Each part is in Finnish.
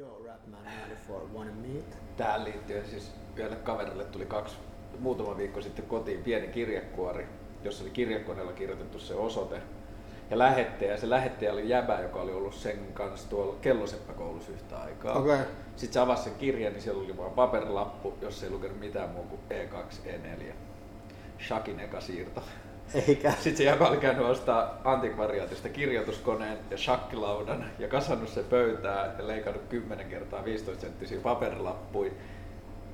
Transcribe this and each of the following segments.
Joo, Rapman 94, Wanna Meet. Tähän liittyen siis yhdelle kaverille tuli kaksi, muutama viikko sitten kotiin pieni kirjekuori, jossa oli kirjekoneella kirjoitettu se osoite ja lähettäjä. Se lähettäjä oli jäbä, joka oli ollut sen kanssa tuolla kelloseppäkoulussa yhtä aikaa. Okei. Sitten se avasi sen kirjan, niin siellä oli vain paperilappu, jossa ei lukenut mitään muuta kuin E E2, E4. Shakin eka siirto. Eikä. Sitten se jäbä oli käynyt ostaa antikvariaatista kirjoituskoneen ja shakkilaudan ja kasannut se pöytää ja leikannut 10 kertaa 15 senttisiä paperilappuja,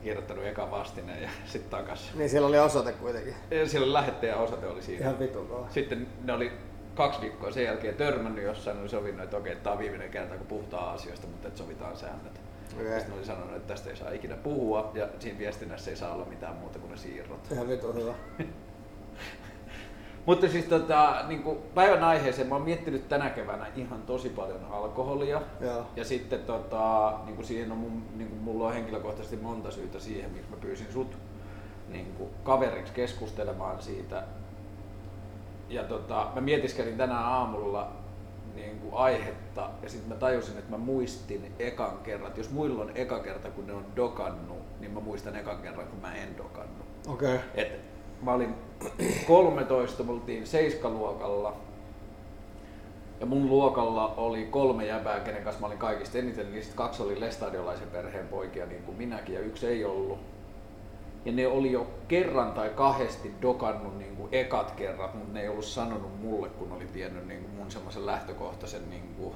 kirjoittanut eka vastineen ja sitten takas. Niin siellä oli osoite kuitenkin. Ja Siellä lähettäjä osoite oli siinä. Ihan vitun. Sitten ne oli kaksi viikkoa sen jälkeen törmännyt jossain, oli sovinnut, että okei, tämä on viimeinen kerta, kun puhutaan asioista, mutta että sovitaan säännöt. Okei. Sitten oli sanonut, että tästä ei saa ikinä puhua ja siinä viestinnässä ei saa olla mitään muuta kuin ne siirrot. Ihan vitun hyvä. Mutta siis tota, niin kuin päivän aiheeseen mä oon miettinyt tänä keväänä ihan tosi paljon alkoholia. Joo. Ja sitten tota, niin kuin siihen on mun, niin kuin mulla on henkilökohtaisesti monta syytä siihen, miksi mä pyysin sut niin kuin kaveriksi keskustelemaan siitä. Ja tota, mä mietiskelin tänään aamulla niin kuin aihetta ja sitten mä tajusin, että mä muistin ekan kerran, että jos muilla on eka kerta kun ne on dokannut, niin mä muistan ekan kerran kun mä en dokannut. Okei. Et mä olin 13, me oltiin seiskaluokalla. Ja mun luokalla oli kolme jäbää, kenen kanssa mä olin kaikista eniten. Niistä kaksi oli lestadiolaisen perheen poikia, niin kuin minäkin, ja yksi ei ollut. Ja ne oli jo kerran tai kahdesti dokannut niin kuin ekat kerrat, mutta ne ei ollut sanonut mulle, kun oli tiennyt niin kuin mun semmoisen lähtökohtaisen niin kuin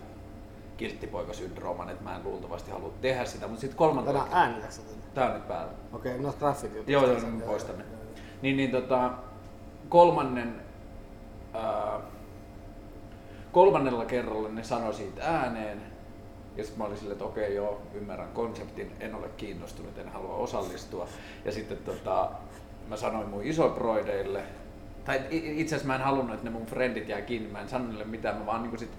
kilttipoikasyndrooman, että mä en luultavasti halua tehdä sitä. Mutta sitten kolmantena... Tänään äänilässä tänne. Tää on nyt päällä. Okei, no graffit jutut. Joo, joo, mä poistan ne. Niin, niin tota, kolmannen, ää, kolmannella kerralla ne sanoi siitä ääneen. Ja sitten mä olin silleen, että okei joo, ymmärrän konseptin, en ole kiinnostunut, en halua osallistua. Ja sitten tota, mä sanoin mun isoproideille, tai itse asiassa mä en halunnut, että ne mun frendit jää kiinni, mä en sano niille mitään, mä vaan niin sit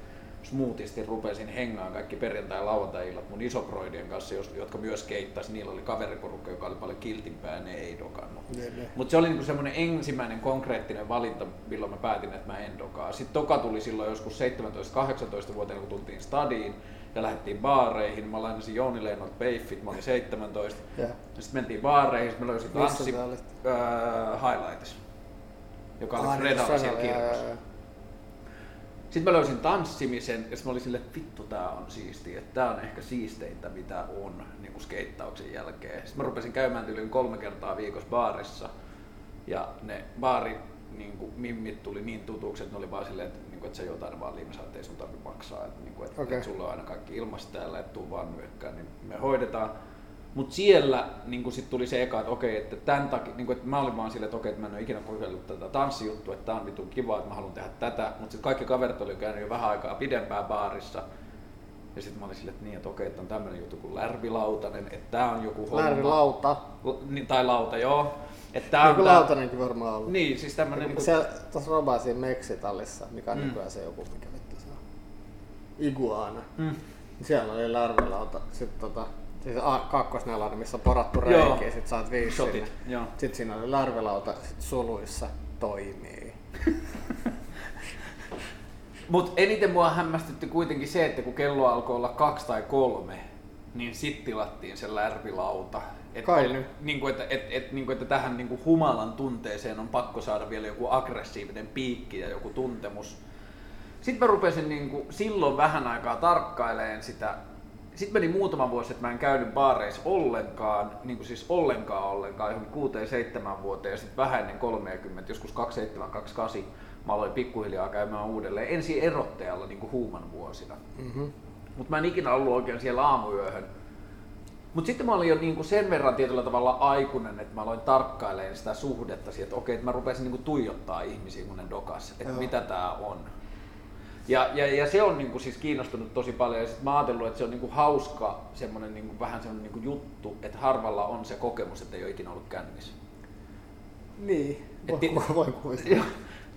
smoothisti rupesin hengaan kaikki perjantai- ja lauantai-illat mun isoproidien kanssa, jotka myös keittäisi. Niillä oli kaveriporukka, joka oli paljon kiltimpää ja ne ei dokannut. Mutta se oli niinku semmoinen ensimmäinen konkreettinen valinta, milloin mä päätin, että mä en dokaa. Sitten toka tuli silloin joskus 17-18-vuotiaana, kun tultiin stadiin ja lähdettiin baareihin. Mä lainasin Jouni Lennot Peiffit, mä olin 17. Joo. Sitten mentiin baareihin, sitten mä löysin tanssi äh, Highlightissa, joka oli Ah, niin, Fredalla siellä kirkossa. Sitten mä löysin tanssimisen ja mä olin että vittu tää on siistiä, että tää on ehkä siisteintä mitä on niin kuin skeittauksen jälkeen. Sitten mä rupesin käymään tyyliin kolme kertaa viikossa baarissa ja ne baari niin kuin, mimmit tuli niin tutuksi, että ne oli vaan silleen, että, niin kuin, että sä jotain vaan limsaa, että ei sun tarvitse maksaa, että, niin kuin, että, Okei. että sulla on aina kaikki ilmasta täällä, että tuu vaan nyökkään, niin me hoidetaan. Mutta siellä niin sit tuli se eka, että okei, että tämän takia, niin kuin, että mä olin vaan silleen, että okei, että mä en ole ikinä kokeillut tätä tanssijuttua, että tää on vitun kiva, että mä haluan tehdä tätä, mutta sitten kaikki kaverit oli käynyt jo vähän aikaa pidempään baarissa. Ja sitten mä olin silleen, että niin, että okei, että on tämmöinen juttu kuin lärvilautanen, että tää on joku homma. Lärvilauta. L- niin, tai lauta, joo. Että tää on Joku tää- lautanenkin varmaan ollut. Niin, siis tämmönen Niin, niinku... Siellä tuossa Robaa siinä Mexitallissa, mikä on Mm. nykyään se joku, mikä vittu se on. Iguana. Mm. Siellä oli larvilauta. Sitten tota, siis A- missä on porattu reikiä, sit saat viisi Shotit, sinne. joo. Sitten siinä oli larvilauta, sit suluissa toimii. Mut eniten mua hämmästytti kuitenkin se, että kun kello alkoi olla kaksi tai kolme, niin sit tilattiin se lärvilauta. Et, Kai nyt. Niinku, että, et, et, niinku, että tähän niinku humalan tunteeseen on pakko saada vielä joku aggressiivinen piikki ja joku tuntemus. Sitten mä rupesin niinku silloin vähän aikaa tarkkaileen sitä. Sitten meni muutama vuosi, että mä en käynyt baareissa ollenkaan, niin kuin siis ollenkaan ollenkaan, johonkin 6-7 vuoteen ja sitten vähän ennen 30, joskus 27-28 mä aloin pikkuhiljaa käymään uudelleen, ensin erottajalla niin kuin huuman vuosina. Mm-hmm. Mutta mä en ikinä ollut oikein siellä aamuyöhön. Mutta sitten mä olin jo niinku sen verran tietyllä tavalla aikuinen, että mä aloin tarkkailemaan sitä suhdetta siihen, että okei, että mä rupesin niinku tuijottaa ihmisiä, kun ne dokas, että Joo. mitä tää on. Ja, ja, ja se on niinku siis kiinnostunut tosi paljon ja sit mä ajatellut, että se on niinku hauska semmonen niinku, vähän semmonen niinku juttu, että harvalla on se kokemus, että ei ole ikinä ollut kännissä. Niin, voi, voi, voi. Joo.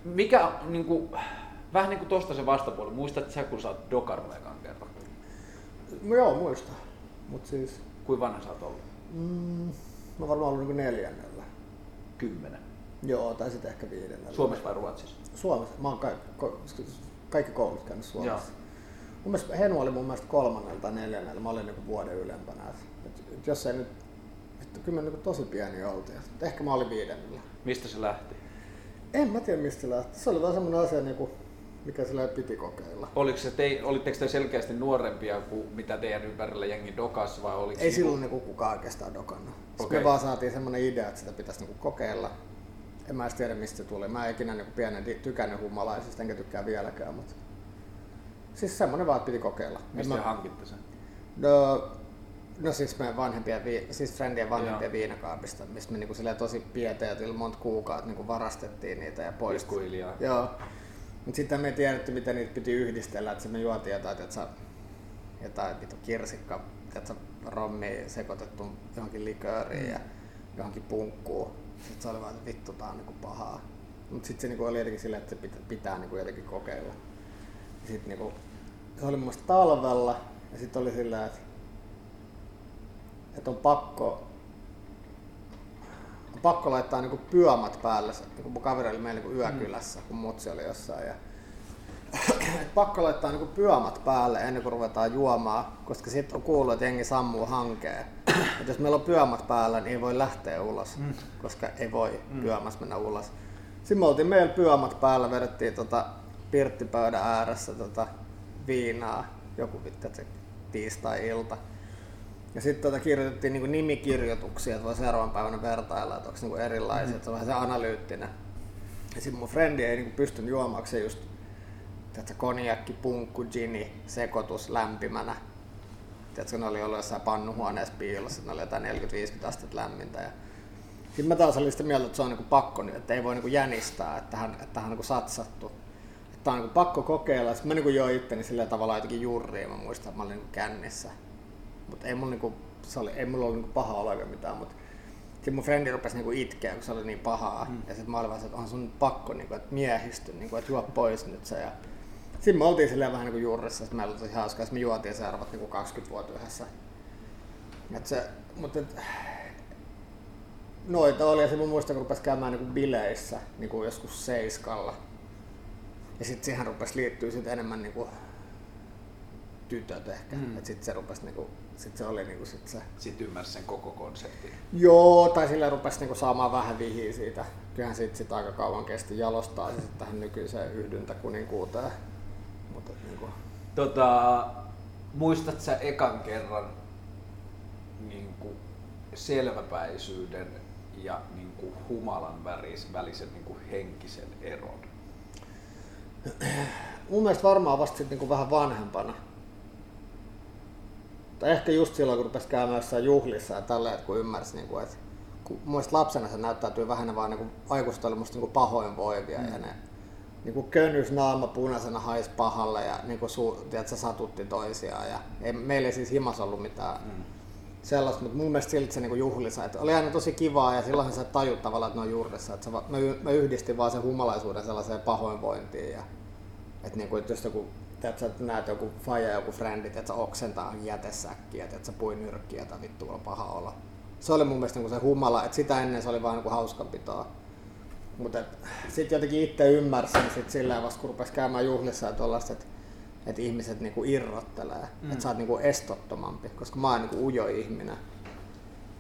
Mikä niinku, vähän niinku tosta se vastapuoli, muistat sä kun sä oot dokannut ekan kerran? No joo, muista. Mut siis, Kuinka vanha sä oot ollut? mm, mä varmaan ollut niinku neljännellä. Kymmenen. Joo, tai sitten ehkä viidennellä. Suomessa vai Ruotsissa? Suomessa. Mä oon kaikki, kaikki koulut käynyt Suomessa. Mun mielestä Henu oli mun mielestä kolmannella tai neljännellä, mä olin niinku vuoden ylempänä. Et, et jos ei nyt, että kyllä me niinku tosi pieni oltiin. Et ehkä mä olin viidennellä. Mistä se lähti? En mä tiedä mistä se lähti. Se oli vaan semmonen asia, niinku, mikä sillä piti kokeilla. Oliko se te, olitteko te selkeästi nuorempia kuin mitä teidän ympärillä jengi dokas vai oliko Ei silloin niinku kukaan oikeastaan dokannut. Sitten Okei. me vaan saatiin semmonen idea, että sitä pitäisi niinku kokeilla. En mä edes tiedä mistä se tuli. Mä en ikinä niinku pienen tykännyt humalaisista, enkä tykkää vieläkään. Mutta... Siis semmonen vaan, että piti kokeilla. Mistä mä... te hankitte sen? No, no siis meidän vanhempien, vi- siis friendien vanhempien Joo. viinakaapista, mistä me niinku tosi pieteetillä monta kuukautta niinku varastettiin niitä ja pois. Joo. Mutta sitten me ei tiedetty, miten niitä piti yhdistellä, että me juotiin jotain, että jotain vitu kirsikka, että sä rommi sekoitettu johonkin likööriin ja johonkin punkkuun. Sitten se oli vaan, että vittu, tää on niinku pahaa. Mutta sitten se niinku oli jotenkin silleen, että se pitää, pitää niinku jotenkin kokeilla. Ja sit niinku, se oli mun mielestä talvella ja sitten oli silleen, että, että on pakko on pakko laittaa niinku pyömät päälle. Niinku mun kaveri oli meillä niinku yökylässä, kun mutsi oli jossain. Ja et pakko laittaa niinku pyömät päälle ennen kuin ruvetaan juomaan, koska sitten on kuullut, että jengi sammuu hankeen. Et jos meillä on pyömät päällä, niin ei voi lähteä ulos, mm. koska ei voi mm. pyömässä mennä ulos. Sitten me oltiin meillä pyömät päällä, vedettiin tota pirttipöydän ääressä tota viinaa, joku vittu, että se tiistai-ilta. Ja sitten tota kirjoitettiin niinku nimikirjoituksia, että voi seuraavan päivänä vertailla, että onko niinku erilaisia, että se on vähän se analyyttinen. Ja sitten mun frendi ei niinku pystynyt se just tiedätkö, konjakki, punkku, gini, sekoitus lämpimänä. Tiedätkö, ne oli ollut jossain pannuhuoneessa piilossa, ne oli jotain 40-50 astetta lämmintä. Ja sitten mä taas olin sitä mieltä, että se on niinku pakko nyt, että ei voi niinku jänistää, että tähän, että tähän on niinku satsattu. Että on niinku pakko kokeilla. Sitten mä niinku join itteni sillä tavalla jotenkin jurriin, mä muistan, että mä olin niinku kännissä. Mutta ei mulla, niinku, se oli, ei mulla ollut niinku paha olo eikä mitään, mutta sitten mun frendi rupesi niinku itkeä, kun se oli niin pahaa. Mm. Ja sitten mä olin vaan, se, että on sun pakko, niinku, että miehistö, niinku, että juo pois nyt se. Ja sitten me oltiin silleen vähän niinku juurissa, että meillä oli tosi hauskaa, että me juotiin seuraavat niinku 20 vuotta yhdessä. Et se, mutta et, noita oli ja se mun muistan, kun rupesi käymään niinku bileissä niinku joskus seiskalla. Ja sitten siihen rupesi liittyä sit enemmän niinku tytöt ehkä. Mm. Et sitten se rupesi niinku, sit se oli niinku sit se Sitten ymmärsi sen koko konseptin. Joo, tai sillä rupesi niinku saamaan vähän vihiä siitä. Kyllähän siitä sit aika kauan kesti jalostaa se sit tähän nykyiseen yhdyntäkuninkuuteen. Tota, muistat sä ekan kerran niin kuin selväpäisyyden ja niin kuin humalan väris, välisen niin kuin henkisen eron? mun mielestä varmaan vasta sit niinku vähän vanhempana. Tai ehkä just silloin, kun rupesi käymään jossain juhlissa ja tälleen, että kun ymmärsi, niinku, että kun mun lapsena se näyttäytyy vähän vaan niinku, aikuiset oli musta niinku pahoinvoivia mm. ja ne niinku könys naama punaisena hais pahalle ja niinku, su, tiedätkö, satutti toisiaan. Ja ei, meillä ei siis himas ollut mitään mm. sellaista, mutta mun mielestä silti se niinku juhlissa, että oli aina tosi kivaa ja silloin sä tajut tavallaan, että ne on juurissa. Että se, mä, mä yhdistin vaan sen humalaisuuden sellaiseen pahoinvointiin ja että niinku, että jos joku Tiedät, sä, että näet joku faija joku frendi, että sä oksentaa jätesäkkiä, että sä pui nyrkkiä tai vittu on paha olla. Se oli mun mielestä niinku se humala, että sitä ennen se oli vaan niinku hauskanpitoa. Mutta sitten jotenkin itse ymmärsin sit sillä vasta, kun rupesi käymään juhlissa ja tollaista, että et ihmiset niinku irrottelee, mm. että sä oot niinku estottomampi, koska mä oon niinku ujo ihminen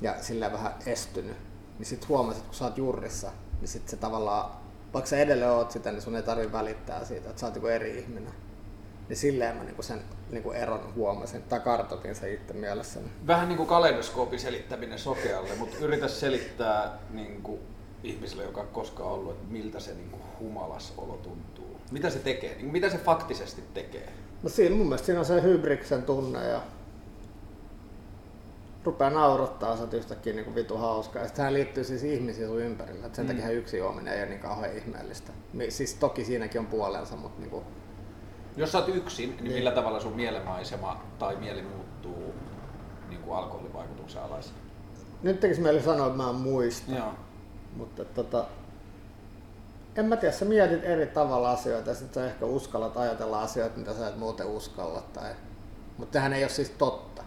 ja sillä vähän estynyt. Niin sit huomasit, että kun sä oot jurrissa, niin sit se tavallaan, vaikka sä edelleen oot sitä, niin sun ei tarvi välittää siitä, että sä oot niinku eri ihminen. Niin silleen mä niinku sen niinku eron huomasin, tai kartoitin sen itse mielessäni. Vähän niin kuin kaleidoskoopin selittäminen sokealle, mutta yritä selittää niin kuin ihmiselle, joka on koskaan ollut, että miltä se niin kuin humalasolo tuntuu. Mitä se tekee? Niin kuin mitä se faktisesti tekee? No siinä mun mielestä siinä on se hybriksen tunne ja rupeaa naurattaa, sä oot yhtäkkiä niinku vitu hauskaa. Ja sehän liittyy siis ihmisiin sun ympärillä, et sen Mm. takia yksi juominen ei ole niin kauhean ihmeellistä. Siis toki siinäkin on puolensa, mutta niinku, Jos sä oot yksin, niin, Niin. millä tavalla sun mielenmaisema tai mieli muuttuu niin kuin alkoholivaikutuksen alaisena? nyt tekisi mieli sanoa, että mä en muista, Joo. Mutta tota, en mä tiedä, sä mietit eri tavalla asioita ja sit sä ehkä uskallat ajatella asioita, mitä sä et muuten uskalla. Tai... Mutta sehän ei ole siis totta.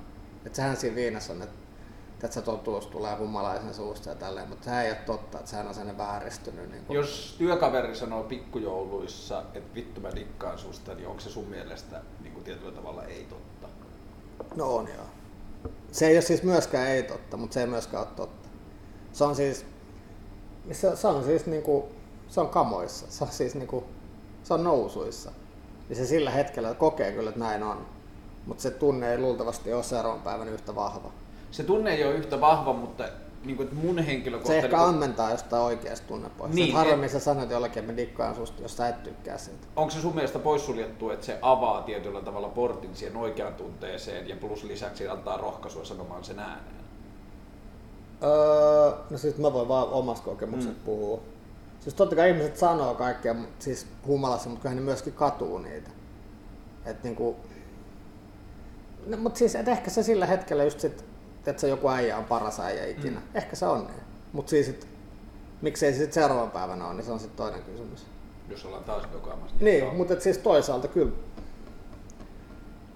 Et sehän siinä viinassa on, että se totuus tulee humalaisen suusta ja tälleen, mutta sehän ei ole totta, että sehän on sellainen vääristynyt. Niin kuin... Jos työkaveri sanoo pikkujouluissa, että vittu mä dikkaan susta, niin onko se sun mielestä niin kuin tietyllä tavalla ei totta. No on joo. Se ei ole siis myöskään ei totta, mutta se ei myöskään ole totta. Se on siis, se, se on siis niinku, se on kamoissa, se on siis niinku, se on nousuissa. Ja se sillä hetkellä kokee kyllä, että näin on. Mutta se tunne ei luultavasti ole seuraavan päivän yhtä vahva. Se tunne ei ole yhtä vahva, mutta niin kuin, mun henkilökohtainen... Se ehkä niin ammentaa jostain oikeasta tunnepohjasta. Niin, harvemmin et... sä sanot jollekin, että dikkaan susta, jos sä et tykkää siitä. Onko se sun mielestä poissuljettu, että se avaa tietyllä tavalla portin siihen oikeaan tunteeseen ja plus lisäksi antaa rohkaisua sanomaan sen ääneen? Öö, no siis mä voin vaan omasta kokemuksesta mm. puhua. Siis totta kai ihmiset sanoo kaikkea siis humalassa, mutta kyllähän ne myöskin katuu niitä. Et niinku, no, mutta siis et ehkä se sillä hetkellä just sit, että se joku äijä on paras äijä ikinä. Mm. Ehkä se on niin. Mutta siis et, miksei se sitten seuraavan päivänä ole, niin se on sitten toinen kysymys. Jos ollaan taas dokaamassa. Niin, niin mutta siis toisaalta kyllä.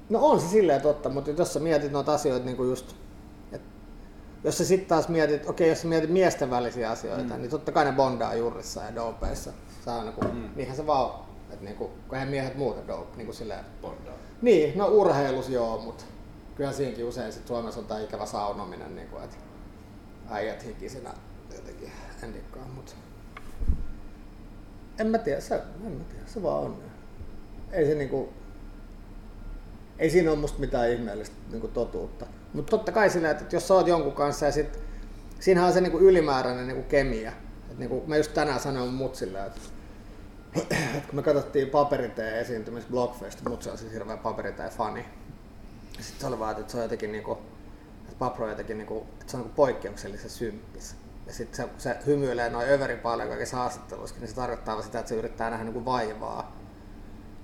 No on se silleen totta, mutta jos sä mietit noita asioita niin kuin just jos sä sitten taas mietit, okei, jos sä mietit miesten välisiä asioita, mm. niin totta kai ne bondaa jurrissa ja dopeissa. Se on niinku, mm. niinhän se vaan, että niinku, kun eihän miehet muuten dope, niinku silleen. Bondaa. Niin, no urheilus joo, mutta kyllä siinkin usein sit Suomessa on tää ikävä saunominen, niinku, että äijät hikisinä jotenkin en dikkaa, mutta en mä tiedä, se, en mä tiedä, se vaan on. Ei se niinku, ei siinä ole musta mitään ihmeellistä niinku totuutta. Mutta totta kai sillä, että jos sä oot jonkun kanssa ja sit, siinähän on se niinku ylimääräinen niinku kemia. Et niinku, mä just tänään sanoin mutsille, että et kun me katsottiin paperiteen esiintymistä Blockfest, mutsi on siis hirveä paperiteen fani. Sitten se oli vaan, että se on jotenkin niinku, että Papro jotenkin niinku, että se on niinku poikkeuksellisen symppis. Ja sitten se, se hymyilee noin överin paljon kaikissa haastatteluissa, niin se tarkoittaa sitä, että se yrittää nähdä niinku vaivaa.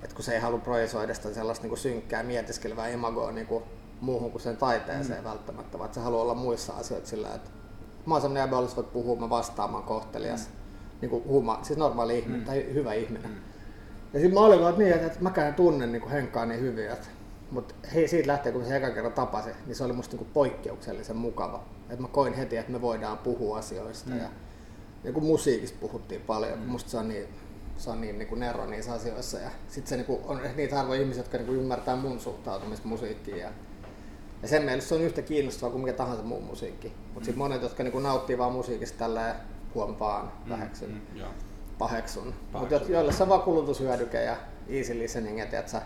Et kun se ei halua projisoida sitä sellaista niinku synkkää, mietiskelevää imagoa niinku muuhun kuin sen taiteeseen mm. välttämättä, vaan se haluaa olla muissa asioissa sillä, että mä oon sellainen jäbä, voit puhua, mä oon kohtelias, mm. niin kuin huma, siis normaali ihminen mm. tai hyvä ihminen. Mm. Ja sitten mä olin vaan niin, että mäkään tunnen niin Henkkaa niin hyvin, että mutta hei, siitä lähtee, kun se eka kerran tapasi, niin se oli musta niin poikkeuksellisen mukava. Että mä koin heti, että me voidaan puhua asioista. Mm. Ja, ja kun musiikista puhuttiin paljon, mm. musta se on niin, se on niin, niin kuin nero niissä asioissa. Ja sitten se niin kuin, on niitä harvoja ihmisiä, jotka niin kuin ymmärtää mun suhtautumista musiikkiin. Ja ja sen mielestä se on yhtä kiinnostavaa kuin mikä tahansa muu musiikki. Mutta mm. sitten monet, jotka niinku nauttii vaan musiikista tällä huompaan, mm. väheksyn, mm. paheksun. Mutta joille se on vaan kulutushyödyke ja easy listening, ja tiedätkö,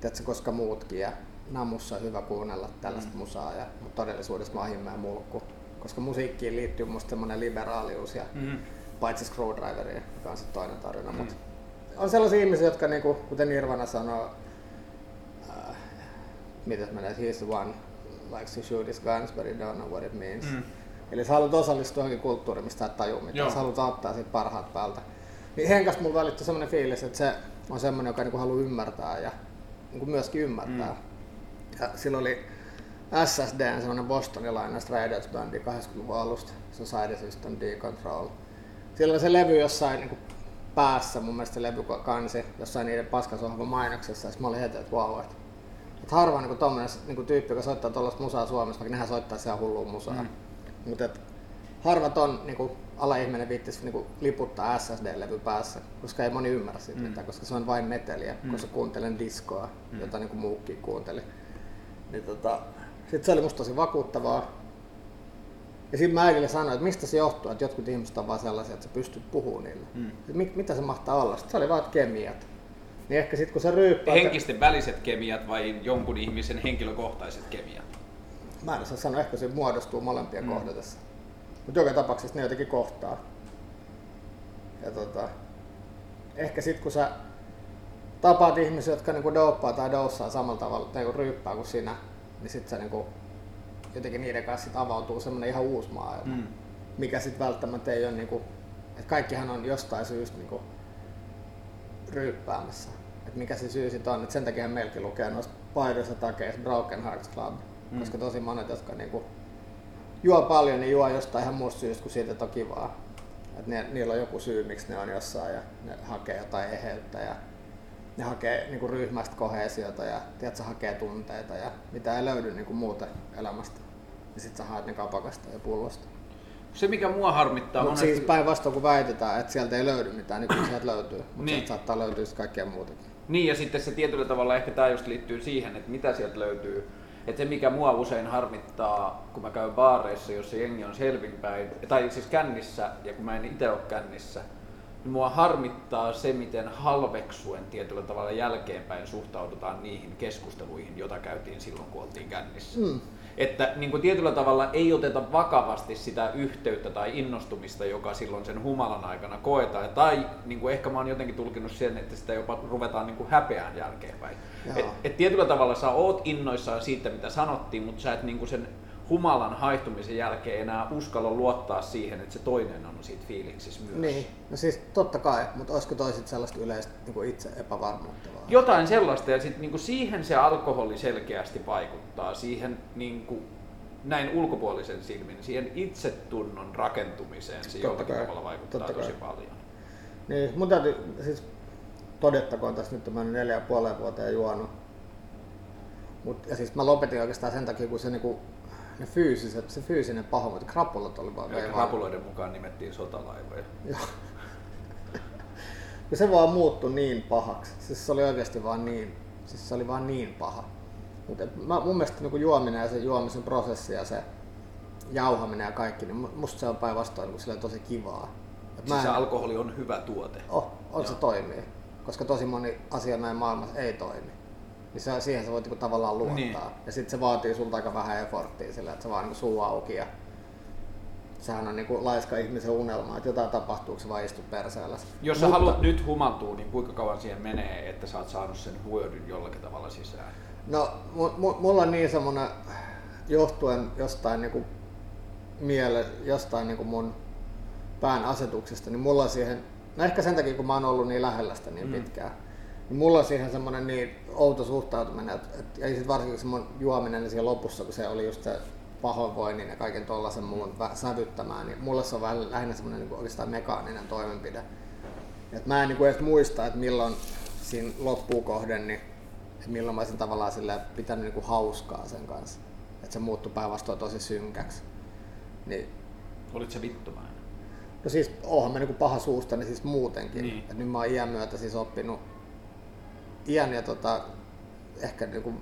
tiedätkö, koska muutkin. Ja namussa on hyvä kuunnella tällaista mm. musaa, ja, mutta todellisuudessa mä oon mulkku. Koska musiikkiin liittyy musta semmoinen liberaalius ja mm. paitsi Screwdriveri, joka on sitten toinen tarina. Mm. Mut on sellaisia ihmisiä, jotka niinku, kuten Nirvana sanoo, mitä menee, he's the one likes to shoot his guns, but he don't know what it means. Mm. Eli sä haluat osallistua johonkin kulttuuriin, mistä et tajua mitään, sä haluat ottaa siitä parhaat päältä. Niin Henkas mulla välittyi semmoinen fiilis, että se on semmoinen, joka niinku haluaa ymmärtää ja niinku myöskin ymmärtää. Mm. Ja silloin oli SSD, semmoinen bostonilainen Raiders-bändi 80-luvun alusta, Society System D-Control. Silloin oli se levy jossain niin päässä, mun mielestä se levy kansi, jossain niiden paskasohvan mainoksessa, ja mä olin heti, että wow, että et harva niin tommonen niin tyyppi, joka soittaa tuollaista musaa Suomessa, vaikka nehän soittaa siellä hullua musaa. Mm. Mutta harvat on niin alaihminen viittisi niin liputtaa SSD-levy päässä, koska ei moni ymmärrä siitä mm. mitään, koska se on vain meteliä, mm. koska kuuntelen diskoa, mm. jota niin muukin kuunteli. Niin tota, sitten se oli musta tosi vakuuttavaa. Ja sitten mä äidille sanoin, että mistä se johtuu, että jotkut ihmiset on vaan sellaisia, että sä pystyt puhumaan niille. Mm. Mit, mitä se mahtaa olla? Sitten se oli vaan kemiat. Niin ehkä sitten kun se ryyppää... Henkisten väliset kemiat vai jonkun ihmisen henkilökohtaiset kemiat? Mä en osaa sanoa, ehkä se muodostuu molempien mm. kohdatessa. Mutta joka tapauksessa ne jotenkin kohtaa. Ja tota, ehkä sitten kun sä tapaat ihmisiä, jotka niinku dopaa tai doussaa samalla tavalla tai niinku ryyppää kuin sinä, niin sitten sä niinku, jotenkin niiden kanssa sit avautuu semmoinen ihan uusi maailma. Mm. Mikä sitten välttämättä ei ole niinku, että kaikkihan on jostain syystä niinku ryyppäämässä että mikä se syy sitten on. Et sen takia meilläkin lukee noissa paidoissa takeissa Broken Hearts Club, mm. koska tosi monet, jotka niinku juo paljon, niin juo jostain ihan muusta syystä kuin siitä, että on kivaa. Et ne, niillä on joku syy, miksi ne on jossain ja ne hakee jotain eheyttä ja ne hakee niinku ryhmästä kohesiota ja tiedät, hakee tunteita ja mitä ei löydy niinku muuten elämästä. Ja sit sä haet ne kapakasta ja pullosta. Se mikä mua harmittaa Mutta monesti... siis päinvastoin kun väitetään, että sieltä ei löydy mitään, niin kyllä sieltä löytyy. Mutta Niin. sieltä saattaa löytyä sitten kaikkea muutakin. Niin ja sitten se tietyllä tavalla ehkä tämä just liittyy siihen, että mitä sieltä löytyy. Että se mikä mua usein harmittaa, kun mä käyn baareissa, jossa jengi on selvinpäin, tai siis kännissä, ja kun mä en itse ole kännissä, niin mua harmittaa se, miten halveksuen tietyllä tavalla jälkeenpäin suhtaudutaan niihin keskusteluihin, joita käytiin silloin, kun oltiin kännissä. Mm. Että niin kuin tietyllä tavalla ei oteta vakavasti sitä yhteyttä tai innostumista, joka silloin sen humalan aikana koetaan. Tai niin kuin ehkä mä oon jotenkin tulkinut sen, että sitä jopa ruvetaan niin kuin häpeään jälkeenpäin. Joo. Et, et tietyllä tavalla sä oot innoissaan siitä, mitä sanottiin, mutta sä et niin kuin sen humalan haihtumisen jälkeen enää uskalla luottaa siihen, että se toinen on siitä fiiliksissä myös. Niin, no siis totta kai, mutta olisiko toisit sellaista yleistä niin itse epävarmuutta vaan? Jotain sellaista, ja sitten niinku siihen se alkoholi selkeästi vaikuttaa, siihen niinku, näin ulkopuolisen silmin, siihen itsetunnon rakentumiseen se Totta jollakin kai, tavalla vaikuttaa totta tosi kai. paljon. Niin, mun täytyy siis todettakoon tässä nyt, oon neljä ja puoleen vuoteen juonut. Mut, ja siis mä lopetin oikeastaan sen takia, kun se, niinku, ne fyysiset, se fyysinen pahoinvointi, krapulat oli vaan Ja vei vaan. rapuloiden mukaan nimettiin sotalaivoja. Joo. Ja se vaan muuttui niin pahaksi. Siis se oli oikeasti vaan niin, siis se oli vaan niin paha. Mutta mun mielestä niin juominen ja se juomisen prosessi ja se jauhaminen ja kaikki, niin mu- musta se on päinvastoin niin tosi kivaa. Et Siis se en- alkoholi on hyvä tuote. Oh, on se Joo. toimii. Koska tosi moni asia meidän maailmassa ei toimi. Niin se, siihen sä voit niinku tavallaan luottaa. Niin. Ja sitten se vaatii sulta aika vähän efforttia sillä, että se vaan niinku suu auki ja sehän on niinku laiska ihmisen unelma, että jotain tapahtuu, kun sä vaan istut perseellä. Jos sä haluat nyt humaltua, niin kuinka kauan siihen menee, että sä oot saanut sen hyödyn jollakin tavalla sisään? No, mu- mu- mulla on niin semmonen, johtuen jostain niinku miele, jostain niinku mun pään asetuksesta, niin mulla on siihen, no ehkä sen takia kun mä oon ollut niin lähellä sitä niin Mm. pitkään, niin mulla on siihen semmonen niin outo suhtautuminen, että, että ja sit varsinkin se mun juominen niin siellä lopussa, kun se oli just se pahoinvoinnin ja kaiken tollasen muun sävyttämään, niin mulla se on vähän lähinnä semmonen niin oikeastaan mekaaninen toimenpide. Et mä en niin edes muista, että milloin siinä loppuun kohden, niin että milloin mä olisin tavallaan sillä pitänyt niin kuin hauskaa sen kanssa. Että se muuttui päinvastoin tosi synkäksi. Niin, Olit se vittumainen? no siis oonhan mä niin kuin paha suusta, niin siis muutenkin. Niin. Et nyt mä oon iän myötä siis oppinut iän ja tota, ehkä niin kuin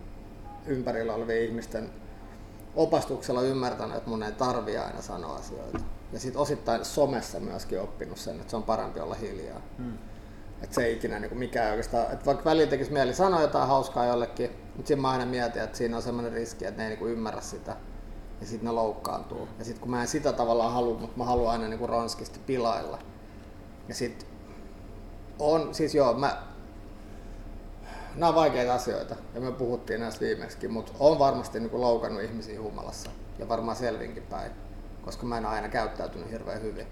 ympärillä olevien ihmisten opastuksella ymmärtänyt, että mun ei tarvi aina sanoa asioita. Ja sitten osittain somessa myöskin oppinut sen, että se on parempi olla hiljaa. Hmm. Että se ei ikinä niin mikään oikeastaan, että vaikka välillä tekisi mieli sanoa jotain hauskaa jollekin, mutta siinä mä aina mietin, että siinä on semmoinen riski, että ne ei niin ymmärrä sitä ja sitten ne loukkaantuu. Ja sitten kun mä en sitä tavallaan halua, mutta mä haluan aina niin ronskisti pilailla. Ja sitten on, siis joo, mä, nämä on vaikeita asioita ja me puhuttiin näistä viimeksi, mutta on varmasti niin loukannut ihmisiä humalassa ja varmaan selvinkin päin, koska mä en ole aina käyttäytynyt hirveän hyvin.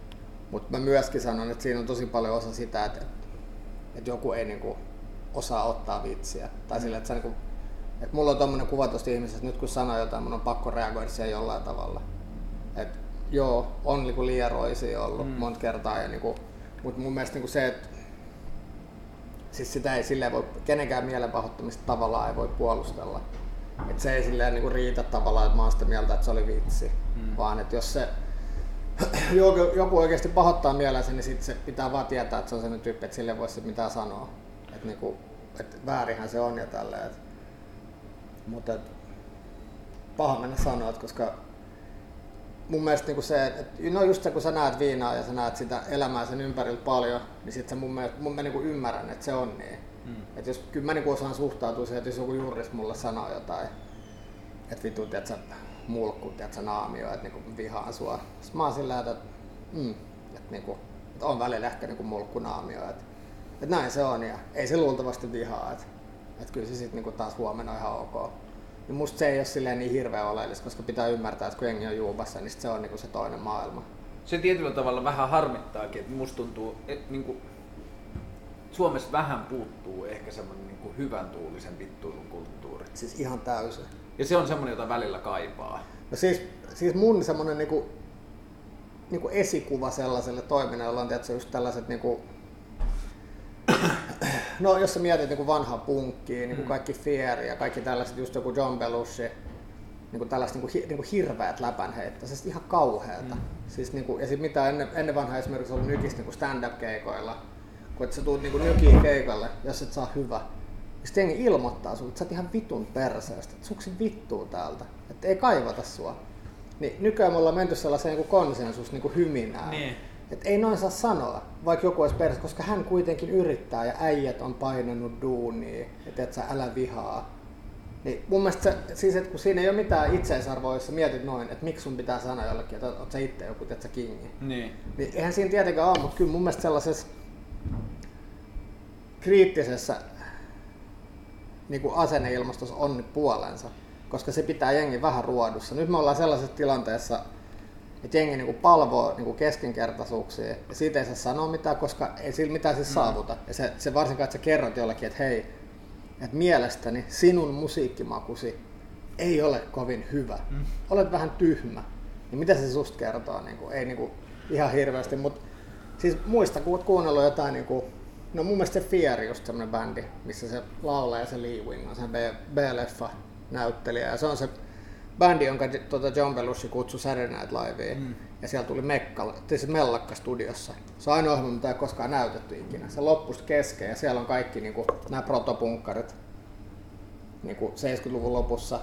Mutta mä myöskin sanon, että siinä on tosi paljon osa sitä, että, että joku ei niinku osaa ottaa vitsiä. Tai sillä, että, sä niinku, että mulla on tommonen kuva tuosta ihmisestä, että nyt kun sanoo jotain, mun on pakko reagoida siihen jollain tavalla. Et joo, on niinku liian roisia ollut Mm. monta kertaa, ja niinku, mutta mun mielestä niinku se, että siis sitä ei silleen voi, kenenkään mielenpahoittamista tavallaan ei voi puolustella. Et se ei silleen niinku riitä tavallaan, että mä oon sitä mieltä, että se oli vitsi. Mm. Mm. Vaan että jos se joku, joku oikeasti pahoittaa mielensä, niin sit se pitää vaan tietää, että se on sellainen tyyppi, että sille voi sit mitään sanoa. Että niinku, et väärinhän se on ja tälleen. Mutta paha mennä sanoa, koska mun mielestä niinku se, että no just se kun sä näet viinaa ja sä näet sitä elämää sen ympärillä paljon, niin sit se mun mielestä, mun mä niinku ymmärrän, että se on niin. Hmm. Et jos, kyllä mä niinku osaan suhtautua siihen, että jos joku juris mulle sanoo jotain, että vitu, että sä mulkku, että sä naamio, että niinku vihaan sua. Sitten mä oon sillä tavalla, että, mm, että, niinku, että on välillä ehkä niinku mulkku naamio, että, että näin se on ja ei se luultavasti vihaa, että, että kyllä se sitten niinku taas huomenna on ihan ok. Niin musta se ei ole silleen niin hirveän oleellista, koska pitää ymmärtää, että kun jengi on juupassa, niin se on niinku se toinen maailma. Se tietyllä tavalla vähän harmittaakin, että musta tuntuu, että niinku, Suomessa vähän puuttuu ehkä semmoinen niinku hyvän tuulisen vittuilun kulttuuri. Siis ihan täysin. Ja se on semmoinen, jota välillä kaipaa. No siis, siis mun semmonen niinku, niinku esikuva sellaiselle toiminnalle on tietysti just tällaiset niinku, no jos sä mietit niinku vanhaa punkkiä, niinku Mm. kaikki Fear ja kaikki tällaiset, just joku John Belushi, niin kuin tällaista niin kuin, niin kuin hirveät läpänheittoa, siis ihan kauheata. Mm. Siis, niin kuin, ja sitten mitä ennen, ennen vanhaa esimerkiksi ollut nykistä niin stand-up-keikoilla, kun sä tuut niin nykiin keikalle, jos et saa hyvä, niin sitten jengi ilmoittaa sulle, että sä oot ihan vitun perseestä, että suksi vittuu täältä, että ei kaivata sua. Niin nykyään me ollaan menty sellaiseen niin konsensus niin kuin hyminään. Niin. Et ei noin saa sanoa, vaikka joku olisi perse, koska hän kuitenkin yrittää ja äijät on painanut duunia, että et sä älä vihaa. Niin mun mielestä se, siis, että kun siinä ei ole mitään itseisarvoa, jos sä mietit noin, että miksi sun pitää sanoa jollekin, että oot sä itse joku, että sä kingi. Niin. Niin eihän siinä tietenkään ole, mutta kyllä mun mielestä sellaisessa kriittisessä niin kuin asenneilmastossa on nyt puolensa, koska se pitää jengi vähän ruodussa. Nyt me ollaan sellaisessa tilanteessa, että jengi niin kuin palvoo niin kuin keskinkertaisuuksia ja siitä ei saa sanoa mitään, koska ei sillä mitään siis saavuta. Ja se, se varsinkaan, että sä kerrot jollekin, että hei, että mielestäni sinun musiikkimakusi ei ole kovin hyvä. Mm. Olet vähän tyhmä. Niin mitä se susta kertoo? Niin kuin, ei niin kuin, ihan hirveästi, mutta siis muista, kun olet kuunnellut jotain, niin kuin, no mun mielestä se Fear just semmoinen bändi, missä se laulaa ja se Lee Wing on se B-leffa näyttelijä ja se on se bändi, jonka tuota John Belushi kutsui Saturday Night Liveen. Mm. Ja siellä tuli Mekka, se Mellakka studiossa. Se on ainoa ohjelma, mitä ei koskaan näytetty ikinä. Se loppui kesken ja siellä on kaikki niin kuin, nämä protopunkkarit niin kuin 70-luvun lopussa,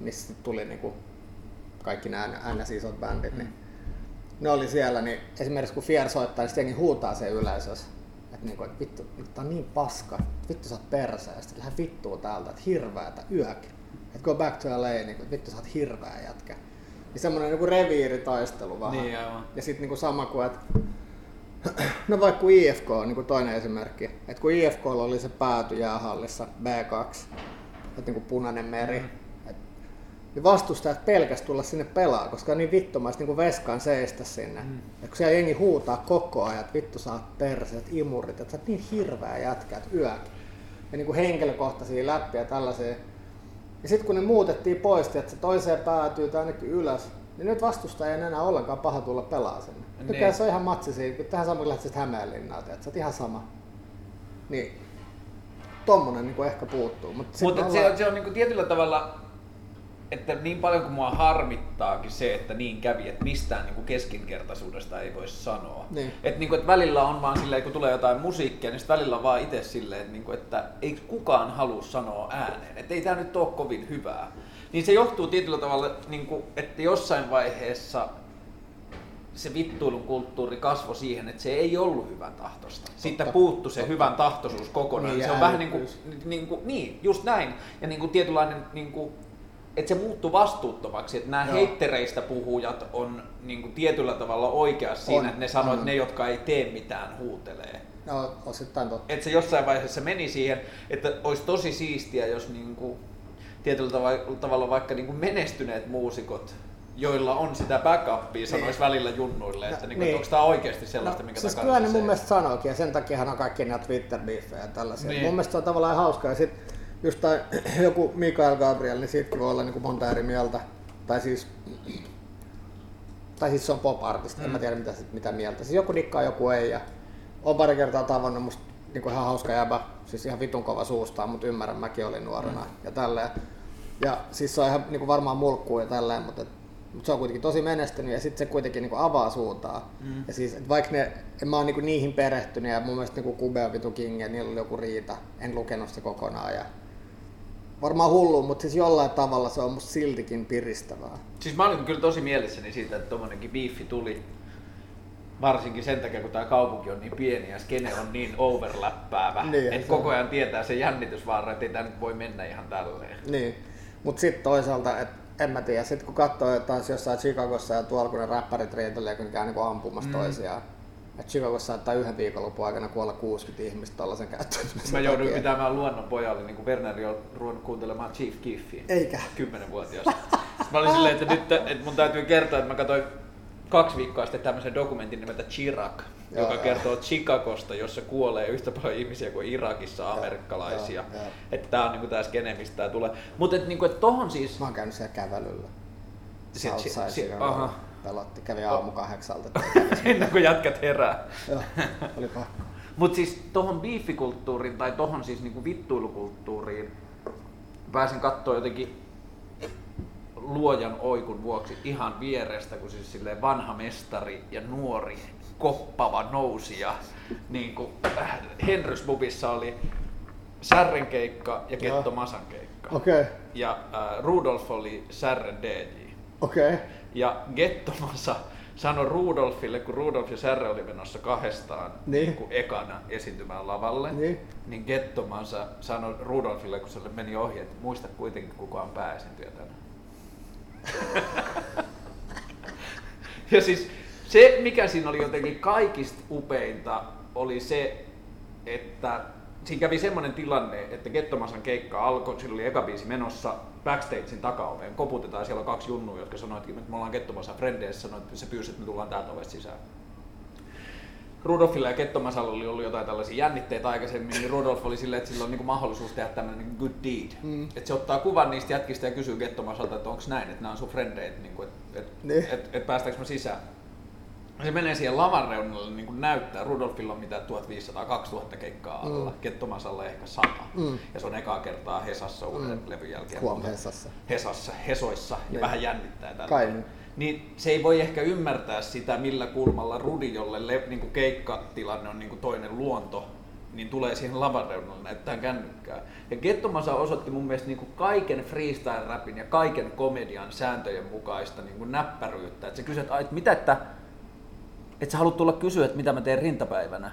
missä tuli niin kuin, kaikki nämä ns. isot bändit. Mm. Niin ne oli siellä, niin esimerkiksi kun Fier soittaa, niin sitten huutaa se yleisössä. Että niinku, et vittu, vittu, on niin paska, vittu sä oot persä, ja sitten lähde vittua täältä, että hirveätä, yökin. Että go back to LA, niin kuin, vittu sä oot hirveä jätkä. Niin semmoinen niin reviiritaistelu vähän. Niin, aivan. Ja sitten niin kuin sama kuin, että No vaikka kun IFK on niin kuin toinen esimerkki. Että kun IFK oli se pääty jäähallissa B2, että niin kuin punainen meri, mm. et, niin vastustajat pelkäs tulla sinne pelaa, koska on niin vittomaista niin veskaan seistä sinne. Mm. Et kun siellä jengi huutaa koko ajan, että vittu sä oot perseet, imurit, että sä oot niin hirveä jätkä, että yökin. Ja niin kuin henkilökohtaisia läppiä tällaisia ja sitten kun ne muutettiin pois, että se toiseen päätyy tai ainakin ylös, niin nyt vastustaja ei enää ollenkaan paha tulla pelaa sinne. Niin. se on ihan matsi siinä, kun tähän samoin lähtisit Hämeenlinnaan, että sä oot ihan sama. Niin, tommonen niin ehkä puuttuu. Mutta Mut ollaan... se, on, se on niin kuin tietyllä tavalla että niin paljon kuin mua harmittaakin se, että niin kävi, että mistään niin kuin keskinkertaisuudesta ei voi sanoa. Niin. Että, niin kuin, että välillä on vaan silleen, kun tulee jotain musiikkia, niin välillä on vaan itse silleen, että, niin kuin, että ei kukaan halua sanoa ääneen, että ei tämä nyt ole kovin hyvää. Niin se johtuu tietyllä tavalla, niin kuin, että jossain vaiheessa se vittuilun kulttuuri kasvoi siihen, että se ei ollut hyvän tahtosta. Siitä puuttu se totta. hyvän tahtoisuus kokonaan. Niin, se on vähän niin kuin, niin kuin, niin, just näin. Ja niin kuin tietynlainen niin kuin, että se muuttuu vastuuttomaksi, että nämä Joo. heittereistä puhujat on niin kuin tietyllä tavalla oikeassa siinä, että ne sanoo, että ne, jotka ei tee mitään, huutelee. No, osittain totta. Että se jossain vaiheessa meni siihen, että olisi tosi siistiä, jos niin kuin, tietyllä tavalla vaikka niin kuin menestyneet muusikot joilla on sitä backupia, sanoisi niin. välillä junnuille, että, niin. niin. onko tämä oikeasti sellaista, no, mikä siis kyllä ne mun mielestä sanookin, ja sen takia on kaikki nämä twitter ja tällaisia. Niin. Mun mielestä se on tavallaan hauskaa. Ja just tai joku Mikael Gabriel, niin siitäkin voi olla niin kuin monta eri mieltä. Tai siis, tai siis se on pop artisti, mm. en mä mm. tiedä mitä, mitä mieltä. Siis joku dikkaa, joku ei. Ja on pari kertaa tavannut musta niin kuin ihan hauska jäbä, siis ihan vitun kova suustaan, mutta ymmärrän, mäkin olin nuorena mm. ja tälleen. Ja siis se on ihan niin kuin varmaan mulkkuu ja tälleen, mutta, et, mutta se on kuitenkin tosi menestynyt ja sitten se kuitenkin niin kuin avaa suuntaa. Mm. Ja siis, että vaikka ne, en mä oon niin niihin perehtynyt ja mun mielestä niin Kube on vitu King ja niillä oli joku riita, en lukenut se kokonaan. Ja varmaan hullu, mutta siis jollain tavalla se on musta siltikin piristävää. Siis mä olin kyllä tosi mielessäni siitä, että tommonenkin biifi tuli. Varsinkin sen takia, kun tämä kaupunki on niin pieni ja skene on niin overlappäävä, niin, että koko ajan tietää se jännitysvaara, että ei tämä nyt voi mennä ihan tälleen. Niin, mutta sitten toisaalta, että en mä tiedä, sitten kun katsoo taas jossain Chicagossa ja tuolla, kun ne räppärit riitelee, kun ne käy niin ampumassa mm. toisiaan, että Chicagossa saattaa yhden viikonlopun aikana kuolla 60 ihmistä tällaisen käyttäytymisen Mä jouduin takia. pitämään luonnon pojalle, niin kuin Werneri on ruvennut kuuntelemaan Chief Kiffiä. Eikä. Kymmenenvuotiaasta. mä olin silleen, että nyt että mun täytyy kertoa, että mä katsoin kaksi viikkoa sitten tämmöisen dokumentin nimeltä Chirac, joo, joka joo. kertoo Chicagosta, jossa kuolee yhtä paljon ihmisiä kuin Irakissa amerikkalaisia. Joo, joo. Että tää on niinku tää skene, mistä tää tulee. Mutta et, niinku, et tohon siis... Mä oon käynyt siellä kävelyllä. Southside si- si- aha pelotti. Kävi aamu kahdeksalta. Ennen kuin jätkät herää. Joo, oli pakko. Mutta siis tohon biifikulttuuriin tai tohon siis niinku vittuilukulttuuriin pääsin katsoa jotenkin luojan oikun vuoksi ihan vierestä, kun siis silleen vanha mestari ja nuori koppava nousija. Niin kuin äh, Henrys Bubissa oli Särren keikka ja Ketto Masan keikka. Okei, okay. Ja äh, Rudolf oli Särren DJ. okei. Okay. Ja Gettomasa sanoi Rudolfille, kun Rudolf ja Särre oli menossa kahdestaan Niin. niin kuin ekana esiintymään lavalle, Niin. niin Gettomansa sanoi Rudolfille, kun se meni ohi, että muista kuitenkin kuka on pääesiintyjä tänään. ja siis se, mikä siinä oli jotenkin kaikista upeinta, oli se, että siinä kävi semmoinen tilanne, että Gettomasan keikka alkoi, sillä oli eka biisi menossa backstagein takaoveen, koputetaan, siellä on kaksi junnua, jotka sanoivat, että me ollaan Gettomasan frendeissä, sanoi, että se pyysi, että me tullaan täältä ovesta sisään. Rudolfilla ja Kettomasalla oli ollut jotain tällaisia jännitteitä aikaisemmin, niin Rudolf oli silleen, että sillä on niinku mahdollisuus tehdä tämmöinen niinku good deed. Mm. Että se ottaa kuvan niistä jätkistä ja kysyy Kettomasalta, että onko näin, että nämä on sun frendeit, niinku, että et, Niin. et, et päästäänkö mä sisään. Se menee siihen lavan reunalle niin kuin näyttää. Rudolfilla on mitä 1500-2000 keikkaa alla, mm. Kettomasalla ehkä 100. Mm. Ja se on ekaa kertaa Hesassa uuden mm. levyn jälkeen. Huom Hesassa. Hesassa, Hesoissa ja Niin. vähän jännittää tällä. Kai niin. Niin se ei voi ehkä ymmärtää sitä, millä kulmalla Rudi, jolle le, niin kuin keikkatilanne on niin kuin toinen luonto, niin tulee siihen lavan reunalle näyttää kännykkää. Ja Gettomasa osoitti mun mielestä niin kuin kaiken freestyle-rapin ja kaiken komedian sääntöjen mukaista niin kuin näppäryyttä. Että että, ai, että mitä, että, että sä haluat tulla kysyä, että mitä mä teen rintapäivänä.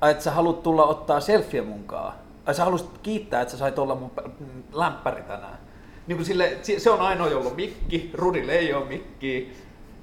Ai, että sä haluat tulla ottaa selfie munkaan. Ai, sä haluaisit kiittää, että sä sait olla mun pä- lämpäri tänään. Niin kuin sille, se- se on ainoa, jolla on mikki, Rudille ei ole mikkiä.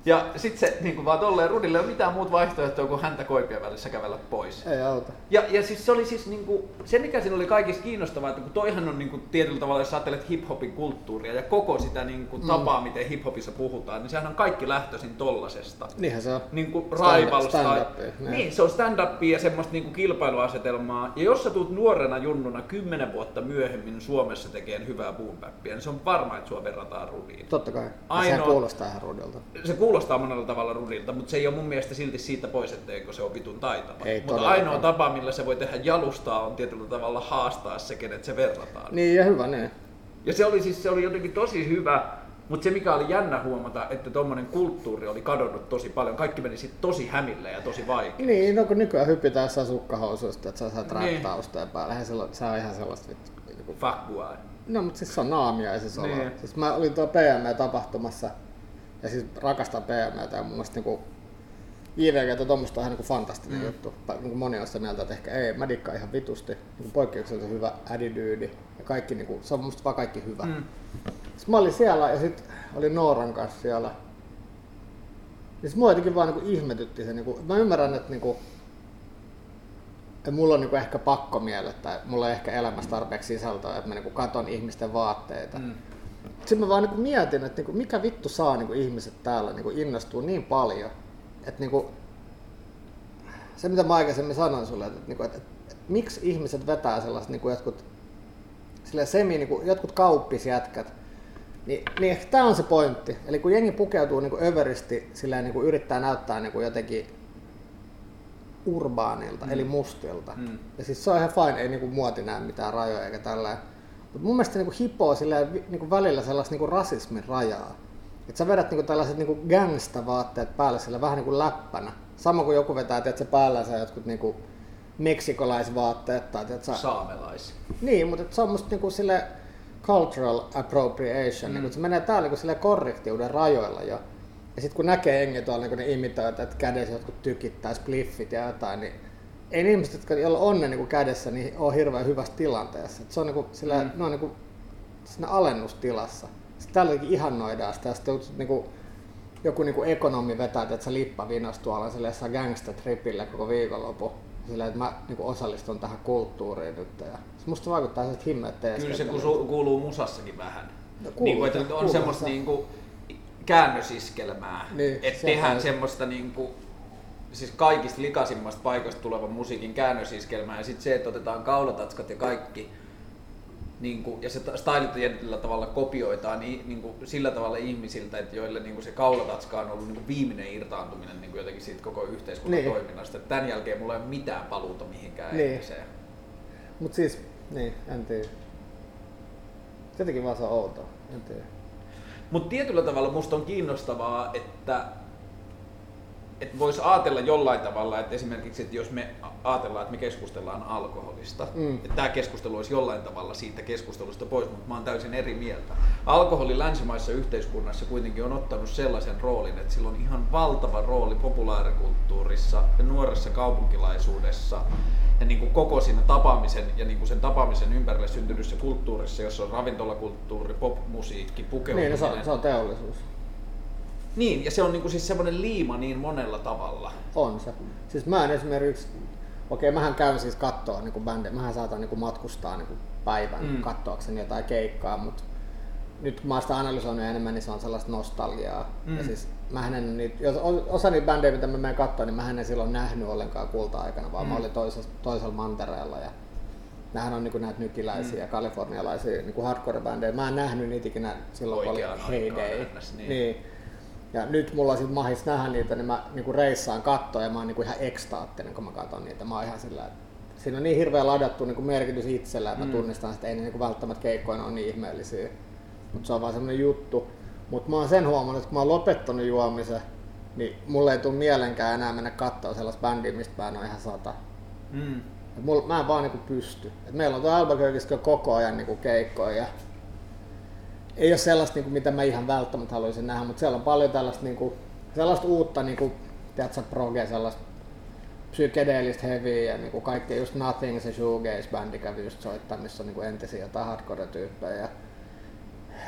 Ja sit se niin kuin vaan tolleen, Rudille ei ole mitään muuta vaihtoehtoa kuin häntä koipien välissä kävellä pois. Ei auta. Ja, ja siis se oli siis niinku, se mikä siinä oli kaikista kiinnostavaa, että kun toihan on niinku tietyllä tavalla, jos ajattelet hip-hopin kulttuuria ja koko sitä niinku tapaa, miten hip-hopissa puhutaan, niin sehän on kaikki lähtöisin tollasesta. Niinhän se on. Niinku Stand- Rivals tai... stand-upia, niin. Niin, se on stand-upia ja semmoista niinku kilpailuasetelmaa. Ja jos sä tulet nuorena junnuna kymmenen vuotta myöhemmin Suomessa tekemään hyvää boom niin se on varma, että sua verrataan Rudiin. Totta kai. Ainoa... Sehän kuulostaa ihan ruudilta. se kuulostaa monella tavalla rudilta, mutta se ei ole mun mielestä silti siitä pois, etteikö se ole vitun taitava. Ei mutta todellakaan. ainoa tapa, millä se voi tehdä jalustaa, on tietyllä tavalla haastaa se, kenet se verrataan. Niin ja hyvä niin. Ja se oli siis se oli jotenkin tosi hyvä, mutta se mikä oli jännä huomata, että tuommoinen kulttuuri oli kadonnut tosi paljon. Kaikki meni sitten tosi hämille ja tosi vaikea. Niin, no kun nykyään hypitään jossain sukkahousuista, että sä saat Niin. rap-taustoja päälle. Eihän se, on ihan sellaista vittu. Niinku- Fuck boy. No, mutta siis se on naamia, ei se Niin. niin. Siis mä olin tuo PME-tapahtumassa ja siis rakastan PMEtä ja mun mielestä niinku JVG ja tuommoista on ihan niinku fantastinen mm. juttu. Pa- Niinku moni on sitä mieltä, että ehkä ei, mä dikkaan ihan vitusti. Niinku poikkeuksellisen hyvä attitude ja kaikki niinku, se on musta vaan kaikki hyvä. Mm. Sitten mä olin siellä ja sitten olin Nooran kanssa siellä. Ja sit mua jotenkin vaan niinku ihmetytti se, niinku, mä ymmärrän, että niinku, että mulla on niinku ehkä pakko mielet tai mulla ei ehkä elämässä tarpeeksi sisältöä, että mä niinku katon ihmisten vaatteita. Mm. Sitten mä vaan niinku mietin, että niinku, mikä vittu saa niinku ihmiset täällä niinku innostua niin paljon, että niinku, se mitä mä aikaisemmin sanoin sulle, että, niinku, että, että, että miksi ihmiset vetää sellaiset niinku jotkut, silleen semi, niinku, jotkut kauppisjätkät, niin, niin ehkä tämä on se pointti. Eli kun jengi pukeutuu niinku överisti, silleen niinku yrittää näyttää niinku jotenkin urbaanilta, mm. eli mustilta. Mm. Ja siis se on ihan fine, ei niinku muoti näe mitään rajoja eikä tällä. Mutta mun mielestä niinku hipoo niinku välillä sellaista niinku rasismin rajaa. Että sä vedät niinku tällaiset niinku gangsta-vaatteet päälle sillä vähän niinku läppänä. Sama kuin joku vetää, tiedätkö, päällänsä jotkut niinku meksikolaisvaatteet tai tiedätkö, Saamelais. niin, mutta se on musta niinku sille cultural appropriation, mm. niin se menee täällä niinku sille korrektiuden rajoilla jo. Ja sitten kun näkee jengi tuolla niin ne imitoit, että kädessä jotkut tykittää spliffit ja jotain, niin ei ihmiset, jotka joilla on ne niinku kädessä, niin on hirveän hyvässä tilanteessa. Et se on niinku sillä, mm. ne on niinku siinä alennustilassa. Sitten täälläkin ihannoidaan sitä, sitten joku, niinku, joku niinku ekonomi vetää, että sä lippa vinos tuolla sille jossain gangsta-tripillä koko viikonloppu. Sillä, että mä niinku osallistun tähän kulttuuriin nyt. Ja se musta vaikuttaa siltä himmeet Kyllä se kuuluu, kuuluu musassakin vähän. No kuuluu, niin kuin, että on semmoista se. niin kuin, käännösiskelmää. Niin, että se tehdään semmoista niin kuin, siis kaikista likaisimmasta paikoista tulevan musiikin käännösiskelmää ja sitten se, että otetaan kaulatatskat ja kaikki niin kuin, ja se stylit tietyllä tavalla kopioitaan niin, niin kuin, sillä tavalla ihmisiltä, että joille niin kuin se kaulatatska on ollut niin kuin viimeinen irtaantuminen niin kuin jotenkin siitä koko yhteiskunnan Niin. toiminnasta. Että tämän jälkeen mulla ei ole mitään paluuta mihinkään Niin. entiseen. Mut siis, niin, en tiedä. Jotenkin vaan se on outoa, en tiedä. Mutta tietyllä tavalla musta on kiinnostavaa, että että voisi ajatella jollain tavalla, että esimerkiksi, että jos me ajatellaan, että me keskustellaan alkoholista, mm. että tämä keskustelu olisi jollain tavalla siitä keskustelusta pois, mutta mä oon täysin eri mieltä. Alkoholi länsimaissa yhteiskunnassa kuitenkin on ottanut sellaisen roolin, että sillä on ihan valtava rooli populaarikulttuurissa ja nuoressa kaupunkilaisuudessa ja niin kuin koko siinä tapaamisen ja niin kuin sen tapaamisen ympärille syntynyssä kulttuurissa, jossa on ravintolakulttuuri, popmusiikki, pukeutuminen. Niin, se on, se on teollisuus. Niin, ja se on niinku siis semmoinen liima niin monella tavalla. On se. Siis mä en esimerkiksi, okei mähän käyn siis kattoa niinku bändejä, mähän saatan niinku matkustaa niinku päivän mm. kattoakseni jotain keikkaa, mutta nyt kun mä oon sitä analysoinut enemmän, niin se on sellaista nostalgiaa. Mm. Ja siis mähän en niitä, jos osa niitä bändejä, mitä mä menen katsoa, niin mä en silloin nähnyt ollenkaan kulta-aikana, vaan mm. mä olin toisella, toisella mantereella. Ja nämähän on niin näitä nykiläisiä, mm. kalifornialaisia niin hardcore-bändejä. Mä en nähnyt niitä ikinä silloin, kun oli Heyday. Niin. niin. Ja nyt mulla on sit mahis nähdä niitä, niin mä niinku reissaan kattoa ja mä oon niinku ihan ekstaattinen, kun mä katson niitä. Mä oon ihan sillä, että siinä on niin hirveä ladattu niinku merkitys itsellä, että mm. mä tunnistan, että ei ne niinku välttämättä keikkoina ole niin ihmeellisiä. Mutta se on vaan semmonen juttu. Mutta mä oon sen huomannut, että kun mä oon lopettanut juomisen, niin mulle ei tule mielenkään enää mennä katsoa sellaista bändiä, mistä mä en ole ihan sata. Mm. mulla, mä en vaan niinku pysty. Et meillä on tuo Albuquerqueissa koko ajan niinku keikkoja ja ei ole sellaista, niin kuin, mitä mä ihan välttämättä haluaisin nähdä, mutta siellä on paljon tällaista, niin kuin, sellaista uutta, niin kuin, tiedätkö, proge, sellaista psykedeellistä heavyä ja niin kuin kaikkea, just Nothing, se shoegaze-bändi kävi just soittaa, missä on niin kuin entisiä jotain hardcore-tyyppejä. Ja,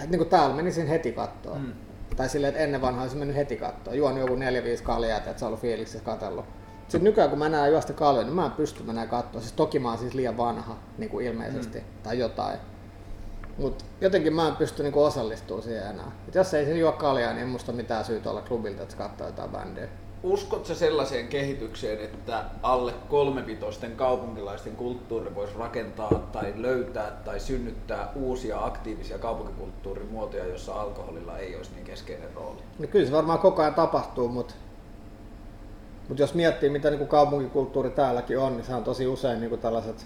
et, niin kuin täällä menisin heti kattoon. Mm. Tai silleen, että ennen vanhaa olisi mennyt heti kattoon. Juon joku 4-5 kaljaa, että se on ollut fiiliksissä katsellut. Sitten nykyään kun mä näen juosta kaljoja, niin mä en pysty mennä katsoa. Siis toki mä oon siis liian vanha, niin kuin ilmeisesti, mm. tai jotain. Mutta jotenkin mä en pysty niinku osallistumaan siihen enää. Et jos ei se juo kaljaa, niin en muista mitään syytä olla klubilta, että katsoo jotain bändiä. Uskotko sellaiseen kehitykseen, että alle kolmevitoisten kaupunkilaisten kulttuuri voisi rakentaa tai löytää tai synnyttää uusia aktiivisia kaupunkikulttuurin muotoja, jossa alkoholilla ei olisi niin keskeinen rooli? No kyllä se varmaan koko ajan tapahtuu, mutta mut jos miettii mitä niin kaupunkikulttuuri täälläkin on, niin se on tosi usein niin tällaiset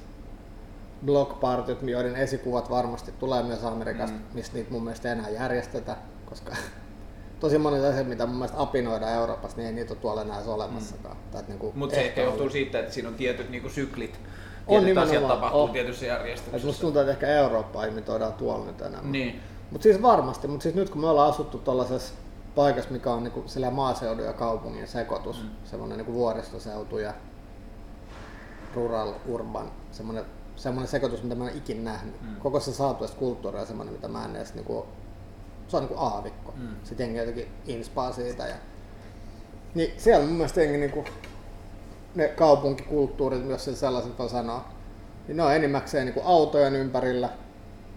blockpartyt, joiden esikuvat varmasti tulee myös Amerikasta, mm. mistä niitä mun mielestä enää järjestetä, koska tosi monet asiat, mitä mun mielestä apinoidaan Euroopassa, niin ei niitä ole tuolla enää olemassakaan. Mm. Niin Mutta se ehkä johtuu siitä, että siinä on tietyt niin kuin syklit, on tietyt asiat tapahtuu on. tietyssä järjestyksessä. musta tuntuu, että ehkä Eurooppaa imitoidaan tuolla nyt enemmän. Niin. Mutta siis varmasti, mutta siis nyt kun me ollaan asuttu tuollaisessa paikassa, mikä on niinku maaseudun ja kaupungin sekoitus, mm. semmoinen niinku vuoristoseutu ja rural urban, semmoinen semmoinen sekoitus, mitä mä en ikinä nähnyt. Mm. Koko se saatuista kulttuuria semmoinen, mitä mä en edes niinku, se on niinku aavikko. Mm. Sitten jengi jotenkin inspaa siitä. Ja, niin siellä mun mielestä jengi niinku, ne kaupunkikulttuurit, jos se sellaiset voi sanoa, niin ne on enimmäkseen niinku autojen ympärillä,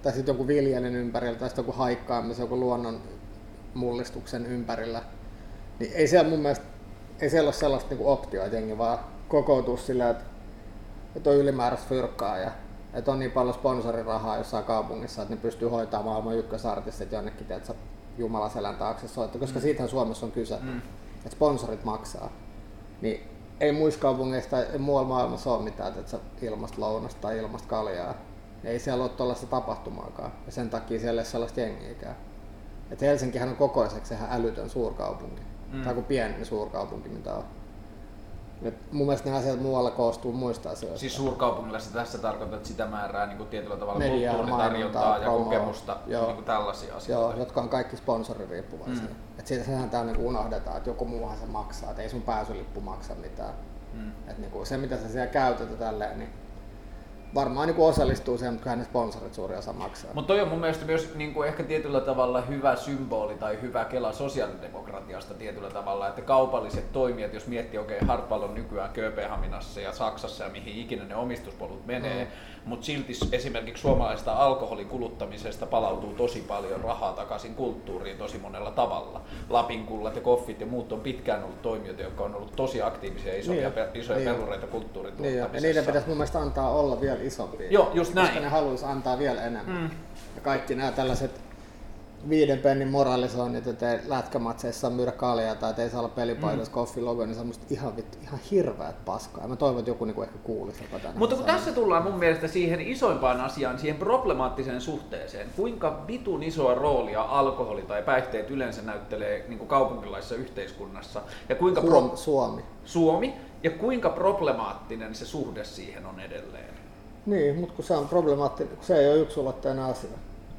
tai sitten joku viljelyn ympärillä, tai sitten joku haikkaamisen, joku luonnon mullistuksen ympärillä. Niin ei siellä mun mielestä, ei siellä ole sellaista niinku optioa, että jengi vaan kokoutuu sillä, että että on ylimääräistä fyrkkaa ja että on niin paljon sponsorirahaa jossain kaupungissa, että ne pystyy hoitamaan maailman ykkösartistit jonnekin, että Jumala selän taakse soittaa, koska mm. siitähän Suomessa on kyse, mm. että sponsorit maksaa. Niin ei muissa kaupungeissa tai muualla maailmassa ole mitään, että ilmasta lounasta tai ilmasta kaljaa. Ei siellä ole tuollaista tapahtumaakaan ja sen takia siellä ei ole sellaista jengiäkään. Et Helsinkihän on kokoiseksi ihan älytön suurkaupunki. Mm. Tai kuin pieni suurkaupunki mitä on. Et mun mielestä ne asiat muualla koostuu muista asioista. Siis suurkaupungilla se tässä tarkoittaa sitä määrää niin kuin tietyllä tavalla Mediaa, kulttuuritarjontaa ja promo, kokemusta, joo, niin kuin tällaisia asioita. Joo, jotka on kaikki sponsoririippuvaisia. Mm. Et siitä sehän tää niin unohdetaan, että joku muuhan se maksaa, että ei sun pääsylippu maksa mitään. Mm. Et niin kuin se mitä sä siellä käytät ja tälleen, niin varmaan niin osallistuu siihen, mutta kyllä ne sponsorit suuri osa maksaa. Mutta toi on mun mielestä myös niin kuin ehkä tietyllä tavalla hyvä symboli tai hyvä kela sosiaalidemokratiasta tietyllä tavalla, että kaupalliset toimijat, jos miettii okei, okay, Hartwall on nykyään Kööpenhaminassa ja Saksassa ja mihin ikinä ne omistuspolut menee, mm. mutta silti esimerkiksi suomalaista alkoholin kuluttamisesta palautuu tosi paljon rahaa takaisin kulttuuriin tosi monella tavalla. Lapin kullat ja koffit ja muut on pitkään ollut toimijoita, jotka on ollut tosi aktiivisia isoja, niin, isoja niin, pelureita kulttuurin niin, Ja niiden pitäisi mun mielestä antaa olla vielä isompia. Joo, just näin. Koska ne haluaisi antaa vielä enemmän. Mm. Ja kaikki nämä tällaiset viiden pennin moralisoinnit, että ei lätkämatseissa saa myydä kaljaa tai ei saa olla pelipaidossa mm. logo, niin se on musta ihan, vittu, ihan hirveät paskaa. Mä toivon, että joku niinku ehkä kuulisi jopa tänään. Mutta kun tässä tullaan mun mielestä siihen isoimpaan asiaan, siihen problemaattiseen suhteeseen, kuinka vitun isoa roolia alkoholi tai päihteet yleensä näyttelee niin kuin kaupunkilaisessa yhteiskunnassa, ja kuinka Suom, pro... Suomi. Suomi, ja kuinka problemaattinen se suhde siihen on edelleen. Niin, mutta kun se on problemaattinen, kun se ei ole yksulotteinen asia.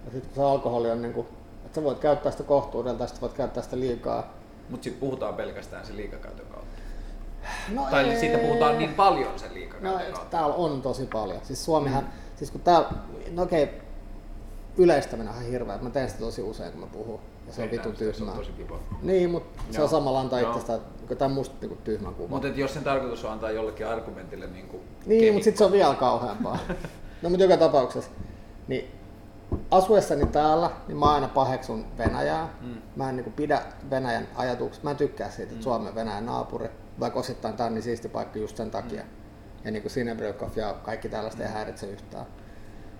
Ja sitten kun se alkoholi on niin kuin että sä voit käyttää sitä kohtuudella tai voit käyttää sitä liikaa. Mutta sitten puhutaan pelkästään sen liikakäytön kautta. No tai ei. siitä puhutaan niin paljon sen liikakäytön no, kautta. Täällä on tosi paljon. Siis Suomihan, mm. siis kun täällä, no okei, yleistäminen on ihan hirveä. Mä teen sitä tosi usein, kun mä puhun. Ja se on vitu tyhmää. Niin, mutta se on samalla antaa itsestä, tämä on musta niinku tyhmä kuva. Mutta jos sen tarkoitus on antaa jollekin argumentille niin kuin Niin, mutta sitten se on vielä kauheampaa. no mutta joka tapauksessa, niin asuessani täällä, niin mä aina paheksun Venäjää. Mm. Mä en niin kuin, pidä Venäjän ajatuksesta. Mä en tykkää siitä, että mm. Suomi on Venäjän naapuri, vaikka osittain tämä on niin siisti paikka just sen takia. Mm. Ja niin kuin Sinebrykov ja kaikki tällaista mm. ei häiritse yhtään.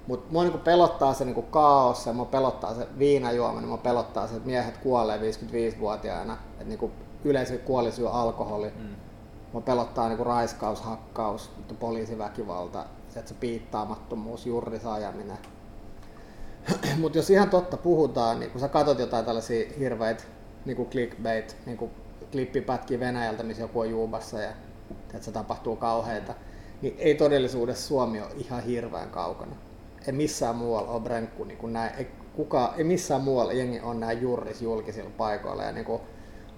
Mutta mua niin pelottaa se niin kaos ja mua pelottaa se viinajuominen, mua pelottaa se, että miehet kuolee 55-vuotiaana, että niin yleisö kuolisyy alkoholi. Mm. Mua pelottaa niin raiskaus, hakkaus, poliisiväkivalta, että se piittaamattomuus, jurrisajaminen. Mutta jos ihan totta puhutaan, niin kun sä katsot jotain tällaisia hirveitä niin kuin clickbait, niin klippipätkiä Venäjältä, missä joku on juubassa ja että se tapahtuu kauheita, niin ei todellisuudessa Suomi ole ihan hirveän kaukana. Ei missään muualla ole brenkku, niin kuin näin, ei, kuka, ei missään muualla jengi on näin jurris julkisilla paikoilla. Ja niin kuin,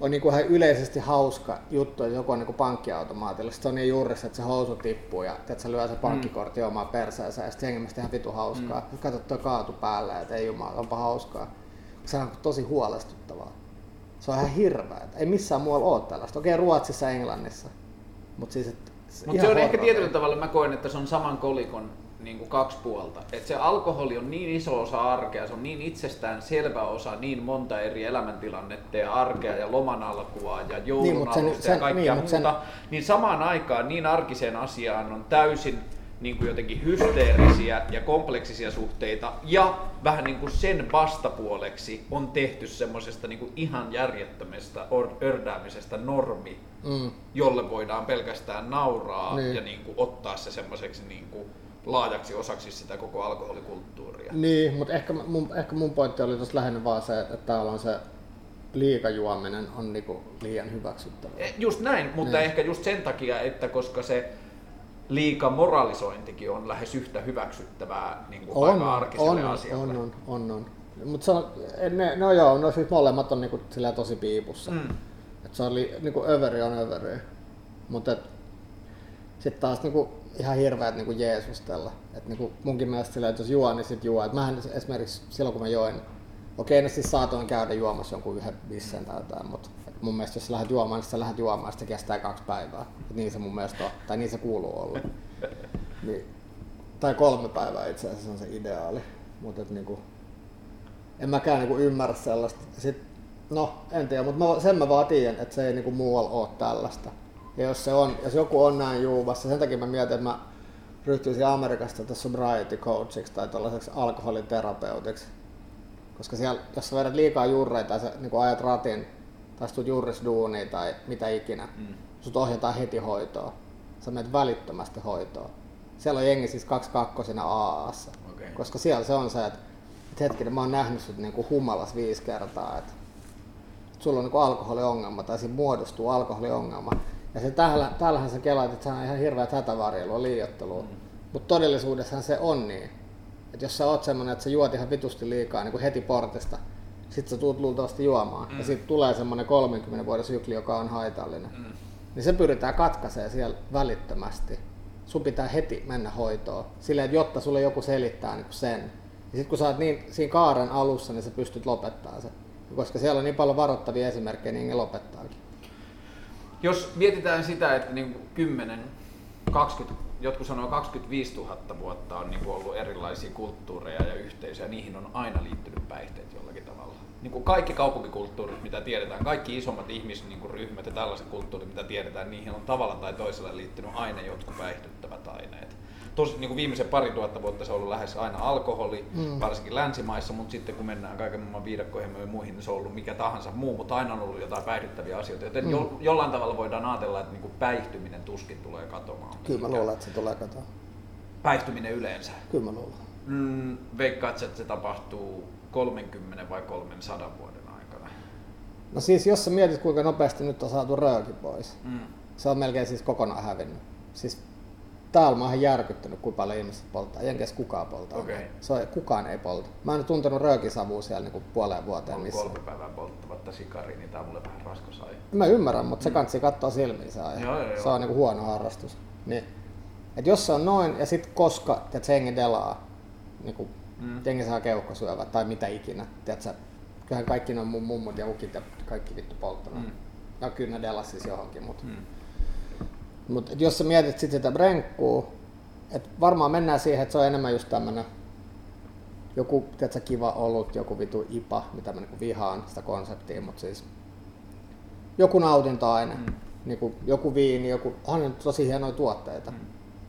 on niin kuin ihan yleisesti hauska juttu, että joku on niin kuin pankkiautomaatilla, sitten on niin juurissa, että se housu tippuu ja että se lyö se pankkikortti mm. omaa perseensä ja sitten jengi ihan vitu hauskaa. Mm. Katsot tuo kaatu päälle, että ei jumala, onpa hauskaa. Se on tosi huolestuttavaa. Se on ihan hirveä. Ei missään muualla ole tällaista. Okei, Ruotsissa ja Englannissa. Mutta siis, Mut se on ehkä tietyllä tavalla, mä koen, että se on saman kolikon niin kuin kaksi puolta. Et se alkoholi on niin iso osa arkea, se on niin itsestään selvä osa niin monta eri elämäntilannetta ja arkea ja loman alkua ja joulun niin, alusta sen, ja kaikkea niin, muuta, sen... niin samaan aikaan niin arkiseen asiaan on täysin niin kuin jotenkin hysteerisiä ja kompleksisia suhteita ja vähän niin kuin sen vastapuoleksi on tehty semmoisesta niin ihan järjettömästä ördäämisestä normi, mm. jolle voidaan pelkästään nauraa niin. ja niin kuin ottaa se semmoiseksi niin kuin laajaksi osaksi sitä koko alkoholikulttuuria. Niin, mutta ehkä mun, ehkä mun pointti oli tuossa lähinnä vaan se, että täällä on se liikajuominen on niinku liian hyväksyttävää. Eh, just näin, mutta niin. ehkä just sen takia, että koska se liika moralisointikin on lähes yhtä hyväksyttävää niin kuin on, arkiselle on, asialle. On, on, on, on. Mutta ne, no joo, no siis molemmat on niinku tosi piipussa. Mm. Et se on li, niinku överi on överi. Mutta sitten taas niinku ihan hirveät niin kuin jeesustella. Et niin kuin munkin mielestä sillä, että jos juo, niin sit juo. Et mähän esimerkiksi silloin kun mä join, okei, no siis saatoin käydä juomassa jonkun yhden bissen tai jotain, mutta mun mielestä jos sä lähdet juomaan, niin sä lähdet juomaan, se kestää kaksi päivää. Et niin se mun mielestä on, tai niin se kuuluu olla. Niin, tai kolme päivää itse asiassa on se ideaali. Mutta et niinku, en mäkään niinku ymmärrä sellaista. Sit, no, en tiedä, mutta sen mä vaan tiedän, että se ei niinku muualla ole tällaista. Ja jos, se on, jos joku on näin juuvassa, sen takia mä mietin, että mä ryhtyisin Amerikasta tässä sobriety coachiksi tai tällaiseksi alkoholiterapeutiksi. Koska siellä, jos sä vedät liikaa juureita tai sä niin ajat ratin tai tulet juurisduuniin tai mitä ikinä, mm. sut ohjataan heti hoitoon. Sä menet välittömästi hoitoon. Siellä on jengi siis kaksi kakkosina AAssa. Okay. Koska siellä se on se, että, että hetkinen, mä oon nähnyt sut niin kuin humalas viisi kertaa, että, sulla on niin alkoholiongelma tai siinä muodostuu alkoholiongelma. Ja se täällä, täällähän sä kelaat, että se on ihan hirveät hätävarjelua, liiottelua. Mm. Mutta todellisuudessahan se on niin. Että jos sä oot semmonen, että sä juot ihan vitusti liikaa niin kuin heti portista, sit sä tuut luultavasti juomaan. Mm. Ja sitten tulee semmonen 30 vuoden sykli, joka on haitallinen. Mm. Niin se pyritään katkaisee siellä välittömästi. Sun pitää heti mennä hoitoon. Silleen, että jotta sulle joku selittää niin sen. Ja sitten kun sä oot niin, siinä kaaren alussa, niin sä pystyt lopettaa se. Koska siellä on niin paljon varoittavia esimerkkejä, niin ne lopettaakin. Jos mietitään sitä, että niin 10, 20, jotkut sanoo 25 000 vuotta on niin ollut erilaisia kulttuureja ja yhteisöjä, niihin on aina liittynyt päihteet jollakin tavalla. Niin kuin kaikki kaupunkikulttuurit, mitä tiedetään, kaikki isommat ihmisryhmät ja tällaiset kulttuurit, mitä tiedetään, niihin on tavalla tai toisella liittynyt aina jotkut päihdyttävät aineet. Tosi, niin kuin viimeisen pari tuhatta vuotta se on ollut lähes aina alkoholi, mm. varsinkin länsimaissa, mutta sitten kun mennään kaiken maailman viidakkoihin ja muihin, niin se on ollut mikä tahansa muu, mutta aina on ollut jotain päihdyttäviä asioita. Joten mm. jo, jollain tavalla voidaan ajatella, että niin kuin päihtyminen tuskin tulee katoamaan. Kyllä mä luulen, että se tulee katoamaan. Päihtyminen yleensä? Kyllä mä luulen. Mm, veikkaat, että se tapahtuu 30 vai 300 vuoden aikana? No siis jos sä mietit kuinka nopeasti nyt on saatu rööki pois, mm. se on melkein siis kokonaan hävinnyt. Siis täällä mä oon järkyttynyt, kuinka paljon ihmiset polttaa. Jenkes kukaan polttaa. Okay. Se on, kukaan ei polta. Mä en tuntenut röökisavua siellä niin puoleen vuoteen missä. kolme päivää polttavatta sikari, niin tää on mulle vähän raskas aihe. Mä ymmärrän, mutta mm. se kansi katsoa silmiin se aihe. Joo, joo, joo. Se on niin kuin huono harrastus. Niin. Et jos se on noin, ja sitten koska että jengi delaa, niin kuin mm. jengi saa keuhkosyövä tai mitä ikinä, tiedätkö, kyllähän kaikki ne on mun mummut ja ukit ja kaikki vittu polttanut. Mm. No kyllä ne delas siis johonkin, mutta mm. Mutta jos sä mietit sit sitä brenkkuu, että varmaan mennään siihen, että se on enemmän just tämmönen joku tiedätkö, kiva ollut, joku vitu ipa, mitä mä niinku vihaan sitä konseptia, mutta siis joku nautintoaine, mm. niinku, joku viini, joku, on tosi hienoja tuotteita. Mm.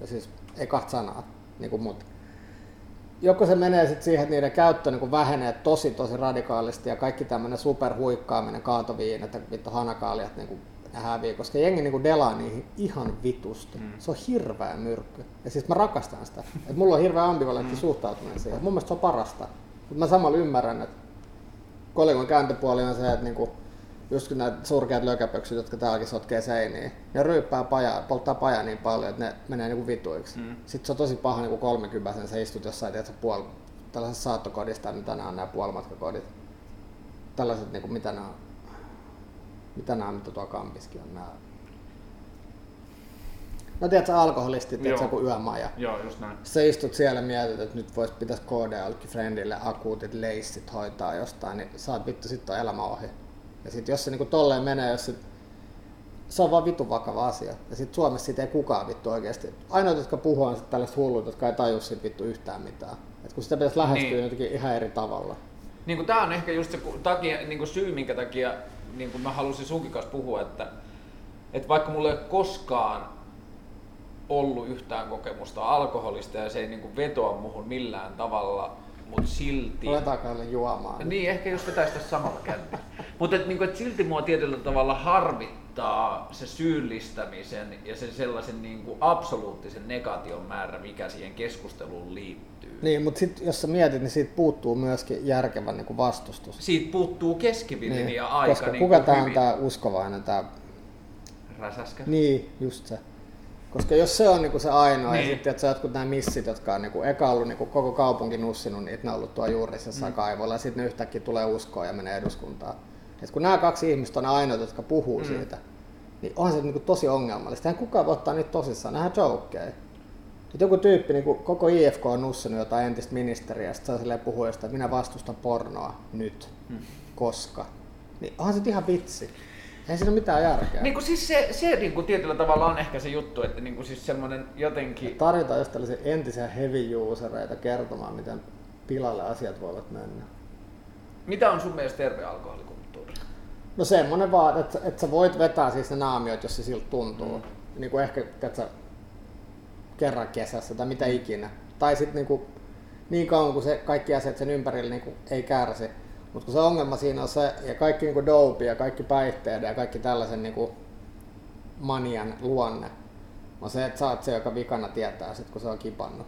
Ja siis ei kahta sanaa, niinku, mutta joko se menee sitten siihen, että niiden käyttö niin vähenee tosi tosi radikaalisti ja kaikki tämmöinen superhuikkaaminen, kaatoviin, että vittu hanakaaliat niin häviä, koska jengi niinku delaa niihin ihan vitusti. Mm. Se on hirveä myrkky. Ja siis mä rakastan sitä. Et mulla on hirveä ambivalentti mm. suhtautuminen siihen. Mun mielestä se on parasta. Mutta mä samalla ymmärrän, että kolikon kääntöpuoli on se, että niinku, just kun näitä surkeat lökäpöksyt, jotka täälläkin sotkee seiniin, ne ryyppää pajaa, polttaa pajaa niin paljon, että ne menee niinku vituiksi. Mm. Sitten se on tosi paha niinku 30 sä istut jossain tiedätkö, puol, tällaisessa saattokodista, mitä nämä on nämä puolimatkakodit. Tällaiset, niinku, mitä nämä on, mitä nämä, mitä tuo kampiskin on nämä No tiedätkö, alkoholisti, tiedätkö, joku yömaja. Joo, just näin. Sä istut siellä ja mietit, että nyt vois, pitäisi KD Friendille akuutit leissit hoitaa jostain, niin saat vittu sit on elämä ohi. Ja sit jos se niinku tolleen menee, jos sit, se on vaan vittu vakava asia. Ja sit Suomessa siitä ei kukaan vittu oikeesti. Ainoat, jotka puhuu on sit tällaiset hullut, jotka ei taju siitä vittu yhtään mitään. Et kun sitä pitäisi lähestyä niin. jotenkin ihan eri tavalla. Niin kuin tää on ehkä just se takia, niin kuin syy, minkä takia niin kuin mä halusin sunkin kanssa puhua, että, että vaikka mulla ei ole koskaan ollut yhtään kokemusta alkoholista ja se ei niin kuin vetoa muhun millään tavalla, mutta silti... Ruvetaanko juomaan? Niin, ehkä jos vetäisi tässä samalla käyntiin. mutta et, niin kuin, et silti mua tietyllä tavalla harvittaa se syyllistämisen ja se sellaisen niin kuin absoluuttisen negation määrä, mikä siihen keskusteluun liittyy niin, mutta sit, jos sä mietit, niin siitä puuttuu myöskin järkevä niin kuin vastustus. Siitä puuttuu keskivilinja niin, aika koska niin kuka tämä on tämä uskovainen? Tää... Räsäskä? Niin, just se. Koska jos se on niinku se ainoa, niin. ja sitten että sä jotkut nämä missit, jotka on niinku, eka ollut niinku koko kaupunki nussinut, niin ne on ollut tuo juurisessa mm. kaivolla, ja sitten ne yhtäkkiä tulee uskoa ja menee eduskuntaan. Et kun nämä kaksi ihmistä on ainoat, jotka puhuu mm. siitä, niin on se niinku tosi ongelmallista. Eihän kukaan voi ottaa niitä tosissaan, nähdään jokeja. Et joku tyyppi, niin kuin koko IFK on nussinut jotain entistä ministeriä, ja sitten saa puhua että minä vastustan pornoa nyt, hmm. koska. Niin onhan se ihan vitsi. Ei siinä ole mitään järkeä. Niin kuin siis se, se niin kuin tietyllä tavalla on ehkä se juttu, että niin kuin siis semmoinen jotenkin... Ja tarjotaan just tällaisia entisiä heavy usereita kertomaan, miten pilalle asiat voivat mennä. Mitä on sun mielestä terve alkoholikulttuuri? No semmoinen vaan, että, että sä voit vetää siis ne naamiot, jos se siltä tuntuu. Mm. Niin kuin ehkä, että kerran kesässä tai mitä ikinä. Tai sitten niinku, niin kauan kuin se, kaikki asiat sen ympärillä niinku, ei kärsi. Mutta kun se ongelma siinä on se, ja kaikki niinku dope ja kaikki päihteet ja kaikki tällaisen niinku, manian luonne, on se, että sä oot se, joka vikana tietää sit, kun se on kipannut.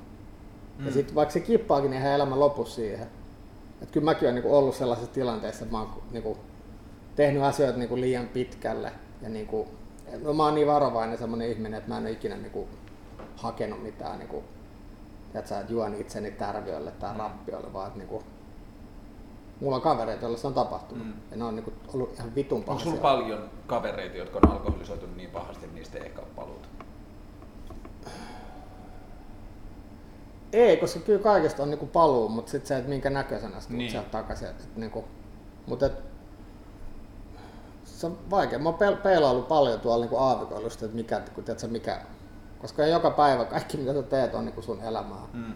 Mm. Ja sitten vaikka se kippaakin, niin ihan elämä lopussa siihen. Et kyllä mäkin olen niinku ollut sellaisessa tilanteessa, että mä oon niinku, tehnyt asioita niinku liian pitkälle. Ja niinku, no mä oon niin varovainen semmoinen ihminen, että mä en ole ikinä niinku, hakenut mitään niin kuin, että juon itseni tärviölle tai mm. rappiolle, vaan että niin kuin, mulla on kavereita, joilla se on tapahtunut. Mm. Ja ne on niin kuin, ollut ihan vitun pahasti. Onko sulla paljon kavereita, jotka on alkoholisoitunut niin pahasti, että niistä ei ehkä ole paluuta? Ei, koska kyllä kaikesta on niinku paluu, mutta sitten se, että minkä näköisenä sä niin. sieltä takaisin. Et, et, niinku, mutta et, se on vaikea. Mä oon peilaillut paljon tuolla niinku aavikoilla, että mikä, kun tiedät, mikä koska joka päivä kaikki mitä sä teet on niin sun elämää. Mm.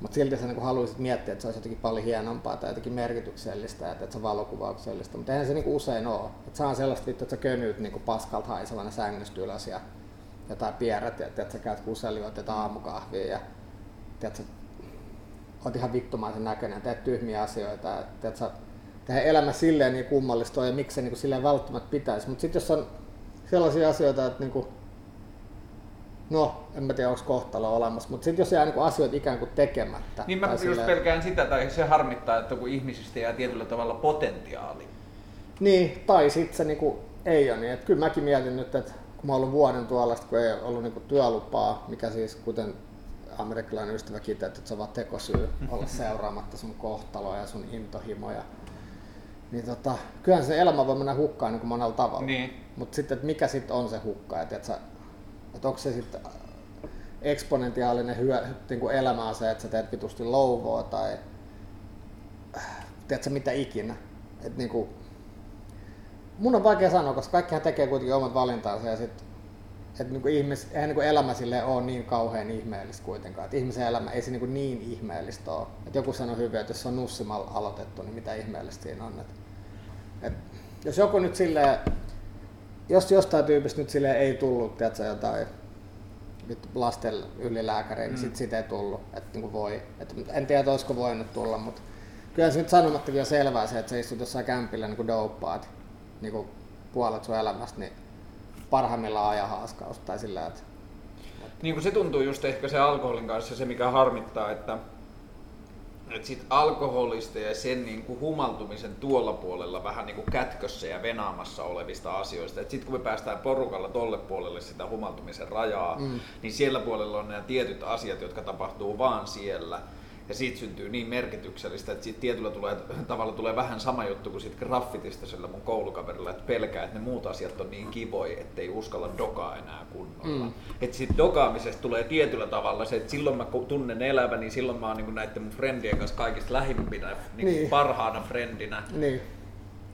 Mutta silti sä niin haluaisit miettiä, että se olisi jotenkin paljon hienompaa tai jotenkin merkityksellistä ja että se valokuvauksellista. Mutta eihän se niin usein ole. Että saa sellaista vittu, että sä könyt niin paskalta haisevana sängystä ylös ja jotain pierät ja että sä käyt kuseli, otetaan aamukahvia ja tiedätkö, oot ihan vittumaisen näköinen, teet tyhmiä asioita, tiedätkö, tehdä elämä silleen niin kummallista ja miksi se niin kuin silleen välttämättä pitäisi. Mutta sitten jos on sellaisia asioita, että niin kuin, no, en mä tiedä onko kohtalo olemassa, mutta sitten jos jää niin asioita ikään kuin tekemättä. Niin mä just silleen... pelkään sitä, tai se harmittaa, että kun ihmisistä jää tietyllä tavalla potentiaali. Niin, tai sitten se niin kuin, ei ole niin. Et kyllä mäkin mietin nyt, että kun mä oon ollut vuoden tuolla, kun ei ollut niin kuin työlupaa, mikä siis kuten amerikkalainen ystävä kiteytti, että se on vaan tekosyy olla seuraamatta sun kohtaloa ja sun intohimoja. Niin tota, kyllähän se elämä voi mennä hukkaan niin kuin monella tavalla. Niin. Mutta sitten, että mikä sitten on se hukka? Että, että, että onko se sitten eksponentiaalinen hyö, niin kuin elämä on se, että sä teet vitusti louvoa tai tiedätkö mitä ikinä. Et niin kuin, mun on vaikea sanoa, koska kaikkihan tekee kuitenkin omat valintansa ja sitten että niin ihmis, eihän niin elämä sille ole niin kauhean ihmeellistä kuitenkaan. Että ihmisen elämä ei se niin, niin ihmeellistä ole. Että joku sanoi hyvin, että jos se on nussimalla aloitettu, niin mitä ihmeellistä siinä on. Että, että jos joku nyt silleen, jos jostain tyypistä nyt sille ei tullut, tiedätkö, jotain lasten ylilääkäriin, niin mm. sit siitä ei tullut, että niin voi. Et en tiedä, olisiko voinut tulla, mutta kyllä se nyt sanomattakin on selvää se, että sä istut jossain kämpillä niin kuin douppaat niin kuin puolet sun elämästä, niin parhaimmillaan ajahaaskaus tai sillä, että niin kuin se tuntuu just ehkä se alkoholin kanssa se, mikä harmittaa, että, että sit alkoholista ja sen niin kuin humaltumisen tuolla puolella vähän niin kuin kätkössä ja venaamassa olevista asioista. Sitten kun me päästään porukalla tolle puolelle sitä humaltumisen rajaa, mm. niin siellä puolella on nämä tietyt asiat, jotka tapahtuu vaan siellä ja siitä syntyy niin merkityksellistä, että siitä tietyllä tulee, tavalla tulee vähän sama juttu kuin siitä graffitista sillä mun koulukaverilla, että pelkää, että ne muut asiat on niin kivoi, ettei uskalla dokaa enää kunnolla. Mm. Että siitä dokaamisesta tulee tietyllä tavalla se, että silloin mä tunnen eläväni, niin silloin mä oon niin näiden mun friendien kanssa kaikista lähimpinä, niin niin. parhaana friendinä. Niin.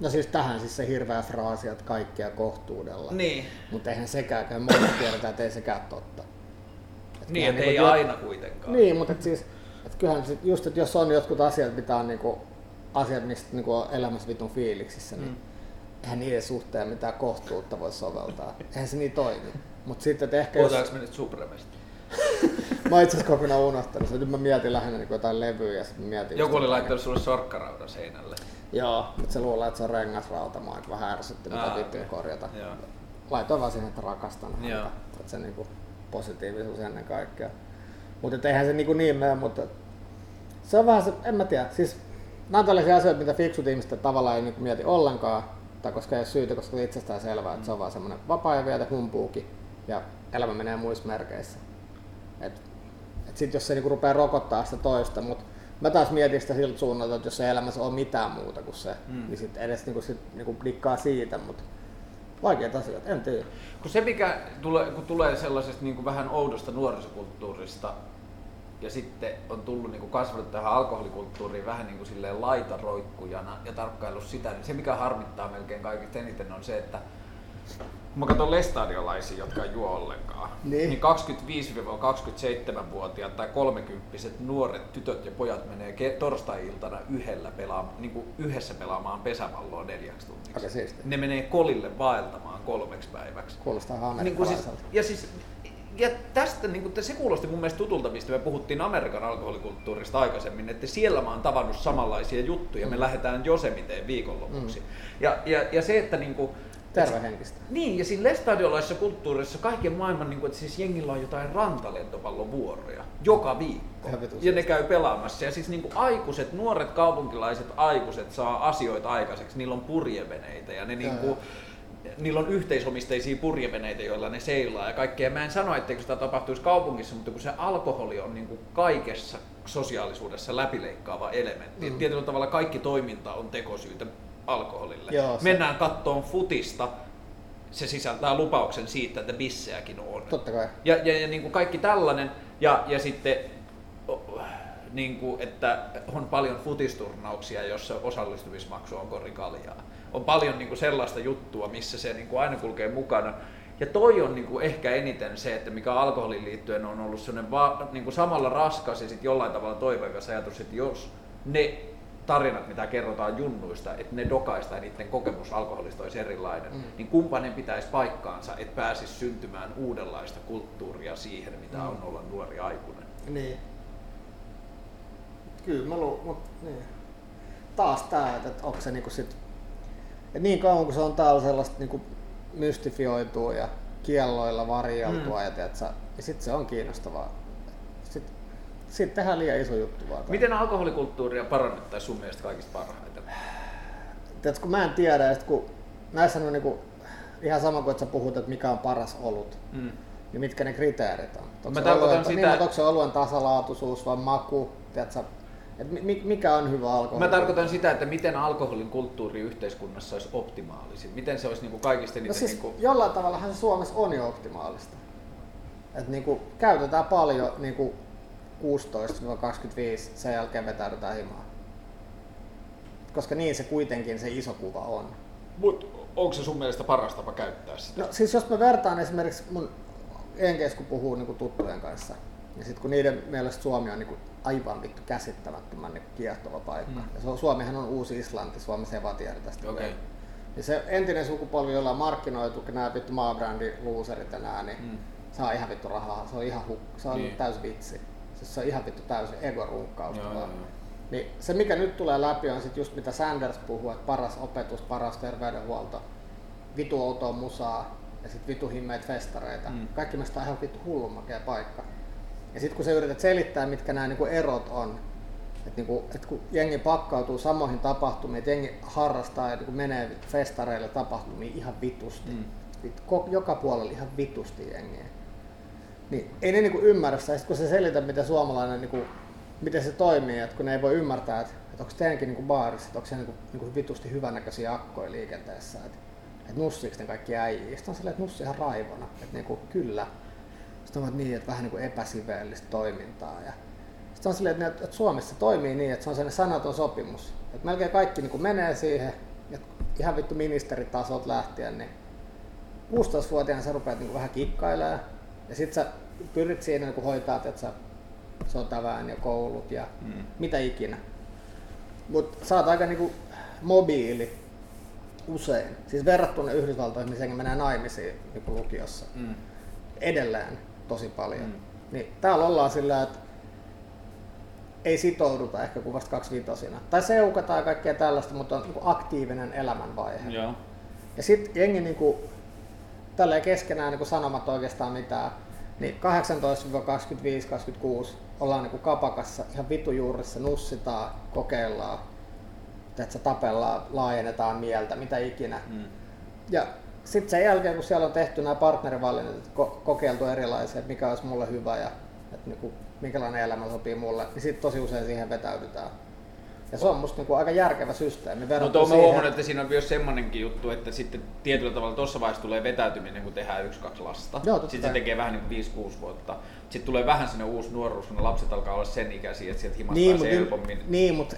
No siis tähän siis se hirveä fraasi, että kaikkea kohtuudella. Niin. Mutta eihän sekään, kun monet tiedetään, että ei sekään totta. Et niin, että niin ei aina kuitenkaan. Niin, mutta siis kyllähän sit just, että jos on jotkut asiat, mitä on niinku, asiat, mistä niinku on elämässä vitun fiiliksissä, niin mm. eihän niiden suhteen mitään kohtuutta voi soveltaa. Eihän se niin toimi. Mut sitten, että ehkä Puhutaanko jos... me nyt Supremesta? mä itse asiassa kokonaan unohtanut sen. Nyt mä mietin lähinnä niin jotain levyjä ja sitten mietin... Joku oli laittanut sulle sorkkaraudan seinälle. Joo, mutta se luulee, että se on rengasrauta. Mä vähän ärsytti, mitä pitää okay. korjata. Joo. Laitoin vaan siihen, että rakastan häntä. Että se niin kuin positiivisuus ennen kaikkea. Mutta eihän se niin, niin mene, mutta se on vähän se, en mä tiedä, siis nämä on tällaisia asioita, mitä fiksut ihmiset tavallaan ei niin mieti ollenkaan, tai koska ei ole syytä, koska on itsestään selvää, että se on vaan semmoinen vapaa ja vietä humpuuki, ja elämä menee muissa merkeissä. Et, et sit jos se niinku rupeaa rokottaa sitä toista, mutta mä taas mietin sitä siltä suunnalta, että jos se elämässä on mitään muuta kuin se, mm. niin sit edes niinku, sit, niinku dikkaa siitä, mutta vaikeat asiat, en tiedä. Kun se mikä tulee, kun tulee sellaisesta niin kuin vähän oudosta nuorisokulttuurista, ja sitten on tullut niin kuin kasvanut tähän alkoholikulttuuriin vähän niin kuin silleen laitaroikkujana ja tarkkaillut sitä, niin se mikä harmittaa melkein kaikista eniten on se, että kun mä katson lestadiolaisia, jotka ei juo ollenkaan, niin, niin 25-27-vuotiaat tai 30 nuoret tytöt ja pojat menee torstai-iltana yhdellä pelaamaan, niin kuin yhdessä pelaamaan pesäpalloa neljäksi tunniksi. Ne menee kolille vaeltamaan kolmeksi päiväksi. Kuulostaa niin kuin siis, Ja siis ja tästä niin kuin, se kuulosti mun mielestä tutulta, mistä me puhuttiin Amerikan alkoholikulttuurista aikaisemmin, että siellä mä oon tavannut samanlaisia juttuja, mm. me lähdetään Josemiteen viikonlopuksi. Mm. Ja, ja, ja se, että niin kuin, Tervehenkistä. Niin, ja siinä lestadiolaisessa kulttuurissa kaiken maailman, niin kuin, että siis jengillä on jotain rantalentopallovuoroja joka viikko. Ja ne käy pelaamassa. Ja siis niin kuin aikuiset, nuoret kaupunkilaiset aikuiset saa asioita aikaiseksi. Niillä on purjeveneitä ja ne niin kuin, niillä on yhteisomisteisia purjeveneitä, joilla ne seilaa ja kaikkea. Mä en sano, etteikö sitä tapahtuisi kaupungissa, mutta kun se alkoholi on niin kuin kaikessa sosiaalisuudessa läpileikkaava elementti. Mm. Tietyllä tavalla kaikki toiminta on tekosyytä alkoholille. Joo, se... Mennään kattoon futista, se sisältää lupauksen siitä, että bisseäkin on. Totta kai. Ja, ja, ja niin kuin kaikki tällainen, ja, ja sitten niin kuin, että on paljon futisturnauksia, jossa osallistumismaksu on korikaljaa on paljon niin kuin sellaista juttua, missä se niin kuin aina kulkee mukana. Ja toi on niin kuin ehkä eniten se, että mikä alkoholin liittyen on ollut sellainen va, niin kuin samalla raskas ja sitten jollain tavalla toiveikas ajatus, että jos ne tarinat, mitä kerrotaan junnuista, että ne dokaista ja niiden kokemus alkoholista olisi erilainen, mm. niin kumpainen pitäisi paikkaansa, että pääsisi syntymään uudenlaista kulttuuria siihen, mitä mm. on olla nuori aikuinen. Niin. Kyllä mä lu, mut, niin. Taas että, että onko se niinku sit, että niin kauan kun se on täällä sellaista niinku mystifioitua ja kielloilla varjeltua mm. ja, tiiätkö, ja sit se on kiinnostavaa. Sitten sit tehdään liian iso juttu vaan. Miten alkoholikulttuuria parannettaisiin sun mielestä kaikista parhaiten? Tiedätkö, kun mä en tiedä, että kun näissä on niinku, ihan sama kuin että sä puhut, että mikä on paras olut, mm. niin mitkä ne kriteerit on. Onko Mä se oluen, sitä- niin, onko se oluen tasalaatuisuus vai maku, tiedätkö, et mi- mikä on hyvä alkoholi? Mä tarkoitan sitä, että miten alkoholin kulttuuri yhteiskunnassa olisi optimaalisin. Miten se olisi niin kuin kaikista eniten... No siis niin kuin... jollain tavallahan se Suomessa on jo optimaalista. Et niinku, käytetään paljon niinku 16-25, sen jälkeen vetäydytään himaan. Koska niin se kuitenkin se iso kuva on. Mut onko se sun mielestä paras tapa käyttää sitä? No siis jos mä vertaan esimerkiksi mun enkeis kun puhuu niinku tuttujen kanssa, niin sit kun niiden mielestä Suomi on niinku aivan vittu käsittämättömän niinku kiehtova paikka. Mm. Ja Su- Suomihan on uusi Islanti, Suomi se vaan tiedä tästä. Vielä. Niin se entinen sukupolvi, jolla on markkinoitu, kun nämä vittu maabrändi loserit ja nää, niin Mm. saa ihan vittu rahaa. Se on ihan huk- se on Niin. niin. täys vitsi. Siis se on ihan vittu täysin ego-runkkausta Joo, joo, joo. Niin se mikä nyt tulee läpi on sit just mitä Sanders puhuu, että paras opetus, paras terveydenhuolto, vitu outoa musaa ja sit vitu himmeitä festareita. Mm. Kaikki mielestä on ihan vittu hullun paikka. Ja sitten kun sä yrität selittää, mitkä nämä niinku erot on, että niinku, et kun jengi pakkautuu samoihin tapahtumiin, että jengi harrastaa ja niinku menee festareille tapahtumiin ihan vitusti. Mm. Joka puolella ihan vitusti jengiä. Niin ei ne niinku ymmärrä sitä. Ja sit kun se selitä, miten suomalainen, niinku, miten se toimii, että kun ne ei voi ymmärtää, että, että onko teidänkin niinku baarissa, että onko se niinku, niinku vitusti hyvännäköisiä akkoja liikenteessä, että, että nussiiko ne kaikki äijii. Sitten on silleen, että nussi ihan raivona, että niinku, kyllä. Sitten on niin, että vähän niinku epäsiveellistä toimintaa. Ja sitten on silleen, että, että Suomessa toimii niin, että se on sellainen sanaton sopimus. Että melkein kaikki niinku menee siihen, että ihan vittu ministeritasot lähtien, niin 16-vuotiaana sä rupeat niinku vähän kikkailemaan ja sit sä pyrit siinä niinku hoitaa, että sä sotaväen ja koulut ja Mm. mitä ikinä. Mut sä oot aika niinku mobiili usein. Siis verrattuna Yhdysvaltoihin, missä menee naimisiin niinku lukiossa. Mm. Edelleen tosi paljon. Mm. Niin täällä ollaan sillä, että ei sitouduta ehkä kuin vasta kaksivitosina. Tai seukataan ja kaikkea tällaista, mutta on niinku aktiivinen elämänvaihe. Joo. Ja sitten jengi niinku, tälleen keskenään niinku sanomatta oikeastaan mitään, niin 18-25-26 ollaan niinku kapakassa ihan vitujuurissa, nussitaan, kokeillaan, että tapellaan, laajennetaan mieltä, mitä ikinä. Mm. Ja sitten sen jälkeen, kun siellä on tehty nämä partnerivalinnat, että ko- kokeiltu erilaisia, että mikä olisi mulle hyvä ja että niinku, minkälainen elämä sopii mulle, niin sitten tosi usein siihen vetäydytään. Ja se on musta niinku aika järkevä systeemi. No tuo mä huomannut, että siinä on myös semmonenkin juttu, että sitten tietyllä tavalla tuossa vaiheessa tulee vetäytyminen, kun tehdään yksi, kaksi lasta. Joo, sitten se tekee vähän niin kuin 5-6 vuotta. Sitten tulee vähän sinne uusi nuoruus, kun lapset alkaa olla sen ikäisiä, että sieltä himasta niin, pääsee mutta, helpommin. niin, mutta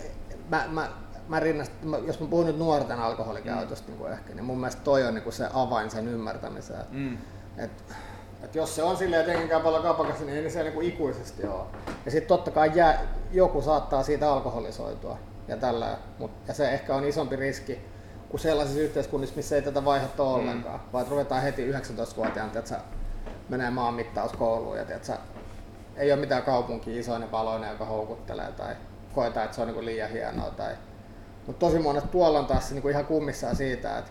mä, mä, mä rinnastan, mä, jos mä puhun nyt nuorten alkoholikäytöstä mm. niin ehkä, niin mun mielestä toi on niin se avain sen ymmärtämiseen. Mm. Et, et jos se on silleen, käy paljon kapakassa, niin ei se niin kuin ikuisesti ole. Ja sitten totta kai jää, joku saattaa siitä alkoholisoitua ja tällä, mut, ja se ehkä on isompi riski kuin sellaisissa yhteiskunnissa, missä ei tätä vaihetta ole Mm. ollenkaan. Vaan että ruvetaan heti 19-vuotiaan, että sä menee maanmittauskouluun ja että sä, ei ole mitään kaupunkia isoinen valoinen, joka houkuttelee tai koetaan, että se on niin liian hienoa. Tai... Mutta tosi monet tuolla on taas niin ihan kummissaan siitä, että,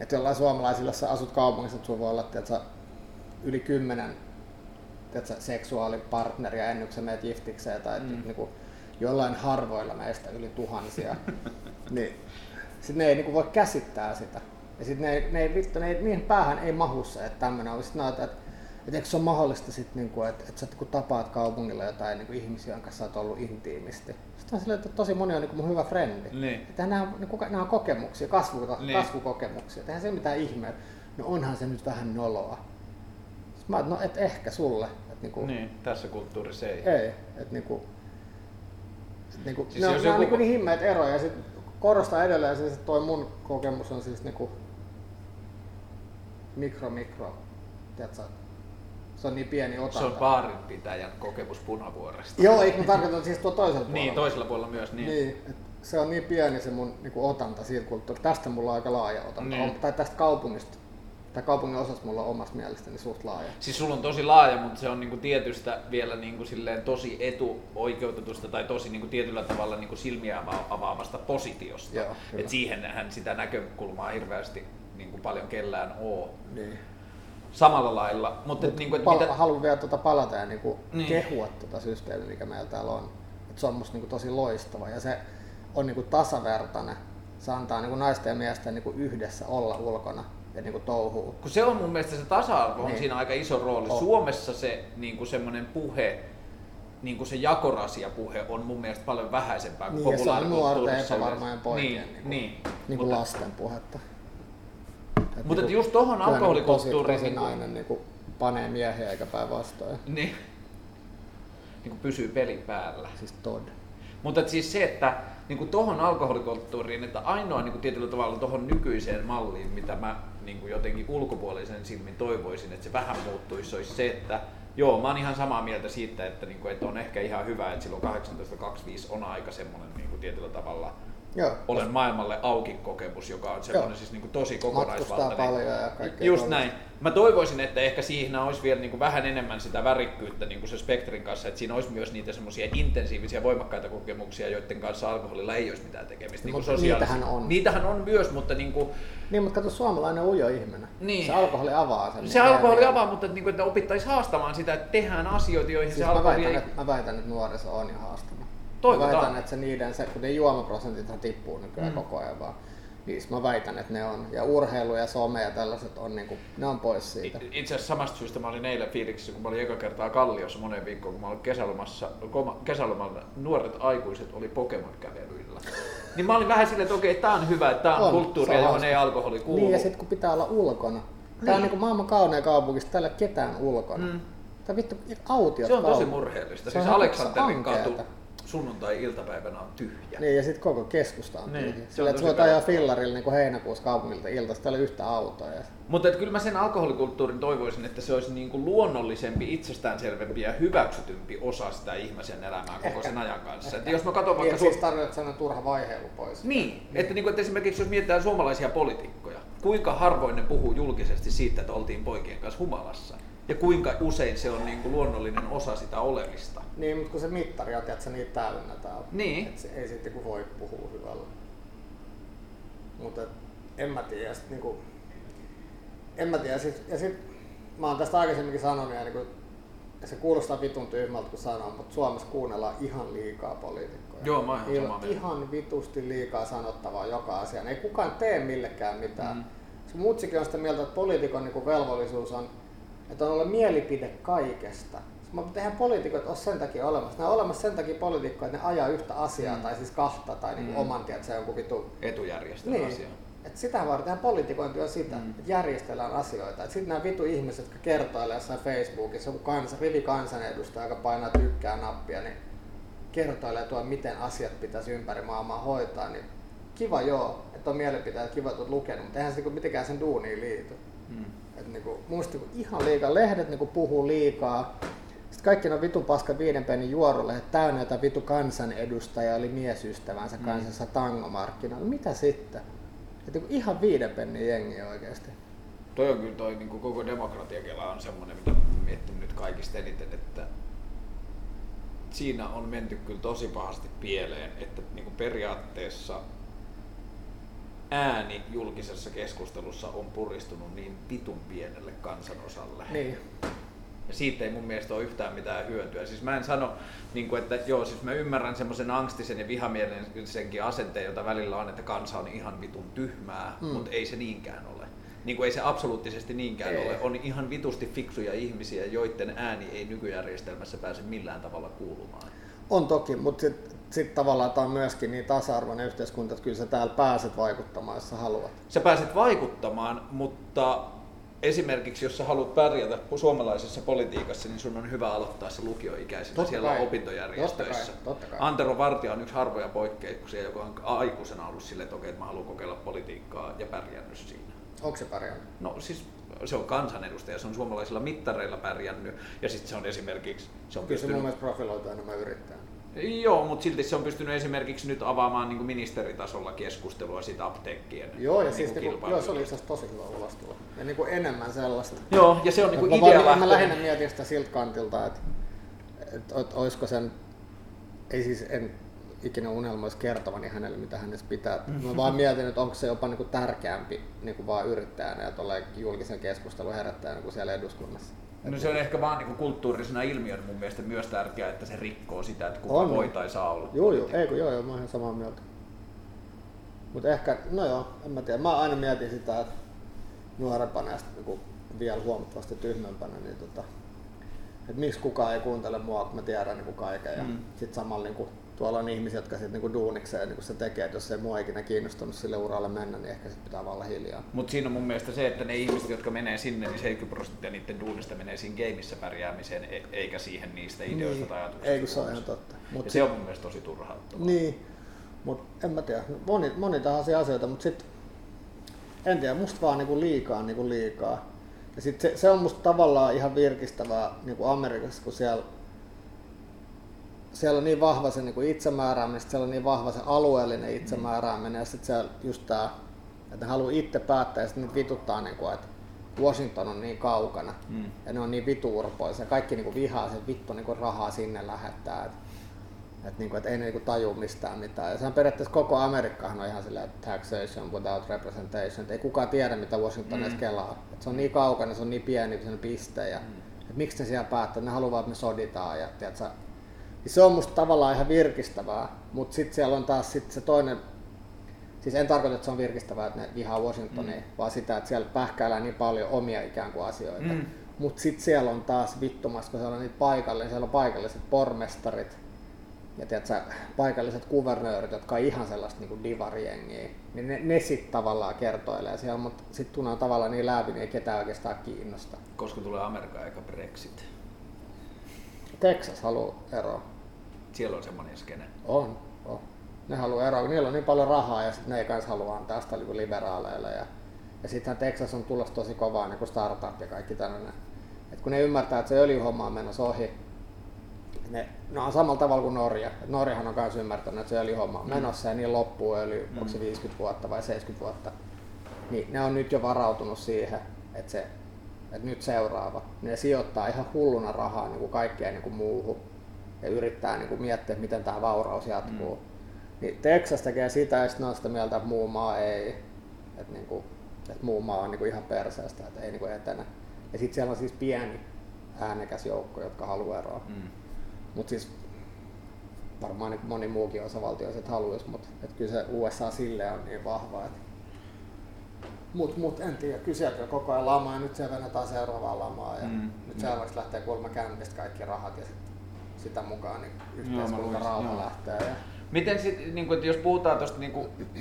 että jollain suomalaisilla, jos sä asut kaupungissa, että sulla voi olla että yli kymmenen tiedätkö, seksuaalipartneria ennen kuin sä menet giftikseen tai mm. niin kuin, jollain harvoilla meistä yli tuhansia, niin sit ne ei niin kuin, voi käsittää sitä. Ja sitten ne, ne, ei, vittu, ne ei, niihin päähän ei mahu se, että tämmöinen on. Sitten että, että, että eikö se ole mahdollista, sit, niin kuin, että, että sä niin tapaat kaupungilla jotain niin kuin ihmisiä, kanssa sä oot ollut intiimisti. Sitten on silleen, että tosi moni on niin kuin mun hyvä frendi. Niin. Että nämä, niin kuin, nämä on kokemuksia, kasvu, Niin. kasvukokemuksia. Eihän se mitään ihmeä. No onhan se nyt vähän noloa. Sitten mä oon, no et ehkä sulle. Et niinku, Niin, tässä kulttuurissa ei. Ei. Et niinku, et niinku, Siis ne, on, joku... on niinku niin himmeet eroja. Ja sit korostaa edelleen siis, että toi mun kokemus on siis niinku mikro mikro. Tiedätkö, se on niin pieni otanta. Se on baarinpitäjän kokemus Punavuoresta. Joo, eikö mä tarkoitan siis tuo toisella puolella. Niin, toisella puolella myös. Niin. Niin, se on niin pieni se mun niinku, otanta siitä kulttuurista. Tästä mulla on aika laaja otanta. Niin. Niin. Tai tästä kaupungista tai kaupungin osassa mulla on omasta mielestäni suht laaja. Siis sulla on tosi laaja, mutta se on niinku tietystä vielä niinku silleen tosi etuoikeutetusta tai tosi niinku tietyllä tavalla niinku silmiä ava- avaamasta positiosta. Joo, kyllä. Et siihenhän sitä näkökulmaa hirveästi niinku paljon kellään oo. Niin. Samalla lailla. Mutta et niinku, et Pal- mitä... Haluan vielä tuota palata ja niinku Niin. kehua tuota systeemiä, mikä meillä täällä on. Et se on musta niinku tosi loistava ja se on niinku tasavertainen. Se antaa niinku naisten ja miesten niinku yhdessä olla ulkona ja niinku touhuu. Kun se on mun mielestä se tasa-arvo on Niin. siinä aika iso rooli. On. Suomessa se niinku semmoinen puhe, niinku se jakorasia-puhe on mun mielestä paljon vähäisempää kuin Niin, ja se on populaarikulttuurissa nuorten epävarmojen poikien Niin, niinku- niin. Puhetta. Et Mutta niinku- just tohon kyllä niinku alkoholikulttuuriin... Tosi, tosi niinku- nainen niinku panee miehiä eikä päinvastoin. Niin. niin pysyy peli päällä. Siis Todd. Mutta et siis se, että niin kuin tohon alkoholikulttuuriin, että ainoa niin kuin tietyllä tavalla tohon nykyiseen malliin, mitä mä niin kuin jotenkin ulkopuolisen silmin toivoisin, että se vähän muuttuisi, se olisi se, että joo, mä oon ihan samaa mieltä siitä, että, niin kuin, että on ehkä ihan hyvä, että silloin 1825 on aika semmoinen niin kuin tietyllä tavalla Joo. olen maailmalle auki kokemus, joka on semmoinen Joo. siis niin kuin tosi Matkustaa kokonaisvaltainen. paljon ja kaikkea Just näin. Mä toivoisin, että ehkä siinä olisi vielä niin kuin vähän enemmän sitä värikkyyttä niin kuin se spektrin kanssa, että siinä olisi myös niitä semmoisia intensiivisiä, voimakkaita kokemuksia, joiden kanssa alkoholilla ei olisi mitään tekemistä. Niin kuin niitähän on. Niitähän on myös, mutta niin kuin, Niin, mutta kato, suomalainen ujo ihminen. Niin. Se alkoholi avaa sen. se alkoholi avaa, mutta että, niin kuin, että opittaisiin haastamaan sitä, että tehdään asioita, joihin Siis se mä, alkoholi väitän, ei... että, mä väitän, että nuoriso on jo haastanut. Toivotaan. Mä väitän, että se niiden, se, kun ne juomaprosentithan tippuu nykyään Mm. koko ajan vaan. Niin mä väitän, että ne on. Ja urheilu ja some ja tällaiset on niinku, ne on pois siitä. Itse asiassa samasta syystä mä olin eilen fiiliksissä, kun mä olin eka kertaa Kalliossa moneen viikkoon, kun mä olin kesälomassa, kesälomalla, nuoret aikuiset oli Pokemon-kävelyillä. Niin mä olin vähän silleen, että okei, tää on hyvä, että tää on, On, kulttuuria, johon ei alkoholi kuulu. Niin ja sitten kun pitää olla ulkona. Tää Niin. on niinku maailman kaunein kaupunki, täällä ketään ulkona. Mm. Tää vittu autiot Se on tosi murheellista. Se on Siis Aleksanterin katu sunnuntai-iltapäivänä on tyhjä. Niin ja sitten koko keskusta on Niin, niin, on Sillä, että ajaa fillarilla niin kuin heinäkuussa kaupungilta iltasta, täällä ei ole yhtä autoa. Ja... Mutta et kyllä mä sen alkoholikulttuurin toivoisin, että se olisi niinku luonnollisempi, itsestäänselvempi ja hyväksytympi osa sitä ihmisen elämää koko Ehkä. sen ajan kanssa. Ehkä. Et jos mä katson Niin, vaikka... ja siis tarkoitat sellainen turha vaiheilu pois. Niin, että, niin kuin, että esimerkiksi jos mietitään suomalaisia poliitikkoja, kuinka harvoin ne puhuu julkisesti siitä, että oltiin poikien kanssa humalassa? Ja kuinka usein se on niin kuin luonnollinen osa sitä olemista? Niin, mutta kun se mittari on, että se niitä täynnä täällä. Niin. Et se ei sitten kun voi puhua hyvällä. Mutta en mä tiedä. Sit, niinku, en mä tiedä. Sit, ja sit, mä oon tästä aikaisemminkin sanonut, ja niinku, se kuulostaa vitun tyhmältä kun sanoo, mutta Suomessa kuunnellaan ihan liikaa poliitikkoja. Joo, mä ihan samaa ihan vitusti liikaa sanottavaa joka asiaan. Ei kukaan tee millekään mitään. Mm. Se mutsikin on sitä mieltä, että poliitikon niinku velvollisuus on, että on olla mielipide kaikesta. Mä eihän poliitikot ole sen takia olemassa. Ne on olemassa sen takia poliitikkoja, että ne ajaa yhtä asiaa, Mm. tai siis kahta, tai niinku Mm. oman tiedät, se on joku vitu Etujärjestön niin. asia. Et sitä varten politikointi on sitä, Mm. mm. että järjestellään asioita. Sitten nämä vitu ihmiset, jotka kertoilee jossain Facebookissa, joku kansa, rivi kansanedustaja, joka painaa tykkää nappia, niin kertoilee tuo, miten asiat pitäisi ympäri maailmaa hoitaa, niin kiva joo, että on mielipiteet, kiva, että olet lukenut, mutta eihän se niinku mitenkään sen duuniin liity. Mm. Et niinku, mielestä niinku ihan liikaa, lehdet niinku puhuu liikaa. Sitten kaikki ne vitu paska viiden pennin juorulehdet täynnä jotain vitu kansanedustaja oli miesystävänsä Mm. kanssa tangomarkkinoilla. Mitä sitten? Et niinku ihan viiden pennin jengi oikeasti. Toi on kyllä toi niin kuin koko demokratiakela on semmoinen, mitä miettinyt nyt kaikista eniten, että siinä on menty kyllä tosi pahasti pieleen, että niin kuin periaatteessa ääni julkisessa keskustelussa on puristunut niin vitun pienelle kansanosalle. Niin. Ja siitä ei mun mielestä ole yhtään mitään hyötyä. Siis mä en sano, niin kuin, että joo, siis mä ymmärrän semmoisen angstisen ja vihamielisenkin asenteen, jota välillä on, että kansa on ihan vitun tyhmää. Mm. mutta ei se niinkään ole. Niin kuin ei se absoluuttisesti niinkään Ei. ole. On ihan vitusti fiksuja ihmisiä, joiden ääni ei nykyjärjestelmässä pääse millään tavalla kuulumaan. On toki, mutta sitten sit tavallaan tämä on myöskin niin tasa-arvoinen yhteiskunta, että kyllä sä täällä pääset vaikuttamaan, jos sä haluat. Sä pääset vaikuttamaan, mutta esimerkiksi jos sä haluat pärjätä suomalaisessa politiikassa, niin sun on hyvä aloittaa se lukioikäisenä Totta siellä kai. opintojärjestöissä. Totta kai, totta kai. Antero Vartija on yksi harvoja poikkeuksia, joka on aikuisena ollut silleen, että okei, että mä haluan kokeilla politiikkaa ja pärjännyt siinä. Onko se pärjännyt? No siis se on kansanedustaja, se on suomalaisilla mittareilla pärjännyt ja sitten se on esimerkiksi, se on Kyllä se mun pystynyt mielestä profiloitu enemmän yrittäjänä. Joo, mutta silti se on pystynyt esimerkiksi nyt avaamaan niin ministeritasolla keskustelua siitä apteekkien Joo, ja niin siis niinku, joo, se oli itse tosi hyvä ulostulo. Ja niin kuin enemmän sellaista. Joo, ja se on niin idea mä, mä lähinnä mietin sitä siltä kantilta, että, että, että olisiko sen, ei siis en ikinä unelmoisi kertovani hänelle, mitä hänestä pitää. Mä vaan mietin, että onko se jopa niin kuin tärkeämpi niin kuin vaan yrittäjänä ja julkisen keskustelun herättäjänä kuin siellä eduskunnassa. No se on ehkä vaan niin kulttuurisena ilmiönä mun mielestä myös tärkeää, että se rikkoo sitä, että kuka on. voi tai saa olla. Joo, joo, ei kun joo, joo, mä oon samaa mieltä. Mutta ehkä, no joo, en mä tiedä. Mä aina mietin sitä, että nuorempana ja niin vielä huomattavasti tyhmempänä, niin tota, että miksi kukaan ei kuuntele mua, kun mä tiedän niin kaiken. Ja mm. sitten samalla niin kuin, tuolla on ihmisiä, jotka sitten niinku duunikseen niinku se tekee, että jos ei mua ikinä kiinnostunut sille uralle mennä, niin ehkä sit pitää olla hiljaa. Mutta siinä on mun mielestä se, että ne ihmiset, jotka menee sinne, niin 70 prosenttia niiden duunista menee siinä gameissa pärjäämiseen, e- eikä siihen niistä ideoista niin. tai ajatuksista. Ei kun se on ihan totta. Mut ja sit... se on mun mielestä tosi turhauttavaa. Niin, mutta en mä tiedä, moni, moni tahansa asioita, mutta sitten en tiedä, musta vaan niinku liikaa niinku liikaa. Ja sit se, se, on musta tavallaan ihan virkistävää niinku Amerikassa, kun siellä siellä on niin vahva se niin kuin itsemäärääminen, siellä on niin vahva se alueellinen itsemäärääminen ja sitten siellä just tämä, että ne haluaa itse päättää ja sitten niitä vituttaa, niin kuin, että Washington on niin kaukana mm. ja ne on niin vituurpoisia. Kaikki niin kuin vihaa sen vittu niin kuin rahaa sinne lähettää. Että et niinku, et ei ne niinku taju mistään mitään. Ja sehän periaatteessa koko Amerikkahan on ihan silleen, taxation without representation. Et ei kukaan tiedä, mitä Washington mm. edes kelaa. Et se on niin kaukana, se on niin pieni sen piste. Ja, mm. et miksi ne siellä päättää? Ne haluaa, että me soditaan. Ja, tiedätkö, niin se on musta tavallaan ihan virkistävää, mutta sitten siellä on taas sit se toinen, siis en tarkoita, että se on virkistävää, että ne vihaa Washingtonia, mm. vaan sitä, että siellä pähkäillään niin paljon omia ikään kuin asioita. Mm. Mutta sitten siellä on taas vittumassa, kun siellä on niitä paikallisia, siellä on paikalliset pormestarit ja tiedätkö, paikalliset kuvernöörit, jotka on ihan sellaista niin divariengiä, niin ne, ne sitten tavallaan kertoilee siellä, mutta sitten tuntuu tavallaan niin läpi, niin ei ketään oikeastaan kiinnosta. Koska tulee Amerikka eikä Brexit. Texas haluaa eroa. Siellä on semmoinen skene. On, on. Ne haluaa eroa, niillä on niin paljon rahaa ja sitten ne ei kanssa halua antaa sitä niin liberaaleille. Ja, ja sittenhän Texas on tulossa tosi kovaa niin kuin startup ja kaikki tämmöinen. Et kun ne ymmärtää, että se öljyhomma on menossa ohi, ne, ne on samalla tavalla kuin Norja. Et Norjahan on myös ymmärtänyt, että se öljyhomma on mm. menossa ja niin loppuu öljy, mm. onko se 50 vuotta vai 70 vuotta. Niin ne on nyt jo varautunut siihen, että se että nyt seuraava. Ne sijoittaa ihan hulluna rahaa niin kuin kaikkeen niin kuin muuhun ja yrittää niin kuin miettiä, miten tämä vauraus jatkuu. Mm. Niin Texas tekee sitä ja sitten on sitä mieltä, että muu maa ei. Että, niin kuin, että muu maa on niin kuin ihan perseestä, että ei niin kuin etene. Ja sitten siellä on siis pieni äänekäs joukko, jotka haluaa eroa. Mm. Mutta siis varmaan niin moni muukin osavaltio että haluaisi, mutta että kyllä se USA sille on niin vahva, että Mut, mut en tiedä, kyselkö koko ajan lamaa ja nyt se venetään seuraavaan lamaa ja mm. nyt seuraavaksi lähtee kolme kämpistä kaikki rahat ja sitä mukaan niin yhteiskunta rauha lähtee. Ja... Miten sit, niin kun, että jos puhutaan tuosta niin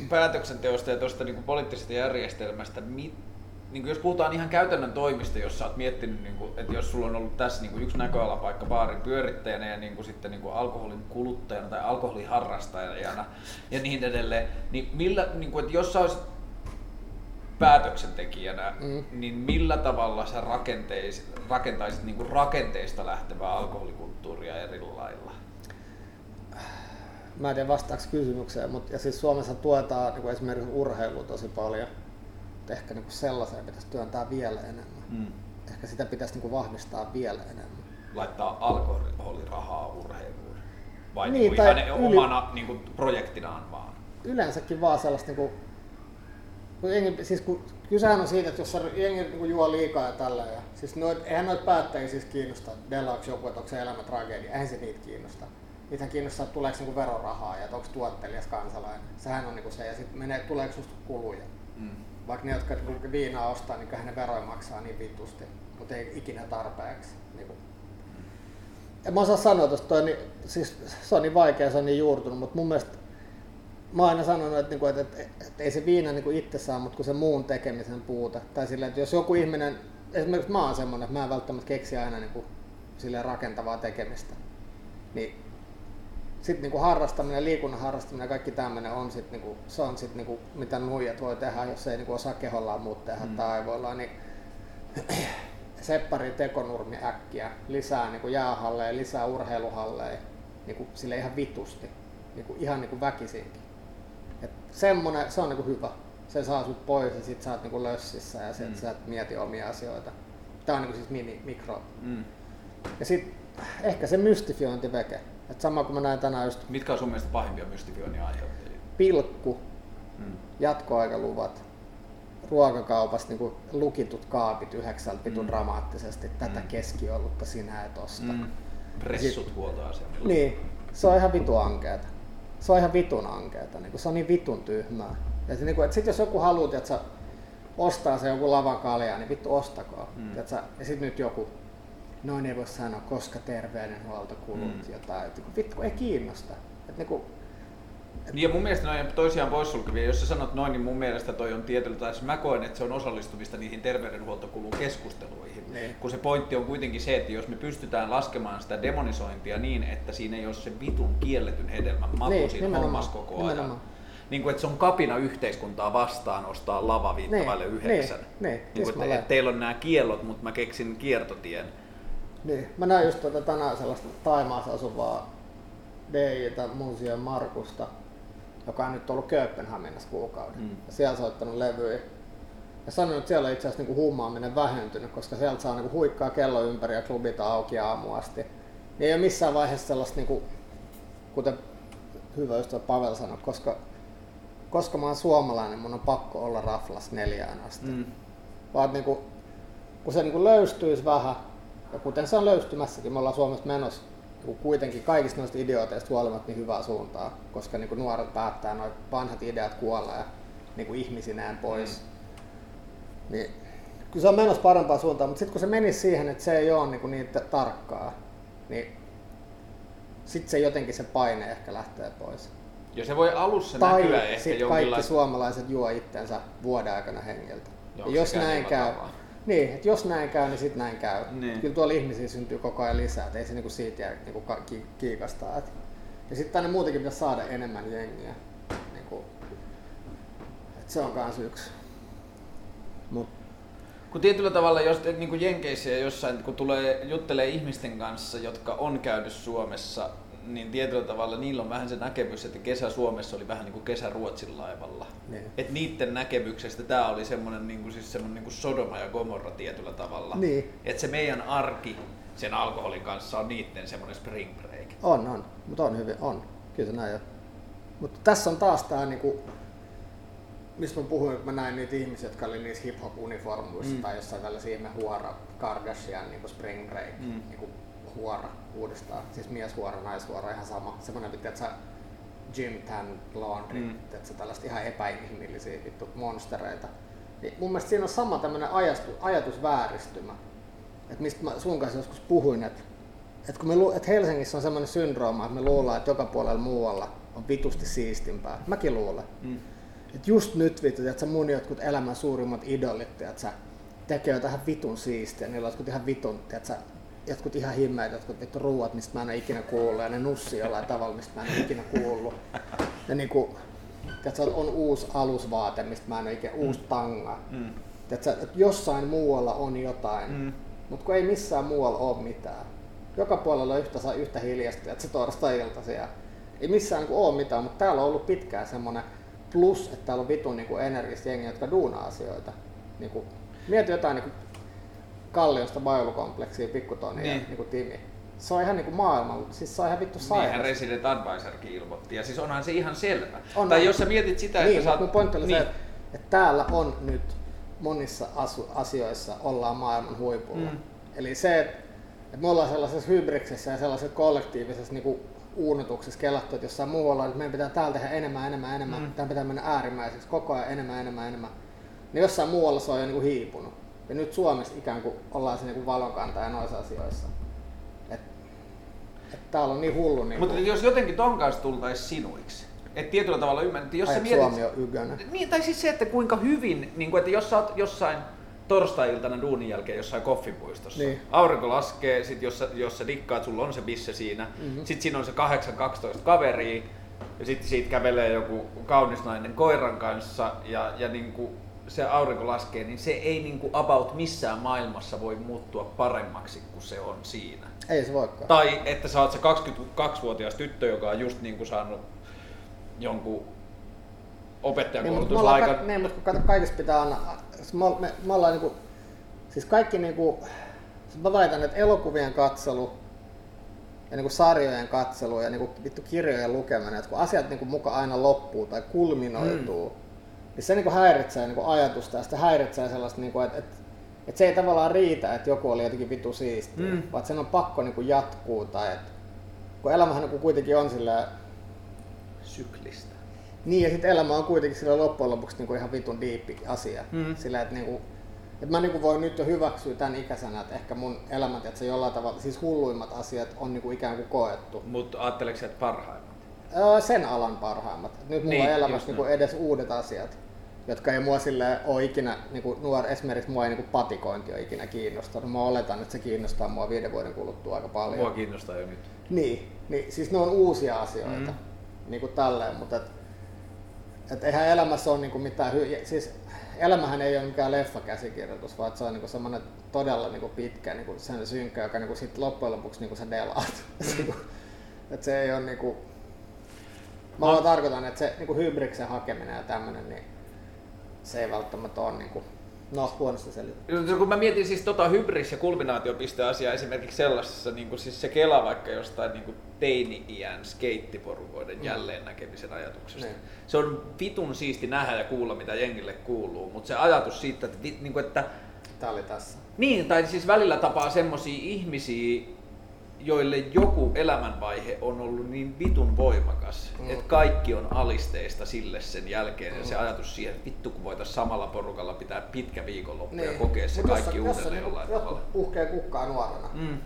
päätöksenteosta ja tuosta niin poliittisesta järjestelmästä, mit, niin jos puhutaan ihan käytännön toimista, jos sä oot miettinyt, niin kuin, että jos sulla on ollut tässä niin yksi näköalapaikka baarin pyörittäjänä ja niin kuin, sitten niin kuin alkoholin kuluttajana tai alkoholiharrastajana ja niin edelleen, niin millä, niin kuin, että jos sä olisit päätöksentekijänä, mm. niin millä tavalla sä rakentaisit niin rakenteista lähtevää alkoholikulttuuria eri lailla? Mä en tiedä vastaako kysymykseen, mutta ja siis Suomessa tuetaan niin kuin esimerkiksi urheilua tosi paljon. Mutta ehkä niin sellaiseen pitäisi työntää vielä enemmän. Mm. Ehkä sitä pitäisi niin vahvistaa vielä enemmän. Laittaa alkoholirahaa urheiluun? Vai niin, niin tai ihan yli... omana niin kuin projektinaan vaan? Yleensäkin vaan sellaista niin kuin kun jengi, siis kun, kysehän on siitä, että jos jengi niin juo liikaa ja tällä, ja, siis noit, eihän noita päättäjiä siis kiinnosta, Delax joku, että onko se elämä tragedia, eihän se niitä kiinnosta. Niitä kiinnostaa, että tuleeko niinku verorahaa ja että onko tuottelias kansalainen. Sehän on niinku se, ja sitten menee, tuleeko susta kuluja. Mm. Vaikka ne, jotka niinku viinaa ostaa, niin ne veroja maksaa niin vitusti, mutta ei ikinä tarpeeksi. Niinku. En mä osaa sanoa tuosta, niin, siis se on niin vaikea, se on niin juurtunut, mutta mun mielestä mä oon aina sanonut, että, niinku, että, että, että, ei se viina niin itse saa, mutta kun se muun tekemisen puute. Tai sillä, että jos joku ihminen, esimerkiksi mä oon semmoinen, että mä en välttämättä keksi aina niin kuin, rakentavaa tekemistä. Niin sitten niin harrastaminen, liikunnan harrastaminen ja kaikki tämmöinen on sit, niin kuin, se on sit, niin kuin, mitä nuijat voi tehdä, jos ei niin kuin, osaa kehollaan muut tehdä mm. tai aivoillaan. Niin seppari tekonurmi äkkiä, lisää niin kuin jäähalleja, lisää urheiluhalleja, niin kuin, sille ihan vitusti, niin kuin, ihan niin kuin väkisinkin. Et semmonen, se on niin kuin hyvä. Se saa sut pois ja sit sä oot niin kuin lössissä ja sit mm. sä et mieti omia asioita. Tää on niin kuin siis mini, mikro. Mm. Ja sit ehkä se mystifiointiveke. Et sama kuin mä näin tänään just... Mitkä on sun mielestä pahimpia mystifioinnin aiheuttajia? Pilkku, mm. jatkoaikaluvat, ruokakaupasta niin lukitut kaapit yhdeksältä vitun mm. dramaattisesti. Tätä mm. keskiolutta sinä et osta. Mm. Pressut huoltoasemilla. Niin, se on ihan vitu ankeeta. Se on ihan vitun ankeeta. Niin se on niin vitun tyhmää. Ja se, niin kuin, että sit jos joku haluaa, että ostaa se joku lavan kaljaa, niin vittu ostakoon. Mm. ja sitten nyt joku, noin ei voi sanoa, koska terveydenhuoltokulut mm. jotain. Että, vittu, ei kiinnosta. Että, niin kuin, niin ja mun mielestä ne on toisiaan poissulkevia. Jos sä sanot noin, niin mun mielestä toi on tietyllä tai mä koen, että se on osallistumista niihin terveydenhuoltokulun keskusteluihin. Niin. Kun se pointti on kuitenkin se, että jos me pystytään laskemaan sitä demonisointia niin, että siinä ei ole se vitun kielletyn hedelmän maku niin, siinä hommassa koko ajan. Nimenomaan. Niin kuin, että se on kapina yhteiskuntaa vastaan ostaa lava viittavalle niin, yhdeksän. Niin, niin, niin kuin, että, että teillä on nämä kiellot, mutta mä keksin kiertotien. Niin. Mä näin just tuota tänään sellaista Taimaassa asuvaa DJ-tä Musian Markusta, joka on nyt ollut Kööpenhaminassa kuukauden. Mm. Ja siellä soittanut levyjä. Ja sanonut, että siellä on itse asiassa niinku hummaaminen vähentynyt, koska sieltä saa niinku huikkaa kello ympäri ja klubit auki aamuasti. Niin ei ole missään vaiheessa sellaista, niinku, kuten hyvä ystävä Pavel sanoi, koska, koska mä oon suomalainen, mun on pakko olla raflas neljään asti. Mm. Vaan niinku, kun se niinku löystyisi vähän, ja kuten se on löystymässäkin, me ollaan Suomessa menossa kuitenkin kaikista noista ideoiteista huolimatta niin hyvää suuntaa, koska niin kuin nuoret päättää noin vanhat ideat kuolla ja niin kuin ihmisinään pois. Mm. Niin, kyllä se on menossa parempaan suuntaan, mutta sitten kun se menisi siihen, että se ei ole niin, kuin niin tarkkaa, niin sitten se jotenkin se paine ehkä lähtee pois. Ja se voi alussa tai näkyä ehkä jonkinlaista... kaikki suomalaiset juo itsensä vuoden aikana hengiltä. ja jos näin käy, niin, että jos näin käy, niin sitten näin käy. Niin. Kyllä tuolla ihmisiä syntyy koko ajan lisää, että ei se niinku siitä jää niinku ki- kiikastaa. Et. Ja sitten tänne muutenkin pitäisi saada enemmän jengiä. Niinku, et se on kans yksi. Mut. Kun tietyllä tavalla, jos niin kuin Jenkeissä ja jossain, kun tulee juttelee ihmisten kanssa, jotka on käynyt Suomessa niin tietyllä tavalla niillä on vähän se näkemys, että kesä Suomessa oli vähän niin kuin kesä Ruotsin laivalla. Niin. Et niiden näkemyksestä tämä oli semmoinen, niin kuin, siis semmoinen niin kuin Sodoma ja Gomorra tietyllä tavalla. Niin. Että se meidän arki sen alkoholin kanssa on niiden semmoinen spring break. On, on. Mutta on hyvin, on. Kyllä se näin on. Mutta tässä on taas tämä niinku, mistä mä puhuin, että mä näin niitä ihmisiä, jotka oli niissä hip-hop-uniformuissa mm. tai jossain tällaisia ihme huora Kardashian niin spring break mm. niin kuin huora uudestaan. Siis mieshuora, naishuora, ihan sama. Semmoinen, että sä gym tan laundry, mm. että sä tällaista ihan epäinhimillisiä vittu monstereita. Niin mun mielestä siinä on sama tämmöinen ajatusvääristymä. Että mistä mä sun kanssa joskus puhuin, että että, kun me lu- että Helsingissä on semmoinen syndrooma, että me luullaan, että joka puolella muualla on vitusti siistimpää. Mäkin luulen. Mm. Että just nyt vittu, että mun jotkut elämän suurimmat idolit, että sä tekee jotain vitun siistiä, niillä on ihan vitun, että jotkut ihan himmeet, jotkut vittu ruuat, mistä mä en ole ikinä kuullut, ja ne nussi jollain tavalla, mistä mä en ole ikinä kuullut. Ja niinku, tiedätkö, on uusi alusvaate, mistä mä en ole ikinä, mm. uusi tanga. Mm. Tiedätkö, että jossain muualla on jotain, mm. mutta kun ei missään muualla ole mitään. Joka puolella on yhtä, yhtä hiljasta, että se torstai-iltasi ja ei missään niin ole mitään, mutta täällä on ollut pitkään semmoinen plus, että täällä on vitun niin energistä jengiä, jotka duunaa asioita. Niin kuin, mieti jotain niin kuin Kalliosta biokompleksiin pikkutonia niin. niin kuin Timi. Se on ihan niin kuin maailman, siis se on ihan vittu sairas. Niinhän Resident Advisorkin ilmoitti, ja siis onhan se ihan selvä. On, tai on. jos sä mietit sitä, niin, että sä oot... pointti oli niin. se, että täällä on nyt monissa asu- asioissa ollaan maailman huipulla. Mm. Eli se, että, että me ollaan sellaisessa hybriksessä ja sellaisessa kollektiivisessa niin kuin uunotuksessa kelattu, että jossain muualla, että meidän pitää täällä tehdä enemmän, enemmän, enemmän, mm. tämä pitää mennä äärimmäiseksi koko ajan enemmän, enemmän, enemmän. Niin jossain muualla se on jo niin kuin hiipunut. Ja nyt Suomessa ikään kuin ollaan se niin valonkantaja noissa asioissa. Että et täällä on niin hullu. Niin Mutta kuin... jos jotenkin ton kanssa tultaisiin sinuiksi, että tietyllä tavalla ymmärrät, jos Ai, sä mietit... Suomi on ykönä. Niin, tai siis se, että kuinka hyvin, niin kuin, että jos sä oot jossain torstai-iltana duunin jälkeen jossain koffipuistossa. Niin. Aurinko laskee, sit jos, sä, jos sä dikkaat, sulla on se bisse siinä. Mm-hmm. Sitten siinä on se 8-12 kaveria. Ja sitten siitä kävelee joku kaunis nainen koiran kanssa. Ja, ja niin kuin, se aurinko laskee, niin se ei niin kuin about missään maailmassa voi muuttua paremmaksi kuin se on siinä. Ei se voikaan. Tai että sä oot se 22-vuotias tyttö, joka on just niin kuin saanut jonkun Niin, opettajakoulutuslaikan. ka- niin, mutta kun kato, kaikessa pitää aina, me, me, me ollaan niinku, siis kaikki niinku, siis mä väitän, että elokuvien katselu ja niinku sarjojen katselu ja niinku vittu kirjojen lukeminen, että kun asiat niinku muka aina loppuu tai kulminoituu, mm. Niin se niinku häiritsee niinku ajatusta ja sitten häiritsee sellaista, niinku, että et, et se ei tavallaan riitä, että joku oli jotenkin vitu siistiä, Mm. vaan että sen on pakko niinku jatkuu tai et, kun elämähän niinku kuitenkin on silleen, Syklistä. niin, ja sitten elämä on kuitenkin sillä loppujen lopuksi niinku ihan vitun diippi asia. Mm. Sillä, että niinku, et mä niinku voin nyt jo hyväksyä tämän ikäisenä, että ehkä mun elämät, että se jollain tavalla, siis hulluimmat asiat on niinku ikään kuin koettu. Mutta ajatteleeko että parhaimmat? Sen alan parhaimmat. Nyt mulla Niin, on elämässä niinku edes uudet asiat, jotka ei mua sille ole ikinä, niinku nuor, esimerkiksi mua ei niinku patikointi ole ikinä kiinnostanut. Mä oletan, että se kiinnostaa mua viiden vuoden kuluttua aika paljon. Mua kiinnostaa jo nyt. Niin, niin siis ne on uusia asioita, Mm. mm. niin kuin tälleen, mutta et, et eihän elämässä ole niinku mitään, hy- siis elämähän ei ole mikään leffakäsikirjoitus, vaan se on niinku semmoinen todella niinku pitkä niinku sen synkkä, joka niinku sit loppujen lopuksi niinku sä delaat. Niinku, et se ei ole niinku, mä vaan tarkoitan, että se niinku hybriksen hakeminen ja tämmönen, niin se ei välttämättä ole niinku, no huonosti selitetty. Kun mä mietin siis tota hybris- ja kulminaatiopisteasiaa esimerkiksi sellaisessa, niin kuin siis se Kela vaikka jostain niin kuin teini-iän skeittiporukoiden Mm. jälleen näkemisen ajatuksesta. Niin. Se on vitun siisti nähdä ja kuulla, mitä jengille kuuluu, mutta se ajatus siitä, että, niin kuin, että Tää oli tässä. niin, tai siis välillä tapaa semmosia ihmisiä, joille joku elämänvaihe on ollut niin vitun voimakas, Mm. että kaikki on alisteista sille sen jälkeen. Ja se Mm. ajatus siihen, että vittu kun voitaisiin samalla porukalla pitää pitkä viikonloppu ja Niin. kokea se Mut kaikki sä- jos sä uudelleen niinku jollain jotkut tavalla. puhkee kukkaa nuorena. Mm.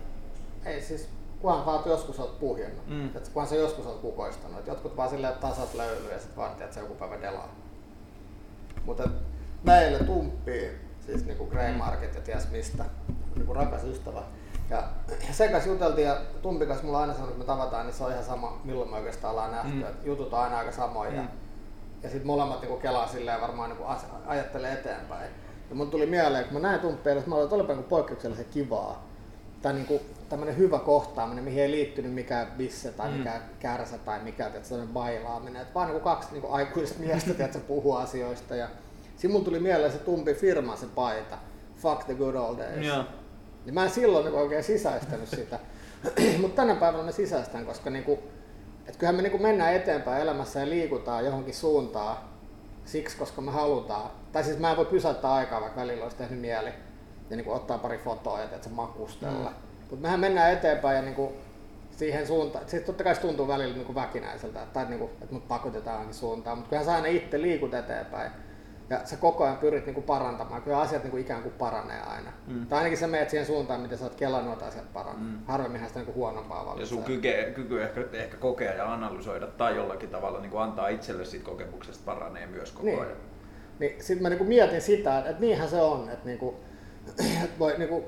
Ei siis, kunhan vaan joskus olet puhjennut. Mm. Mm. Et kunhan sä joskus olet kukoistanut. Et jotkut vaan silleen että tasat löylyy ja sit vaan että se joku päivä delaa. Mutta meille tumppii, siis niinku Grey Mm. Market ja ties mistä, niinku rakas ystävä. Ja sen kanssa juteltiin ja Tumpi kanssa mulla aina sanonut, että me tavataan, niin se on ihan sama, milloin me oikeastaan ollaan nähty. Mm. Mm. jutut on aina aika samoja. Mm. Ja, ja sitten molemmat niinku kelaa silleen varmaan niinku ajattelee eteenpäin. Ja mun tuli mieleen, kun mä näin Tumppeille, että mä olin, että olipa niinku poikkeuksellisen kivaa. Tai niinku tämmönen hyvä kohtaaminen, mihin ei liittynyt mikään bisse tai Mm. mikään kärsä tai mikään sellainen bailaaminen. Et vaan niinku kaksi niinku aikuista miestä, tiedätkö, puhuu asioista. Ja siinä mun tuli mieleen se Tumpi firma, se paita. Fuck the good old days. Joo. Niin mä en silloin niinku oikein sisäistänyt sitä. Mutta tänä päivänä mä sisäistän, koska niinku, et kyllähän me niinku mennään eteenpäin elämässä ja liikutaan johonkin suuntaan siksi, koska me halutaan. Tai siis mä en voi pysäyttää aikaa, vaikka välillä olisi tehnyt mieli ja niinku ottaa pari fotoa ja teetkö, makustella. Mm. Mutta mehän mennään eteenpäin ja niinku siihen suuntaan. Siis totta kai se tuntuu välillä niinku väkinäiseltä, tai niinku, että mut pakotetaan suuntaan, mutta kyllähän sä aina itse liikut eteenpäin. Ja sä koko ajan pyrit niinku parantamaan. Kyllä asiat niinku ikään kuin paranee aina. Mm. Tai ainakin sä menet siihen suuntaan, miten sä oot kelannut, että asiat paranee. Mm. Mm. Harvemminhan sitä niinku huonompaa Ja valitsee. sun kyke, kyky ehkä, ehkä kokea ja analysoida tai jollakin tavalla niin kuin antaa itselle siitä kokemuksesta paranee myös koko Niin. ajan. Niin sit mä niinku mietin sitä, että, että niinhän se on, että niinku, että voi niinku,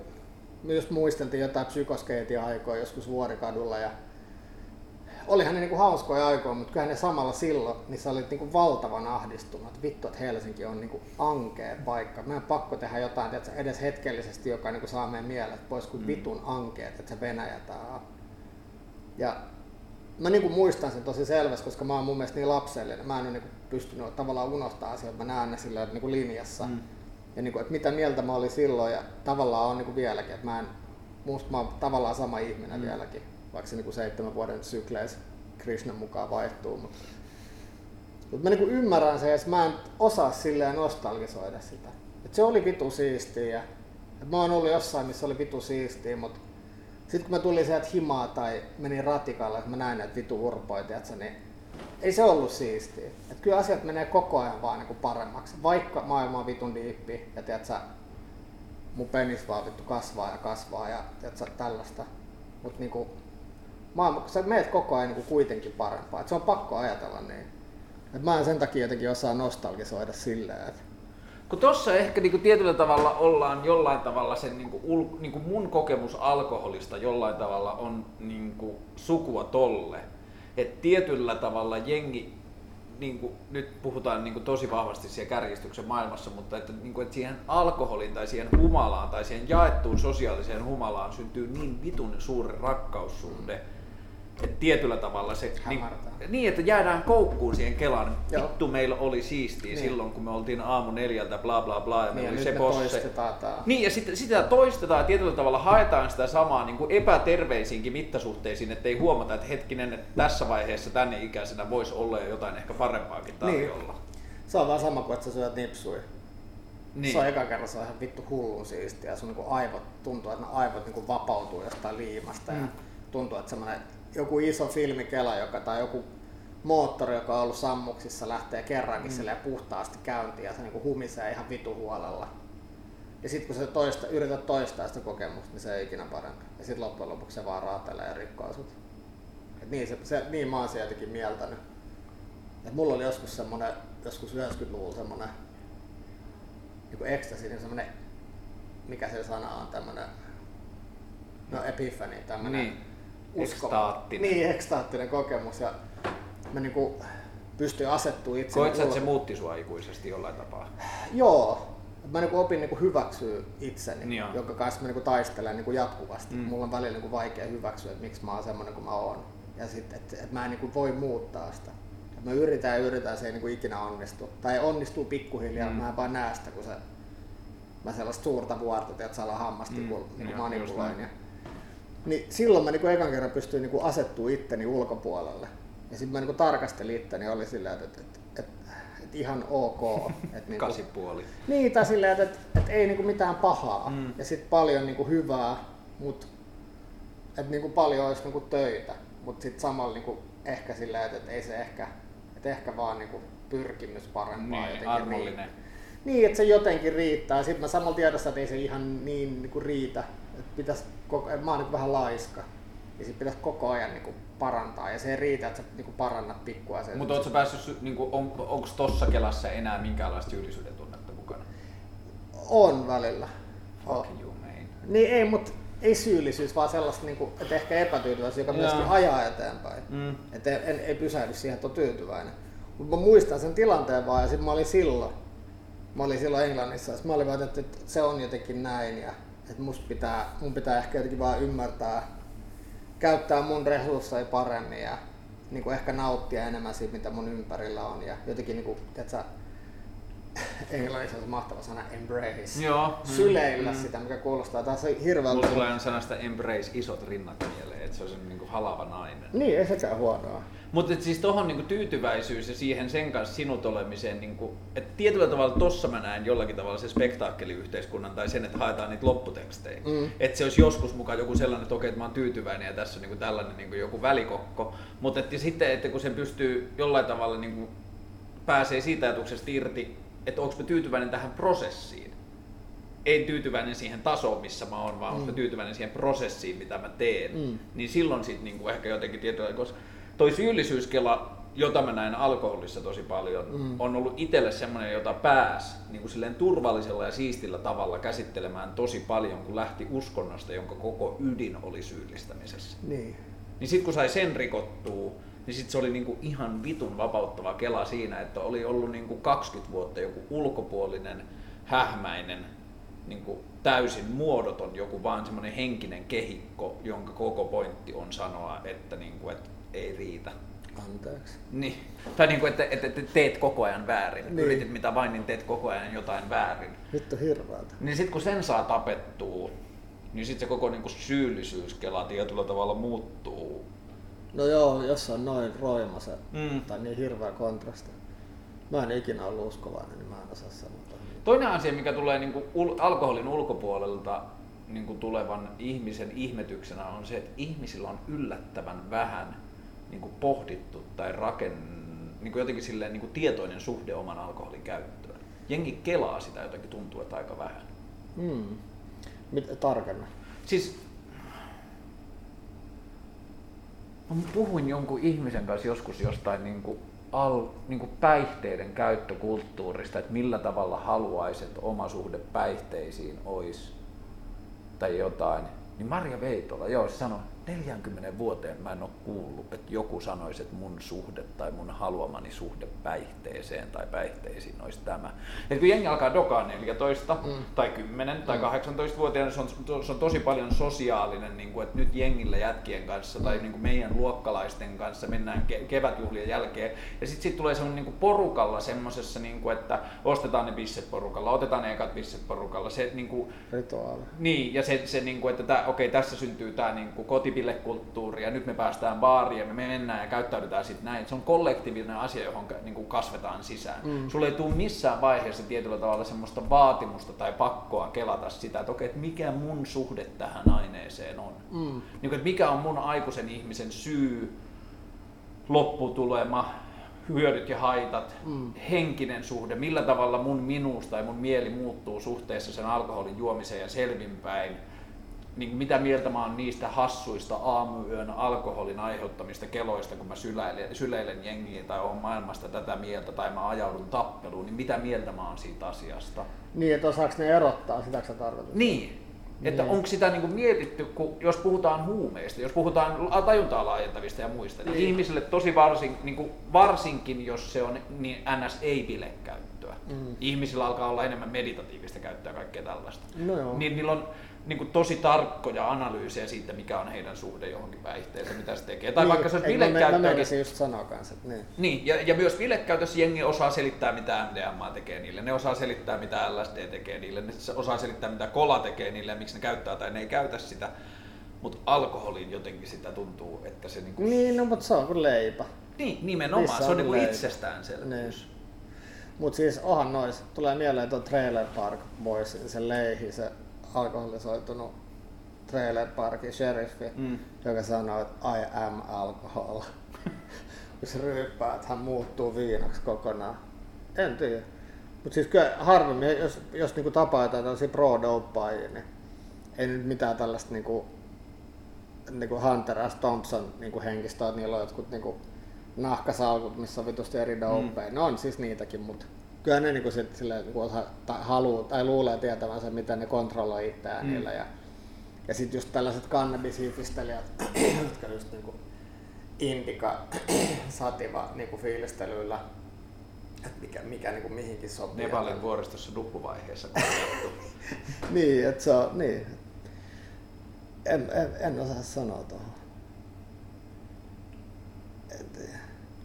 me just muisteltiin jotain psykoskeitia aikoja joskus Vuorikadulla ja olihan ne niinku hauskoja aikoja, mutta kyllähän ne samalla silloin, niin sä olit niinku valtavan ahdistunut, että vittu, että Helsinki on niinku ankea paikka. Meidän on pakko tehdä jotain tiedätkö, edes hetkellisesti, joka niinku saa meidän mielet pois kuin Mm. vitun ankeet, että se Venäjä tää. Ja mä niinku muistan sen tosi selvästi, koska mä oon mun mielestä niin lapsellinen. Mä en ole niinku pystynyt tavallaan unohtaa asioita, mä näen ne sillä niinku linjassa. Mm. Ja niinku, että mitä mieltä mä olin silloin ja tavallaan on niinku vieläkin. Että mä en, musta mä oon tavallaan sama ihminen mm. vieläkin, vaikka se niinku seitsemän vuoden sykleissä Krishnan mukaan vaihtuu. Mutta mut mä niinku ymmärrän sen sit mä en osaa silleen nostalgisoida sitä. Et se oli vitu siistiä ja et mä oon ollut jossain, missä oli vitu siistiä, mutta sitten kun mä tulin sieltä himaa tai menin ratikalle, että mä näin näitä vitu urpoja, niin ei se ollut siistiä. Et kyllä asiat menee koko ajan vaan niinku paremmaksi, vaikka maailma on vitun diippi ja tiiätkö, mun penis vaan vittu kasvaa ja kasvaa ja tiiätkö, tällaista. Mut niinku, maailma, sä meet koko ajan niinku kuitenkin parempaa. Et se on pakko ajatella niin. Et mä en sen takia jotenkin osaa nostalgisoida silleen, että Kun tossa ehkä niinku tietyllä tavalla ollaan jollain tavalla sen niinku ul, niinku mun kokemus alkoholista jollain tavalla on niinku sukua tolle. Et tietyllä tavalla jengi niin kuin, nyt puhutaan niin kuin, tosi vahvasti siellä kärjistyksen maailmassa, mutta että, niin kuin, että siihen alkoholiin tai siihen humalaan tai siihen jaettuun sosiaaliseen humalaan syntyy niin vitun suuri rakkaussuhde, mm että tietyllä tavalla se, niin, niin, että jäädään koukkuun siihen kelaan. Joo. Vittu meillä oli siistiä niin. silloin, kun me oltiin aamu neljältä, bla bla bla, ja niin, oli se bosse. Niin, ja sitten sitä toistetaan ja tietyllä tavalla haetaan sitä samaa niin kuin epäterveisiinkin mittasuhteisiin, ettei huomata, että hetkinen, että tässä vaiheessa tänne ikäisenä voisi olla jotain ehkä parempaakin tarjolla. Niin. Se on vaan sama kuin, että sä syöt nipsuja. Niin. Se on eka kerran se on ihan vittu hullun siistiä. Sun niin aivot tuntuu, että ne aivot niin vapautuu jostain liimasta mm. ja tuntuu, että semmoinen joku iso filmikela joka, tai joku moottori, joka on ollut sammuksissa, lähtee kerrankin mm. puhtaasti käyntiin ja se niin humisee ihan vitu huolella. Ja sitten kun sä toista, yrität toistaa sitä kokemusta, niin se ei ikinä parempi. Ja sitten loppujen lopuksi se vaan raatelee ja rikkoo sut. Et niin, se, se, niin mä oon se jotenkin mieltänyt. Et mulla oli joskus semmonen, joskus 90-luvulla semmonen joku ecstasy, niin semmonen, mikä se sana on, tämmönen, no epiphany, tämmönen niin ekstaattinen. Niin, ekstaattinen kokemus. Ja mä niinku pystyin asettua itse. Koit että se muutti sua ikuisesti jollain tapaa? Joo. Mä niinku opin niinku hyväksyä itseni, niin jonka kanssa mä niinku taistelen niinku jatkuvasti. Mm. Mulla on välillä niinku vaikea hyväksyä, että miksi mä oon semmonen kuin mä oon. Ja sitten, että et mä en niinku voi muuttaa sitä. Et mä yritän ja yritän, se ei niinku ikinä onnistu. Tai onnistuu pikkuhiljaa, mm. mä en vaan näe sitä, kun se mä sellaista suurta vuorta, että saa hammasti mm. niin manipuloin. Ja niin silloin mä niinku ekan kerran pystyin niinku asettua itteni ulkopuolelle. Ja sitten mä niinku tarkastelin itteni oli silleen, että, että, että, että, ihan ok. Että niinku, Kasipuoli. Niin, tai silleen, että, että, että ei niinku mitään pahaa. Mm. Ja sitten paljon niinku hyvää, mutta että niinku paljon olisi niinku töitä. Mutta sitten samalla niinku ehkä silleen, että, että ei se ehkä, että ehkä vaan niinku pyrkimys parempaa. Niin, armollinen. Niin, että se jotenkin riittää. Sitten mä samalla tiedossa, että ei se ihan niin, niin kuin riitä että pitäisi koko, mä oon niin vähän laiska. Ja sit pitäisi koko ajan niin kuin parantaa. Ja se ei riitä, että sä niin kuin parannat pikkuasioita. Mutta ootko päässyt, niin kuin, on, onko tossa kelassa enää minkäänlaista syyllisyyden tunnetta mukana? On välillä. Fuck on. you, man. Niin ei, mutta ei syyllisyys, vaan sellaista, niin kuin, että ehkä epätyytyväisyys, joka myöskin ajaa eteenpäin. Mm. Että ei, ei pysähdy siihen, että on tyytyväinen. Mutta mä muistan sen tilanteen vaan, ja sitten mä olin silloin, mä olin silloin Englannissa, ja mä olin vaan, että, että se on jotenkin näin, ja että musta pitää, mun pitää ehkä jotenkin vaan ymmärtää, käyttää mun resursseja paremmin ja niin kuin ehkä nauttia enemmän siitä, mitä mun ympärillä on ja jotenkin niin kuin, tiedätkö, englannissa on se mahtava sana embrace. Joo. Syleillä mm. sitä, mikä kuulostaa taas hirveältä. Mulla tulee sanasta embrace isot rinnat mieleen, että se on se niin kuin halava nainen. Niin, ei sekään huonoa. Mutta siis tuohon niinku tyytyväisyys ja siihen sen kanssa sinut olemiseen, niinku, että tietyllä tavalla tossa mä näen jollakin tavalla se spektaakkeliyhteiskunnan tai sen, että haetaan niitä lopputekstejä. Mm. Että se olisi joskus mukaan joku sellainen, että okei, että mä oon tyytyväinen ja tässä on niinku tällainen niinku joku välikokko. Mutta että sitten, että kun sen pystyy jollain tavalla niinku pääsee siitä ajatuksesta irti, että onko mä tyytyväinen tähän prosessiin. Ei tyytyväinen siihen tasoon, missä mä oon, vaan mm. onko tyytyväinen siihen prosessiin, mitä mä teen. Mm. Niin silloin sitten niinku ehkä jotenkin tietyllä, koska toi syyllisyyskela, jota mä näen alkoholissa tosi paljon, mm. on ollut itselle semmoinen, jota pääs niin kuin silleen turvallisella ja siistillä tavalla käsittelemään tosi paljon, kun lähti uskonnosta, jonka koko ydin oli syyllistämisessä. Niin. Niin sitten kun sai sen rikottua, niin sitten se oli niinku ihan vitun vapauttava kela siinä, että oli ollut niinku 20 vuotta joku ulkopuolinen, hähmäinen, niinku täysin muodoton joku vaan semmoinen henkinen kehikko, jonka koko pointti on sanoa, että, niinku, että ei riitä. Anteeksi. Niin. Tai niin kuin, että, että, että teet koko ajan väärin. Niin. Yritit mitä vain, niin teet koko ajan jotain väärin. Vittu hirveältä. Niin sitten kun sen saa tapettua, niin sitten se koko niin kuin syyllisyyskela tietyllä tavalla muuttuu. No joo, jos on noin roima se, mm. tai niin hirveä kontrasti. Mä en ikinä ollut uskovainen, niin mä en osaa sanoa. Toinen asia, mikä tulee niin kuin alkoholin ulkopuolelta niin kuin tulevan ihmisen ihmetyksenä on se, että ihmisillä on yllättävän vähän niin kuin pohdittu tai raken, niin kuin jotenkin silleen, niin kuin tietoinen suhde oman alkoholin käyttöön. Jengi kelaa sitä jotenkin tuntuu, että aika vähän. Mm. Mitä tarkenna? Siis mä puhuin jonkun ihmisen kanssa joskus jostain niin kuin al, niin kuin päihteiden käyttökulttuurista, että millä tavalla haluaisit oma suhde päihteisiin olisi tai jotain. Niin Maria Veitola, joo, sanoi, 40 vuoteen mä en ole kuullut, että joku sanoisi, että mun suhde tai mun haluamani suhde päihteeseen tai päihteisiin olisi tämä. Et kun jengi alkaa dokaa 14 mm. tai 10 mm. tai 18-vuotiaana, se on, se on tosi paljon sosiaalinen, niin kuin, että nyt jengillä jätkien kanssa mm. tai niin kuin meidän luokkalaisten kanssa mennään ke- kevätjuhlien jälkeen. Ja sitten sit tulee semmoinen niin porukalla semmoisessa, niin kuin, että ostetaan ne bisset porukalla, otetaan ne ekat bisset porukalla. Se, niin kuin, Rituaali. Niin, ja se, se niin kuin, että tää, okei, tässä syntyy tämä niin kuin kotipillekulttuuri ja nyt me päästään baariin ja me mennään ja käyttäydytään sitten näin. Se on kollektiivinen asia, johon niin kuin kasvetaan sisään. Mm. Sulle ei tule missään vaiheessa tietyllä tavalla semmoista vaatimusta tai pakkoa kelata sitä, että okei, että mikä mun suhde tähän aineeseen on. Mm. Niin kuin, että mikä on mun aikuisen ihmisen syy, lopputulema, hyödyt ja haitat, mm. henkinen suhde, millä tavalla mun minuus tai mun mieli muuttuu suhteessa sen alkoholin juomiseen ja selvinpäin, niin mitä mieltä mä oon niistä hassuista aamuyön alkoholin aiheuttamista keloista, kun mä syleilen, syleilen jengiin tai on maailmasta tätä mieltä tai mä ajaudun tappeluun, niin mitä mieltä mä oon siitä asiasta? Niin, että osaako ne erottaa, sitä sä tarkoitat? Niin, että niin. onko sitä niin kuin mietitty, kun, jos puhutaan huumeista, jos puhutaan tajuntaa laajentavista ja muista, niin, niin ihmisille tosi varsin, niin kuin varsinkin, jos se on niin ns. ei käyttöä. Mm. Ihmisillä alkaa olla enemmän meditatiivista käyttöä ja kaikkea tällaista. No joo. Niin niillä on niin kuin tosi tarkkoja analyysejä siitä, mikä on heidän suhde johonkin päihteeseen, mitä se tekee. Tai niin, vaikka se on bilekäyttö. just sanoa kanssa, että niin. niin ja, ja, myös bilekäytössä jengi osaa selittää, mitä MDMA tekee niille. Ne osaa selittää, mitä LSD tekee niille. Ne osaa selittää, mitä kola tekee niille ja miksi ne käyttää tai ne ei käytä sitä. Mutta alkoholiin jotenkin sitä tuntuu, että se... Niinku... Niin, no, mutta se on kuin leipä. Niin, nimenomaan. Missä se on, on niinku itsestäänselvyys. Niin. Mutta siis onhan nois, tulee mieleen tuo Trailer Park Boys, se leihi, se alkoholisoitunut trailer parkin sheriffi, mm. joka sanoo, että I am alcohol. Kun se ryyppää, että hän muuttuu viinaksi kokonaan. En tiedä. Mutta siis kyllä harvemmin, jos, jos niinku tapaa jotain tällaisia pro niin ei nyt mitään tällaista niinku, niinku Hunter S. Thompson niinku henkistä, että niillä on jotkut niinku nahkasalkut, missä on vitusti eri dopeja. Mm. Ne on siis niitäkin, mutta kyllä ne niinku sit, silleen, niinku osa, tai, haluu, tai luulee tietävänsä, miten ne kontrolloi itseään mm. niillä. Ja, ja sitten just tällaiset kannabishiifistelijät, jotka just niinku indika sativa niinku fiilistelyllä, että mikä, mikä niinku mihinkin sopii. Nepalin vuoristossa duppuvaiheessa. niin, että se on, niin. En, en, en osaa sanoa tuohon.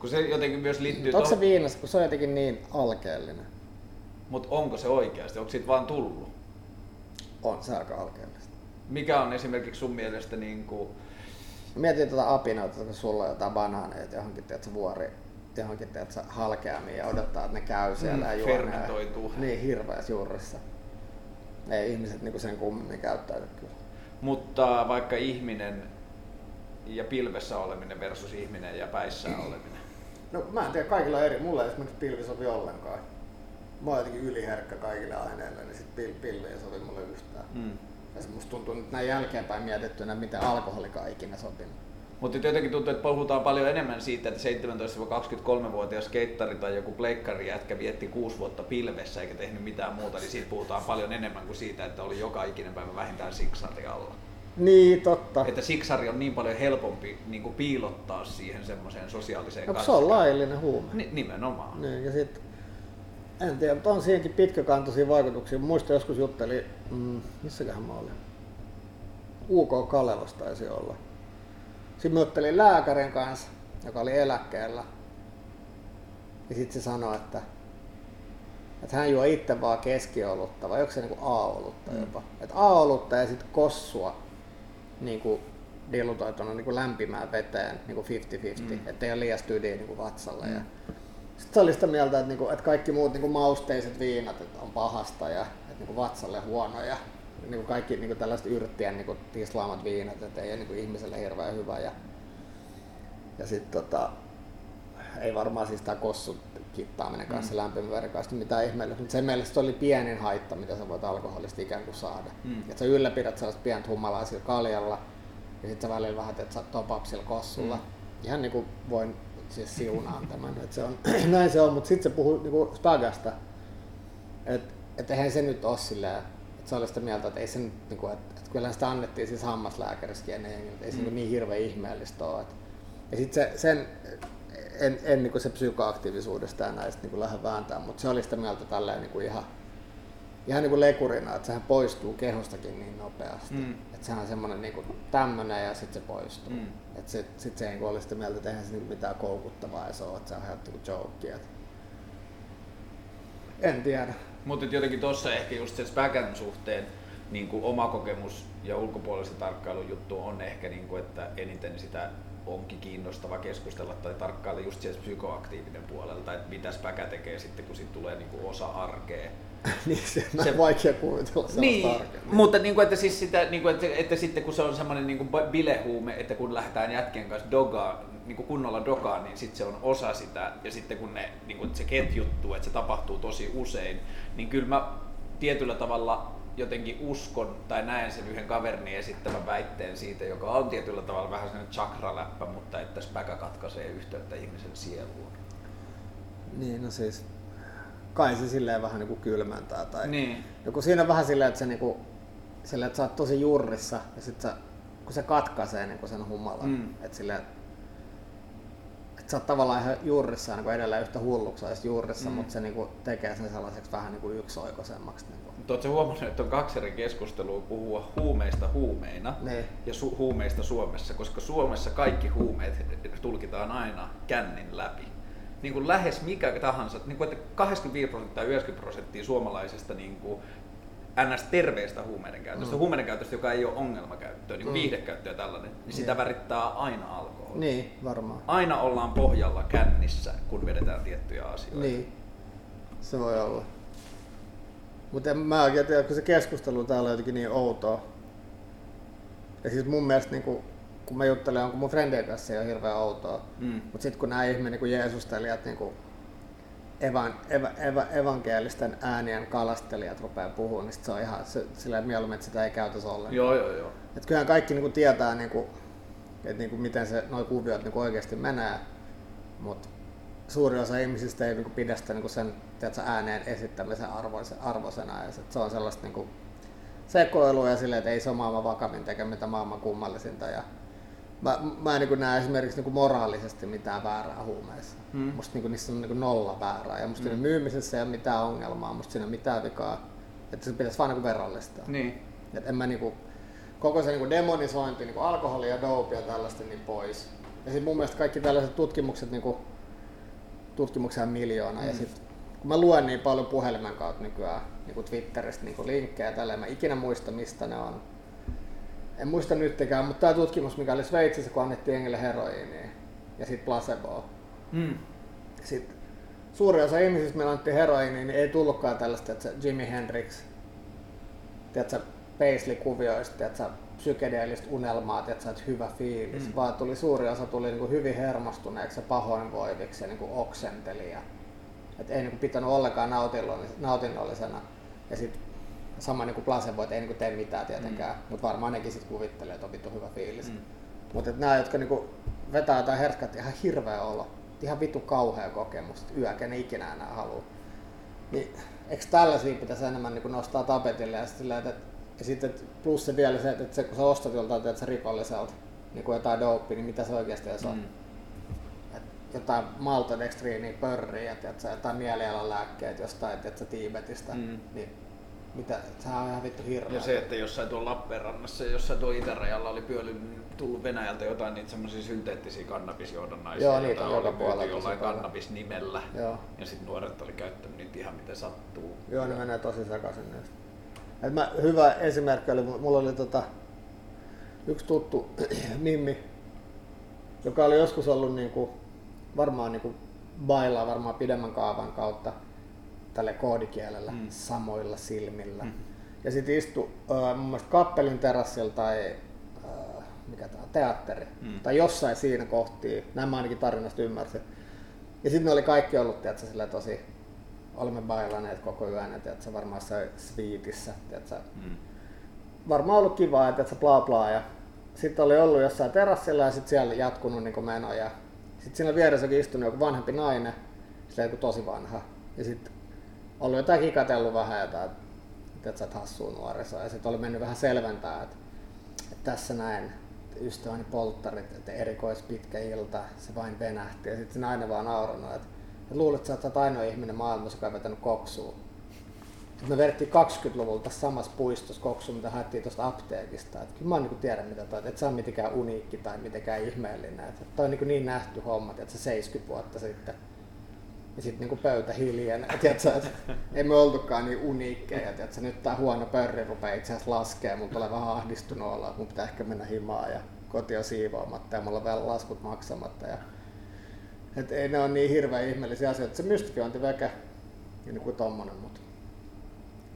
Kun se jotenkin myös liittyy... Onko se viinassa, kun se on jotenkin niin alkeellinen? Mutta onko se oikeasti? Onko siitä vaan tullut? On se aika alkeellista. Mikä on esimerkiksi sun mielestä niin kuin... Mietin tuota apinoita, kun sulla on jotain banaaneita johonkin tiedätkö, vuori, johonkin tiedätkö, halkeamiin ja odottaa, että ne käy siellä mm, ja. Fermentoituu. Niin, hirveässä juurissa. Ei ihmiset niin sen kummemmin käyttäydy kyllä. Mutta vaikka ihminen ja pilvessä oleminen versus ihminen ja päissä oleminen. No mä en tiedä, kaikilla eri. Mulla ei esimerkiksi pilvi sovi ollenkaan. Mä oon jotenkin yliherkkä kaikille aineille, niin sit pil- pilvi ei sovi mulle yhtään. Mm. Ja se musta tuntuu nyt näin jälkeenpäin mietittynä, miten alkoholikaan ikinä sopinut. Mutta jotenkin tuntuu, että puhutaan paljon enemmän siitä, että 17-23-vuotias skeittari tai joku pleikkari jätkä vietti kuusi vuotta pilvessä eikä tehnyt mitään muuta, niin siitä puhutaan paljon enemmän kuin siitä, että oli joka ikinen päivä vähintään siksari alla. Niin, totta. Että siksari on niin paljon helpompi niin kuin piilottaa siihen semmoiseen sosiaaliseen no, Se on laillinen huume. Ni- nimenomaan. Niin, ja sit, en tiedä, mutta on siihenkin pitkäkantoisia vaikutuksia. Muista joskus jutteli, mm, missäköhän mä olin? UK Kalevasta taisi olla. Sitten mä juttelin lääkärin kanssa, joka oli eläkkeellä. Ja sitten se sanoi, että, että hän juo itse vaan keskiolutta, vai onko se niinku A-olutta mm. jopa. Että A-olutta ja sitten kossua niin kuin dilutoituna niin kuin lämpimään veteen niin kuin 50-50, mm. ettei ole liian stydiä niin kuin vatsalle. Mm. Ja sitten se oli sitä mieltä, että, niin kuin, että kaikki muut niin kuin mausteiset viinat että on pahasta ja että niin kuin vatsalle huonoja. Niin kuin kaikki niin kuin tällaiset yrttien niin kuin tislaamat viinat, että ei ole niin kuin ihmiselle hirveän hyvä. Ja, ja sitten tota, ei varmaan siis tämä kossu kittaaminen kanssa mm. lämpimän veren kanssa mitään ihmeellistä, mutta sen mielestä se oli pienin haitta, mitä sä voit alkoholista ikään kuin saada. Mm. Että sä ylläpidät sellaista pientä humalaa sillä kaljalla ja sitten sä välillä vähän teet top sillä kossulla. Mm. Ihan niin kuin voin siis siunaan tämän, että se on, näin se on, mutta sitten se puhuu niin spagasta, että et eihän se nyt ole silleen, se oli sitä mieltä, että ei se nyt, niin kuin, että, että kyllä sitä annettiin siis hammaslääkärissäkin ennen jengillä, että ei se mm. niin hirveän ihmeellistä ole. Että, ja sitten se, sen, en, en niin kuin se psykoaktiivisuudesta ja näistä niin lähde vääntää, mutta se oli sitä mieltä tälleen niin kuin ihan, ihan niin kuin lekurina, että sehän poistuu kehostakin niin nopeasti. Mm. Että sehän on semmoinen niin kuin tämmöinen ja sitten se poistuu. Mm. Että sit, sit se niin oli sitä mieltä, että eihän se niin mitään koukuttavaa ja se on, että se on ihan niin joke. En tiedä. Mutta jotenkin tuossa ehkä just se Späkän suhteen niin kuin oma kokemus ja ulkopuolisen tarkkailun juttu on ehkä, niin kuin, että eniten sitä onkin kiinnostava keskustella tai tarkkailla just sieltä psykoaktiivinen puolelta, että mitä Späkä tekee sitten, kun siitä tulee niin kuin osa arkea. niin, se on se, vaikea kuvitella niin, arkea. Niin. Mutta niin kuin, että, siis sitä, niin kuin, että, että, sitten kun se on semmoinen niin bilehuume, että kun lähdetään jätkien kanssa dogaan, niin kuin kunnolla dogaan, niin sitten se on osa sitä. Ja sitten kun ne, niin kuin, se ketjuttuu, että se tapahtuu tosi usein, niin kyllä mä tietyllä tavalla jotenkin uskon tai näen sen yhden kaverini esittämän väitteen siitä, joka on tietyllä tavalla vähän sellainen chakraläppä, mutta että späkä katkaisee yhteyttä ihmisen sieluun. Niin, no siis kai se silleen vähän niin kuin kylmäntää. Tai niin. Joku siinä on vähän silleen, että, se niin kuin, silleen, että sä oot tosi jurrissa ja sitten kun se katkaisee niin kuin sen humalan, mm. että silleen, että sä oot tavallaan ihan juurissa niin edelleen yhtä hulluksi juurissa, mm. mutta se niin kuin, tekee sen sellaiseksi vähän niin kuin yksioikoisemmaksi. Niin Oletko huomannut, että on kaksi eri keskustelua puhua huumeista huumeina ne. ja su- huumeista Suomessa, koska Suomessa kaikki huumeet tulkitaan aina kännin läpi. Niin kuin lähes mikä tahansa, niin kuin, että 85 prosenttia tai 90 prosenttia suomalaisesta niin kuin ns. terveestä huumeiden käytöstä, mm. huumeiden käytöstä, joka ei ole ongelmakäyttöä, niin kuin mm. viihdekäyttöä ja tällainen, niin, niin sitä värittää aina alkoholi. Niin, varmaan. Aina ollaan pohjalla kännissä, kun vedetään tiettyjä asioita. Niin, se voi olla. Mutta en mä oikein tiedä, kun se keskustelu täällä on jotenkin niin outoa. Ja siis mun mielestä niin kun, kun mä juttelen jonkun mun frendien kanssa, se on hirveän outoa. Mm. Mutta sitten kun nämä ihme niin Jeesustelijat, niin evan, eva, eva, evankelisten äänien kalastelijat rupeaa puhumaan, niin sit se on ihan se, silleen mieluummin, että sitä ei käytäisi ollenkaan. Joo, joo, joo. Et kyllähän kaikki niin tietää, niin kuin, että niin kuin miten se, nuo kuviot niin oikeasti menee, mutta suuri osa ihmisistä ei niin kuin pidä sitä niin kuin sen tiedätkö, ääneen esittämisen arvoisena. Ja se on sellaista niin kuin sekoilua ja silleen, että ei se ole maailman vakavin tekemistä, mitä maailman kummallisinta. Ja mä, mä en niin näe esimerkiksi niin moraalisesti mitään väärää huumeissa. Hmm. Musta niin kuin, niissä on niin nolla väärää. Ja musta hmm. myymisessä ei ole mitään ongelmaa, musta siinä ei ole mitään vikaa. Että se pitäisi vaan niin verrallistaa. Niin. Et en mä niin kuin, koko se niin demonisointi, niin kuin alkoholi ja dope ja tällaista niin pois. Ja sitten mun mielestä kaikki tällaiset tutkimukset, niin kuin, tutkimuksia miljoona. Mm. Ja sit, kun mä luen niin paljon puhelimen kautta nykyään niin kuin Twitteristä niin kuin linkkejä tällä, mä ikinä muista mistä ne on. En muista nyttekään, mutta tämä tutkimus, mikä oli Sveitsissä, kun annettiin jengille heroiiniä ja sitten placeboa. Mm. Sitten suuri osa ihmisistä, meillä annettiin heroiiniä, niin ei tullutkaan tällaista, että Jimi Hendrix, tiedätkö, Paisley-kuvioista, että psykedeellistä unelmaa, että sä et hyvä fiilis, mm. vaan tuli suuri osa tuli niin kuin hyvin hermostuneeksi ja pahoinvoiviksi ja niin kuin oksenteli. Ja, et ei niin kuin pitänyt ollenkaan nautinnollisena. Ja sitten sama niin kuin placebo, että ei niin kuin tee mitään tietenkään, mm. mutta varmaan nekin sitten kuvittelee, että on vittu hyvä fiilis. Mm. Mutta nämä, jotka niin kuin vetää jotain herskät, ihan hirveä olo, ihan vittu kauhea kokemus, yökä ne ikinä enää halua. Niin eikö tällaisia pitäisi enemmän niin kuin nostaa tapetille ja sitten että ja sitten plus se vielä se, että se, kun sä ostat joltain että se rikolliselta niin kuin jotain dopea, niin mitä se oikeasti on. Mm. Jotain maltodextriiniä pörriä, että jotain mielialan lääkkeet jostain että Tiibetistä, mm. niin mitä, sehän on ihan vittu hirveä. Ja se, että jossain tuolla Lappeenrannassa ja jossain tuolla itärajalla oli pyöly, tullut Venäjältä jotain niitä semmoisia synteettisiä kannabisjohdannaisia, Joo, niitä oli puolella jollain kannabisnimellä. Joo. Ja sitten nuoret oli käyttänyt niitä ihan miten sattuu. Joo, ne menee tosi sekaisin niistä. Et mä, hyvä esimerkki oli, mulla oli tota, yksi tuttu Mimmi, joka oli joskus ollut niinku, varmaan niinku bailaa varmaan pidemmän kaavan kautta tälle koodikielellä mm. samoilla silmillä. Mm. Ja sitten istui äh, mun mielestä kappelin terassilla tai äh, mikä tämä teatteri, mm. tai jossain siinä kohti, näin mä ainakin tarinasta ymmärsin. Ja sitten ne oli kaikki ollut tiedätkö, tosi olemme bailaneet koko yön, että se varmaan se sviitissä, että mm. varmaan ollut kiva, että se bla bla ja sitten oli ollut jossain terassilla ja sitten siellä jatkunut niin meno ja sitten siinä vieressäkin istunut joku vanhempi nainen, se joku tosi vanha ja sitten ollut jotain kikatellut vähän jotain että sä hassua nuorisoa. Ja sitten oli mennyt vähän selventää, että, että tässä näin ystäväni polttarit, että erikois pitkä ilta, se vain venähti. Ja sitten se nainen vaan naurannut, että, että luulet, että sä oot ainoa ihminen maailmassa, joka on vetänyt koksua. Me vedettiin 20-luvulta samassa puistossa koksu, mitä haettiin tuosta apteekista. Et kyllä mä niin tiedä, mitä toi, että se on mitenkään uniikki tai mitenkään ihmeellinen. Et toi on niin, niin nähty homma, että se 70 vuotta sitten. Ja sitten niin pöytä hiljenee. Että ei me oltukaan niin uniikkeja. Tiedätkö, nyt tämä huono pörri rupeaa itse asiassa laskee. Mun tulee vähän ahdistunut olla, että mun pitää ehkä mennä himaan ja koti siivoamatta ja mulla on vielä laskut maksamatta. Ja, et ei ne ole niin hirveän ihmeellisiä asioita. Se mystifiointi vekä ja niin kuin tommonen, mutta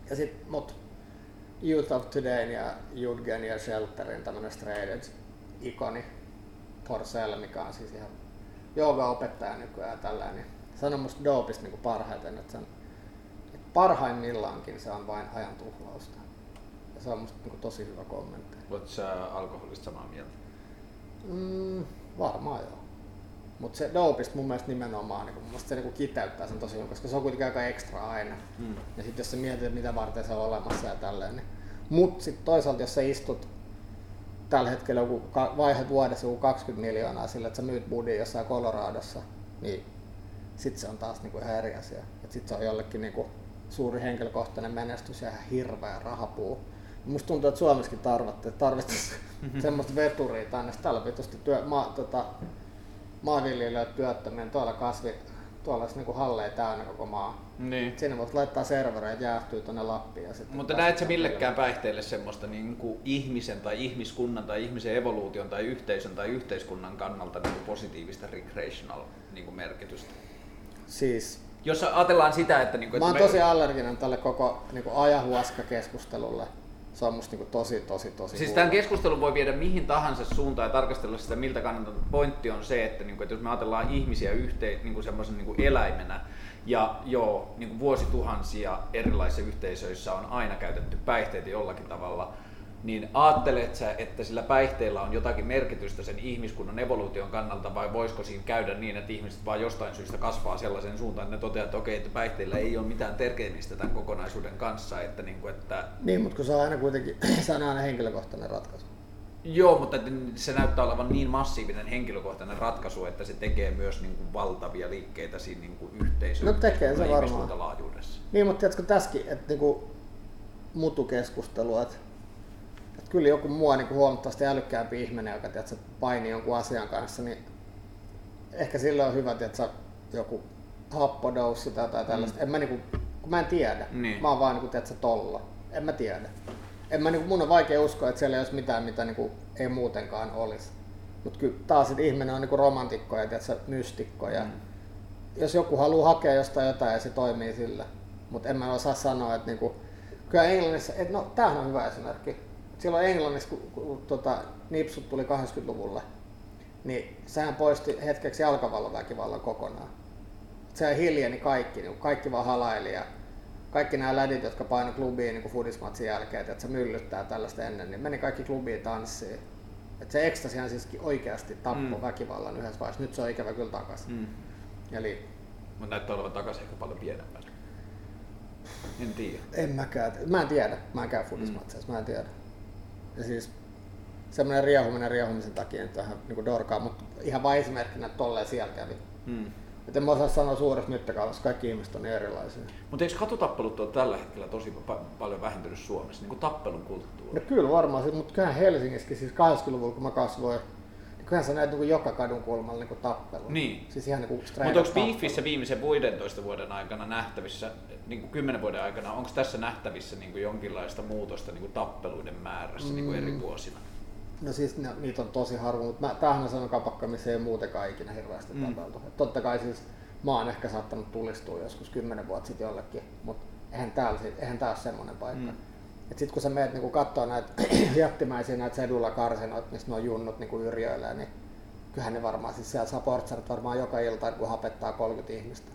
ja sitten mut Youth of Today ja Judgen ja Shelterin tämmönen Straded ikoni Porcel, mikä on siis ihan jooga-opettaja nykyään ja tällainen, niin sanoi musta Doopista niin parhaiten, että, sen, että parhaimmillaankin se on vain ajan tuhlausta. Ja se on musta niin tosi hyvä kommentti. Oletko sä alkoholista samaa mieltä? Mm, varmaan joo. Mutta se dopista mun mielestä nimenomaan, niin mun mielestä se niin kiteyttää sen tosi hyvin, koska se on kuitenkin aika ekstra aina. Mm. Ja sitten jos sä mietit, mitä varten se on olemassa ja tälleen. Niin. Mutta sitten toisaalta, jos sä istut tällä hetkellä joku vaihe vuodessa joku 20 miljoonaa sillä, että sä myyt budin jossain Coloradossa, niin sitten se on taas niinku ihan eri asia. Sitten se on jollekin niinku suuri henkilökohtainen menestys ja ihan hirveä rahapuu. Musta tuntuu, että Suomessakin tarvittaisiin mm-hmm. semmoista veturia tänne. Täällä pitäisi työ, ma, tota, maanviljelijöitä työttömiä, tuolla kasvi, tuolla olisi niin halleja täynnä koko maa. Niin. Sinne voit laittaa servereitä jäähtyy tuonne Lappiin. Ja Mutta näet sä millekään päihteelle semmoista niin kuin ihmisen tai ihmiskunnan tai ihmisen evoluution tai yhteisön tai yhteiskunnan kannalta niin kuin positiivista recreational niin kuin merkitystä? Siis jos ajatellaan sitä, että... Niin kuin, että mä oon me... tosi allerginen tälle koko niin ajahuaska-keskustelulle se on musta niin tosi, tosi, tosi Siis tämän keskustelun voi viedä mihin tahansa suuntaan ja tarkastella sitä miltä kannalta. Pointti on se, että, niin kuin, että jos me ajatellaan ihmisiä yhteen niin semmoisen niin eläimenä, ja joo, niin kuin vuosituhansia erilaisissa yhteisöissä on aina käytetty päihteitä jollakin tavalla, niin ajattelet sä, että sillä päihteellä on jotakin merkitystä sen ihmiskunnan evoluution kannalta vai voisiko siinä käydä niin, että ihmiset vaan jostain syystä kasvaa sellaisen suuntaan, että ne toteaa, että okei, että päihteillä ei ole mitään terkeemistä tämän kokonaisuuden kanssa. Että niin, kuin, että... niin mutta kun se on aina kuitenkin se on aina henkilökohtainen ratkaisu. Joo, mutta se näyttää olevan niin massiivinen henkilökohtainen ratkaisu, että se tekee myös niin kuin valtavia liikkeitä siinä niin kuin yhteisön no tekee se varmaan. Niin, mutta tiedätkö tässäkin, että niin kuin mutukeskustelu, että kyllä joku mua niin kuin huomattavasti älykkäämpi ihminen, joka tiedätkö, painii jonkun asian kanssa, niin ehkä sillä on hyvä tiedätkö, joku happodoussi tai jotain tällaista. Mm. En mä, niin kuin, kun mä en tiedä. Niin. Mä oon vaan niin kuin, tiedätkö, tolla. En mä tiedä. En mä, niin kuin, mun on vaikea uskoa, että siellä ei olisi mitään, mitä niin kuin, ei muutenkaan olisi. Mutta kyllä taas että ihminen on niin kuin romantikko ja tiedätkö, mystikko. Ja mm. Jos joku haluaa hakea jostain jotain ja se toimii sillä. Mutta en mä osaa sanoa, että niin kuin, kyllä Englannissa, että no tämähän on hyvä esimerkki silloin Englannissa, kun, kun tota, nipsut tuli 80-luvulle, niin sehän poisti hetkeksi jalkavalloväkivallan kokonaan. Se hiljeni kaikki, niin kaikki vaan halaili ja kaikki nämä lädit, jotka paino klubiin niin fudismatsin jälkeen, että se myllyttää tällaista ennen, niin meni kaikki klubiin tanssiin. Et se ekstasihan siis oikeasti tappoi mm. väkivallan yhdessä vaiheessa. Nyt se on ikävä kyllä takaisin. Mm. Eli... Mutta näyttää olevan takaisin ehkä paljon pienempänä. En tiedä. En mäkään. Mä en tiedä. Mä en käy fudismatseissa. Mm. Mä en tiedä. Ja siis semmoinen riehuminen riehumisen takia nyt vähän niin dorkaa, mutta ihan vain esimerkkinä, että tolleen siellä kävi. Hmm. Et en mä osaa sanoa suuressa mittakaavassa, kaikki ihmiset on niin erilaisia. Mutta eikö katutappelut ole tällä hetkellä tosi pa- paljon vähentynyt Suomessa, niin kuin tappelun kulttuuri? No kyllä varmaan, mutta kyllähän Helsingissäkin, siis 80-luvulla kun mä kasvoin, kyllähän sä näet niin joka kadun kulmalla niin tappelun. Niin. Siis ihan niin Mutta onko Beefissä viimeisen 15 vuoden aikana nähtävissä niin kuin 10 vuoden aikana, onko tässä nähtävissä niin kuin jonkinlaista muutosta niin kuin tappeluiden määrässä mm. niin kuin eri vuosina? No siis ne, niitä on tosi harvoin, mutta tämähän on sellainen kapakka, missä ei muutenkaan ikinä hirveästi mm. tapeltu. Et totta kai siis mä oon ehkä saattanut tulistua joskus 10 vuotta sitten jollekin, mutta eihän täällä, eihän tää ole semmoinen paikka. Mm. Et sit kun sä meet niinku kattoo näitä jättimäisiä näitä sedulla karsinoita, mistä nuo junnut niinku yrjöilee, niin kyllähän ne varmaan, siis siellä saa portsarit varmaan joka ilta, kun hapettaa 30 ihmistä.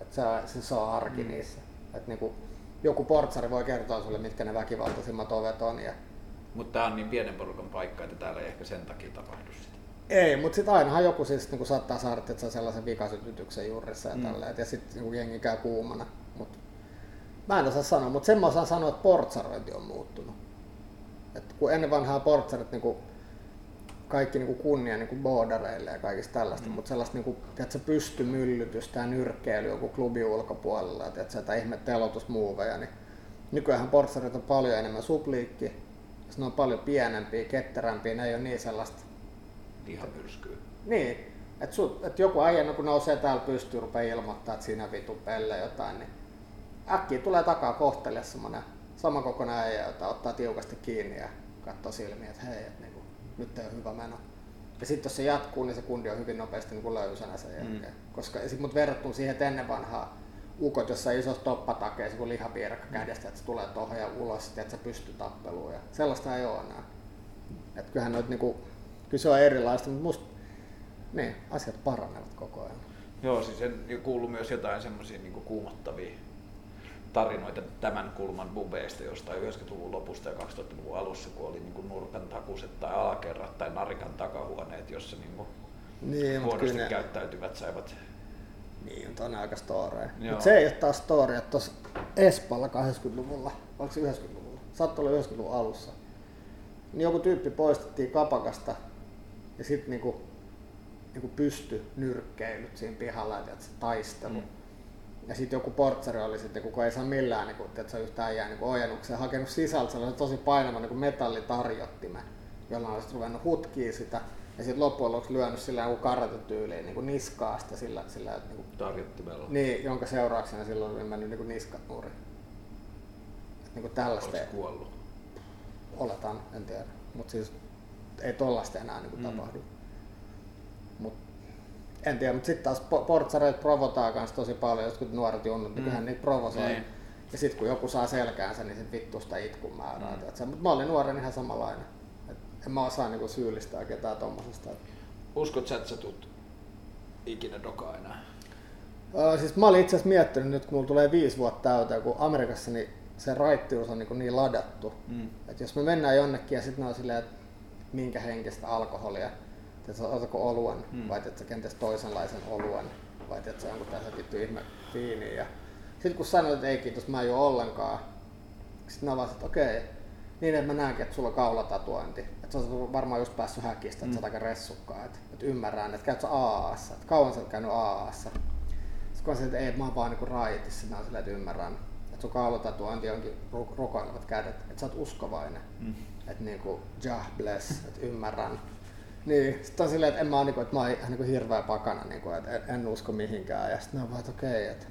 Et se, on, se, on arki mm. niissä. Et niinku, joku portsari voi kertoa sulle, mitkä ne väkivaltaisimmat ovet on. Ja... Mutta tämä on niin pienen porukan paikka, että täällä ei ehkä sen takia tapahdu sitä. Ei, mutta sitten ainahan joku siis niin saattaa saada että saa sellaisen vikasytytyksen juurissa ja mm. tälleen, ja sitten niin jengi käy kuumana. Mä en osaa sanoa, mutta sen mä osaan sanoa, että portsarointi on muuttunut. Et kun ennen vanhaa portsarit niin kaikki niin kuin kunnia niin kuin bordereille ja kaikista tällaista, mm. mutta sellaista niin kuin, tiedätkö, pystymyllytystä ja nyrkkeily joku klubi ulkopuolella ja tiedätkö, jotain ihme telotusmuoveja, niin nykyään portsarit on paljon enemmän supliikki, ja ne on paljon pienempiä, ketterämpiä, ne ei ole niin sellaista Lihapyrskyä. Niin, että et joku äijä, kun nousee täällä pystyy, rupeaa ilmoittaa, että siinä vitu pelle jotain, niin äkkiä tulee takaa kohtelee semmonen samankokoinen äijä, jota ottaa tiukasti kiinni ja katsoo silmiä, että hei, että niinku, nyt ei ole hyvä meno. Ja sitten jos se jatkuu, niin se kundi on hyvin nopeasti niin löysänä sen jälkeen. Mm. Koska sit mut verrattuna siihen, että ennen vanhaa ukot jossain isossa toppatakeessa, kun lihapiirakka mm. kädestä, että se tulee tuohon ja ulos, että se pystyy tappeluun. Ja sellaista ei ole enää. Et kyllähän noit, niinku, kyllä se on erilaista, mutta musta niin, asiat paranevat koko ajan. Joo, siis en kuulu myös jotain semmoisia niin kuumottavia tarinoita tämän kulman bubeista jostain 90-luvun lopusta ja 2000-luvun alussa, kun oli niin kuin nurkan takuset tai alakerrat tai narikan takahuoneet, jossa niin kuin niin, huonosti ne... käyttäytyvät saivat niin, on aika story. Mutta se ei ole taas story, että tuossa Espalla 80-luvulla, oliko se 90-luvulla, saattoi olla 90-luvun alussa, niin joku tyyppi poistettiin kapakasta ja sitten niinku, niinku pysty nyrkkeilyt siinä pihalla ja se taistelu. Mm. Ja sitten joku portsari oli sitten, kun ei saa millään niin kun, että se on yhtään jää niin ojennukseen, hakenut sisältä sellaisen tosi painavan niin metallitarjottimen, jolla on sitten ruvennut hutkii sitä. Ja sitten loppujen lopuksi lyönyt sillä joku karatetyyliin niin niskaa sitä sillä, sillä niin kuin, Tarjottimella. Niin, jonka seurauksena silloin oli mennyt niin niskat nurin. Niin kuin tällaista. Olisi kuollut? Oletan, en tiedä. Mutta siis ei tollaista enää niin kuin mm. tapahdu. Mut, en tiedä, mutta sitten taas portsareita provotaan kanssa tosi paljon, jotkut nuoret junnut, niin mm. kyllähän niitä provosoi. Niin. Ja sitten kun joku saa selkäänsä, niin sitten vittusta itkun määrää. Mm. Mutta mä olin nuoren ihan samanlainen en mä osaa niinku syyllistää ketään tommosesta. Uskot sä, että sä tulet ikinä dokaa enää? Öö, siis mä olin itse asiassa miettinyt nyt, kun mulla tulee viisi vuotta täyteen, kun Amerikassa niin se raittius on niin, niin ladattu. Mm. Et jos me mennään jonnekin ja sitten on silleen, että minkä henkistä alkoholia, että otatko oluen mm. vai että kenties toisenlaisen oluen vai että se onko tässä vittu ihme viini. Ja sitten kun sanoit, että ei kiitos, mä en juo ollenkaan, sitten mä vaan, että okei, okay, niin että mä näenkin, että sulla on kaulatatuointi. Että sä oot varmaan just päässyt häkistä, että mm. sä oot aika ressukkaa. Että, että ymmärrän, että käyt sä AAssa. Että kauan sä oot käynyt AAssa. Sitten kun että ei, mä oon vaan niinku raitissa, mä oon silleen, että ymmärrän. Että sun kaulatatuointi onkin rukoilevat kädet. Että sä oot uskovainen. Mm. Että niinku, jah bless, että ymmärrän. Niin, sitten on silleen, että en mä oon niinku, että mä oon ihan niinku hirveä pakana, niinku, että en, en usko mihinkään. Ja sitten on vaan, että okei, okay, että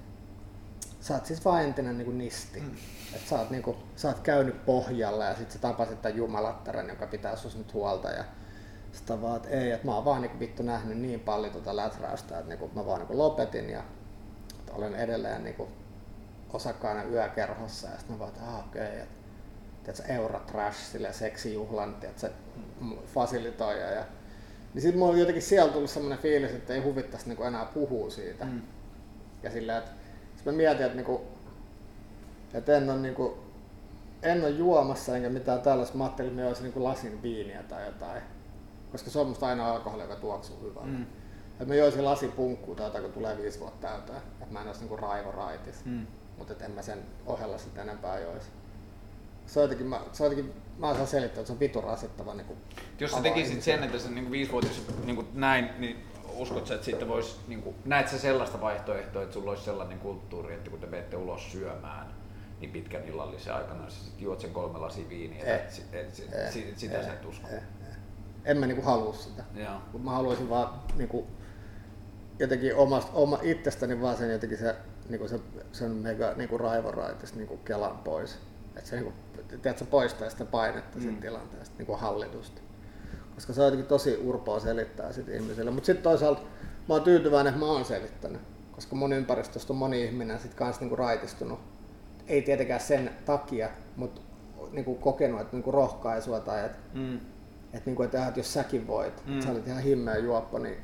sä oot siis vaan entinen niinku nisti. Mm. Et sä, oot niinku, sä oot käynyt pohjalla ja sit sä tapasit tämän jumalattaren, joka pitää sus nyt huolta. Ja sitä vaan, että ei, että mä oon vaan niinku vittu nähnyt niin paljon tota läträystä, että niinku, mä vaan niinku lopetin ja että olen edelleen niinku osakkaana yökerhossa ja sitten mä vaan, että ah, okei, okay, että tiedätkö, Eurotrash, sille seksijuhlan, tiedätkö, fasilitoija. Ja, niin sitten mulla oli jotenkin siellä tullut semmoinen fiilis, että ei huvittaisi niinku enää puhua siitä. Mm. Ja sillä, että sitten mä mietin, että niinku, et en ole, niinku, en ole juomassa enkä mitään tällaista. Mä ajattelin, että olisi niinku lasin viiniä tai jotain. Koska se on musta aina alkoholi, joka tuoksuu hyvältä. Mm. Et mä joisin lasipunkkuu tai jotain, kun tulee viisi vuotta täyteen. Että mä en olisi niinku raivoraitis. Mm. Mutta en mä sen ohella sitten enempää joisi. Se on jotenkin, mä, se on jotenkin, mä osaan selittää, että se on vitu rasittava. Niin Jos sä tekisit sen, että se niin viisivuotias niin näin, niin uskot sä, että siitä voisi, niin kuin, näet sä sellaista vaihtoehtoa, että sulla olisi sellainen kulttuuri, että kun te menette ulos syömään, niin pitkän illallisen aikana, sä sit juot sen kolme lasia viiniä, eh, et, et, et, eh, sit, sitä eh, sä et usko. Eh, eh. En mä niinku halua sitä. Mutta mä haluaisin vaan niinku, jotenkin omasta, oma, itsestäni vaan sen jotenkin se, niinku se, sen mega niinku raivoraitis niinku kelan pois. Että se niinku, tiedätkö, poistaa sitä painetta mm. siitä tilanteesta niinku hallitusta. Koska se on jotenkin tosi urpoa selittää sit ihmisille. Mutta sitten toisaalta mä oon tyytyväinen, että mä oon selittänyt. Koska mun ympäristöstä on moni ihminen sit kans niinku raitistunut ei tietenkään sen takia, mutta niin kuin kokenut, että niin kuin rohkaisua tai että, mm. että, niin kuin, että, jos säkin voit, mm. sä olit ihan himmeä juoppo, niin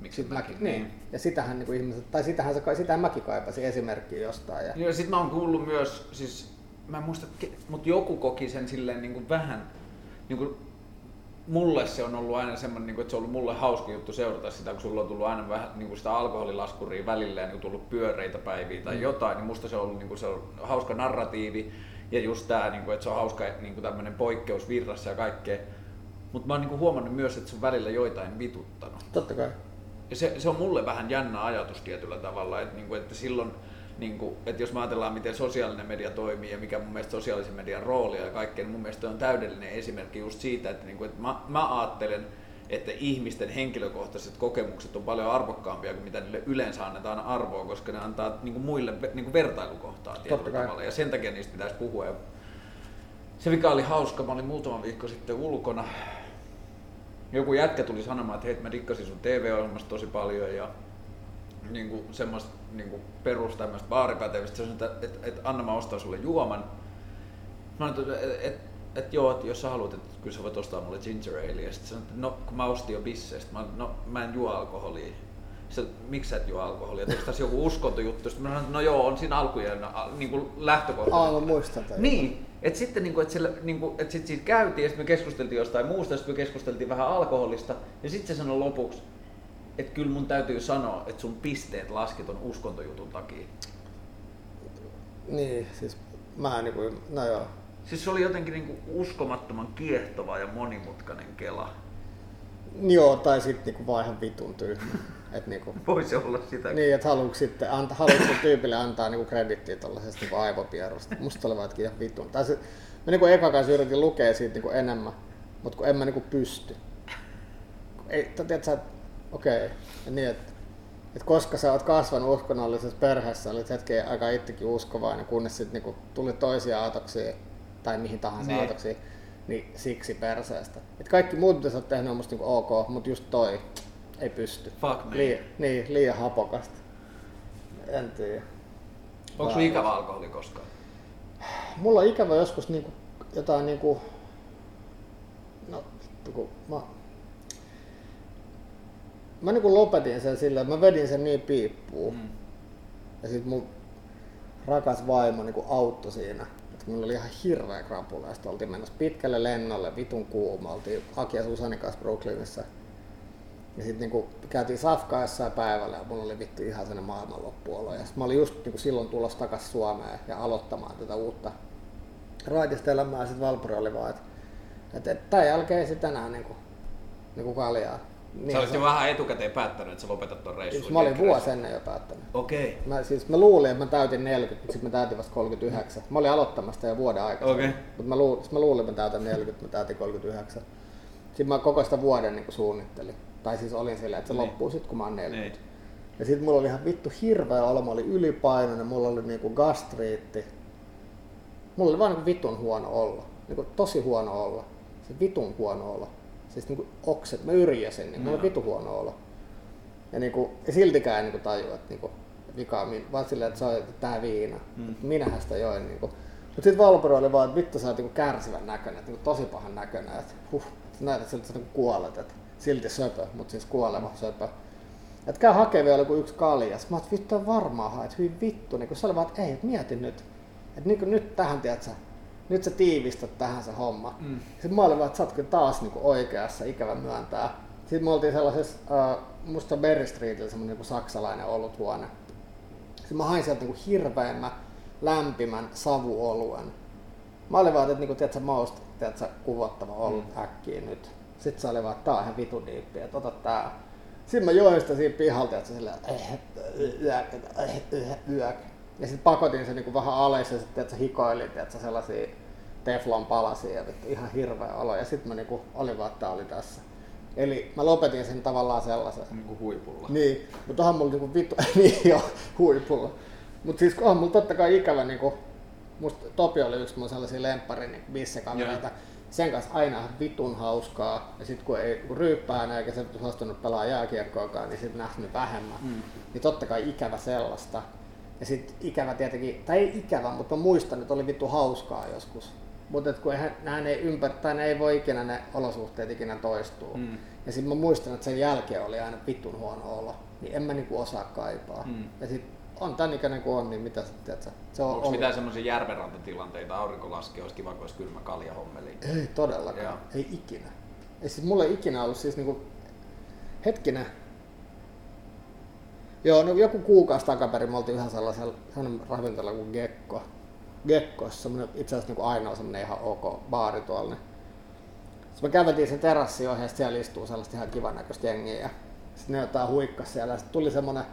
Miksi sit mäkin, niin. niin. Ja sitähän niin kuin ihmiset, tai sitähän, se, sitähän mäkin kaipasin esimerkkiä jostain. Ja... Joo, sit mä oon kuullut myös, siis mä en muista, mutta joku koki sen silleen niin kuin vähän, niin kuin, mulle se on ollut aina semmoinen, niin että se on ollut mulle hauska juttu seurata sitä, kun sulla on tullut aina vähän niin kuin sitä alkoholilaskuria välillä ja niin tullut pyöreitä päiviä tai mm. jotain, niin musta se on ollut niin kuin se on hauska narratiivi ja just tämä, niin kuin, että se on hauska niin kuin tämmöinen poikkeus virrassa ja kaikkea. Mutta mä oon niin kuin huomannut myös, että se on välillä joitain vituttanut. Totta kai. Ja se, se on mulle vähän jännä ajatus tietyllä tavalla, että, niin kuin, että silloin niin kuin, että jos me ajatellaan, miten sosiaalinen media toimii ja mikä mun mielestä sosiaalisen median roolia ja kaikkea, niin mun mielestä on täydellinen esimerkki just siitä, että, niin kuin, että mä, mä ajattelen, että ihmisten henkilökohtaiset kokemukset on paljon arvokkaampia kuin mitä niille yleensä annetaan arvoa, koska ne antaa niin kuin muille niin kuin vertailukohtaa tietyllä tavalla. Ja sen takia niistä pitäisi puhua. Ja se mikä oli hauska, mä olin muutama viikko sitten ulkona. Joku jätkä tuli sanomaan, että hei, mä dikkasin sun TV-ohjelmasta tosi paljon ja niin kuin semmoista niin kuin perus tämmöistä baaripätevistä, että, että, että, että anna mä ostaa sulle juoman. Mä sanoin, että, että, että, että joo, että jos sä haluat, että kyllä sä voit ostaa mulle ginger ale. Ja sitten sanoin, että no kun mä ostin jo bisseistä, mä, no, mä en juo alkoholia. Sitten, miksi sä et juo alkoholia? Onko tässä joku uskontojuttu? Sitten mä sanoin, että no joo, on siinä alkujen niin kuin lähtökohta. Aivan muistan tämän. Niin, että sitten niin kuin, että siellä, niin kuin, että sit siitä käytiin ja sitten me keskusteltiin jostain muusta, sitten me keskusteltiin vähän alkoholista ja sitten se sanoi lopuksi, että kyllä mun täytyy sanoa, että sun pisteet laski ton uskontojutun takia. Niin, siis mä niin kuin, no joo. Siis se oli jotenkin niin kuin uskomattoman kiehtova ja monimutkainen kela. Joo, tai sitten niinku vaan ihan vitun tyhmä. Et niinku, Voisi olla sitä. niin, että haluatko sitten anta, haluatko tyypille antaa niinku kredittiä tuollaisesta niinku aivopierusta. Musta oli vaan ihan vitun. Tai se, mä niinku eka kanssa yritin lukea siitä niinku enemmän, mutta kun en mä niinku pysty. Ei, tiedätkö, okei, okay. niin että et koska sä oot kasvanut uskonnollisessa perheessä, olit hetken aika itsekin uskovainen, kunnes sitten niinku tuli toisia aatoksia tai mihin tahansa niin. aatoksia, niin siksi perseestä. Et kaikki muut, mitä sä oot tehnyt, on musta niinku ok, mutta just toi ei pysty. Fuck me. Liian, niin, liian hapokasta. En tiedä. Onko sun ikävä alkoholi koskaan? Mulla on ikävä joskus niinku, jotain niinku, no vittu kun mä mä niin lopetin sen sillä, että mä vedin sen niin piippuun. Mm. Ja sit mun rakas vaimo niin auttoi siinä. Että mulla oli ihan hirveä krapula. Sitten oltiin menossa pitkälle lennolle, vitun kuuma. Oltiin Aki ja Susani kanssa Brooklynissa. Ja sitten niin käytiin safkaa jossain päivällä ja mulla oli vittu ihan sellainen maailmanloppuolo. Ja mä olin just niin silloin tulossa takas Suomeen ja aloittamaan tätä uutta raitista elämää. Ja sitten Valpuri oli vaan, että, että, tämän jälkeen ei sitten enää niin kuin, niin kuin kaljaa. Niin, sä olisit jo vähän etukäteen päättänyt, että sä lopetat ton reissun. Siis mä olin vuosi ennen jo päättänyt. Okei. Okay. Mä, siis mä luulin, että mä täytin 40, mutta sitten mä täytin vasta 39. Mä olin aloittamassa jo vuoden aikaisemmin. Okei. Okay. Mutta mä, luulin, siis mä luulin, että mä täytän 40, mä täytin 39. Sitten mä koko sitä vuoden niin suunnittelin. Tai siis olin silleen, että se niin. loppuu sitten kun mä oon 40. Niin. Ja sitten mulla oli ihan vittu hirveä olo, mä olin ylipainoinen, mulla oli niinku gastriitti. Mulla oli vaan niinku vitun huono olla. Niinku tosi huono olla. Se vitun huono olla siis niinku okset, mä yrjäsin, niin mulla on vitu huono olo. Ja, niinku, ja siltikään en niinku tajua, että niinku, vika, vaan silleen, että se on tää viina. Mm. Minähän sitä join. Niinku. Mutta sitten Valpero oli vaan, että vittu sä oot niinku kärsivän näköinen, että niinku tosi pahan näköinen, että huh, sä näet, että sä niinku kuolet, että silti söpö, mutta siis kuoleva mm. söpö. Että käy hakee vielä joku yksi kaljas. Mä oot vittu varmaan että hyvin vittu. Niin se oli vaan, että ei, että mieti nyt. Että niin nyt tähän, tiedät nyt sä tiivistät tähän se homma. Mm. Sitten mä olin vaan, että sä oot kyllä taas niinku oikeassa, ikävä myöntää. Sitten me oltiin sellaisessa, uh, musta Berry Streetillä semmonen niinku saksalainen oluthuone. Sitten mä hain sieltä niinku hirveän lämpimän savuoluen. Mä olin vaan, että niinku, tiedätkö, most, tiedätkö, kuvottava ollut mm. äkkiä nyt. Sitten se oli vaan, että tää on ihan vitu diippi, että ota tää. Sitten mä join sitä siinä pihalta, että se silleen, yök, yök, ja sitten pakotin sen niin vähän alas ja sitten että hikoilin että sellaisia teflon palasia ja vittu, ihan hirveä olo. Ja sitten mä niinku olin vaan, että oli tässä. Eli mä lopetin sen tavallaan sellaisen. Niin kuin huipulla. Niin, mutta onhan mulla niinku vittu, niin jo, huipulla. Mutta siis onhan mulla totta kai ikävä niinku, musta Topi oli yksi mun sellaisia lempparin niin bissekavereita. Sen kanssa aina vitun hauskaa. Ja sitten kun ei kun ryyppää eikä se suostunut pelaa jääkiekkoakaan, niin sitten nähnyt vähemmän. Mm. Niin totta kai ikävä sellaista. Ja sitten ikävä tietenkin, tai ei ikävä, mutta mä muistan, että oli vittu hauskaa joskus. Mutta kun eihän, nähän ei ympär, tai ne ei voi ikinä ne olosuhteet ikinä toistuu. Mm. Ja sitten mä muistan, että sen jälkeen oli aina vittun huono olo. Niin en mä niinku osaa kaipaa. Mm. Ja sit on tän ikäinen kuin on, niin mitä sä tiedät Se on Onko mitään semmoisia järvenrantatilanteita, aurinko laskee, olisi kiva, kun olisi kylmä kalja hommeli? Ei todellakaan, Joo. ei ikinä. Ei siis mulle ikinä ollut siis niinku, hetkinen, Joo, no joku kuukausi takaperin me oltiin ihan sellaisella, ravintola kuin Gekko. Gekko, semmoinen itse asiassa niin ainoa semmoinen ihan ok baari tuolla. Niin. Sitten me käveltiin sen terassi ohi ja siellä istuu sellaista ihan kivan näköistä jengiä. Ja sitten ne jotain huikkas siellä ja sitten tuli semmoinen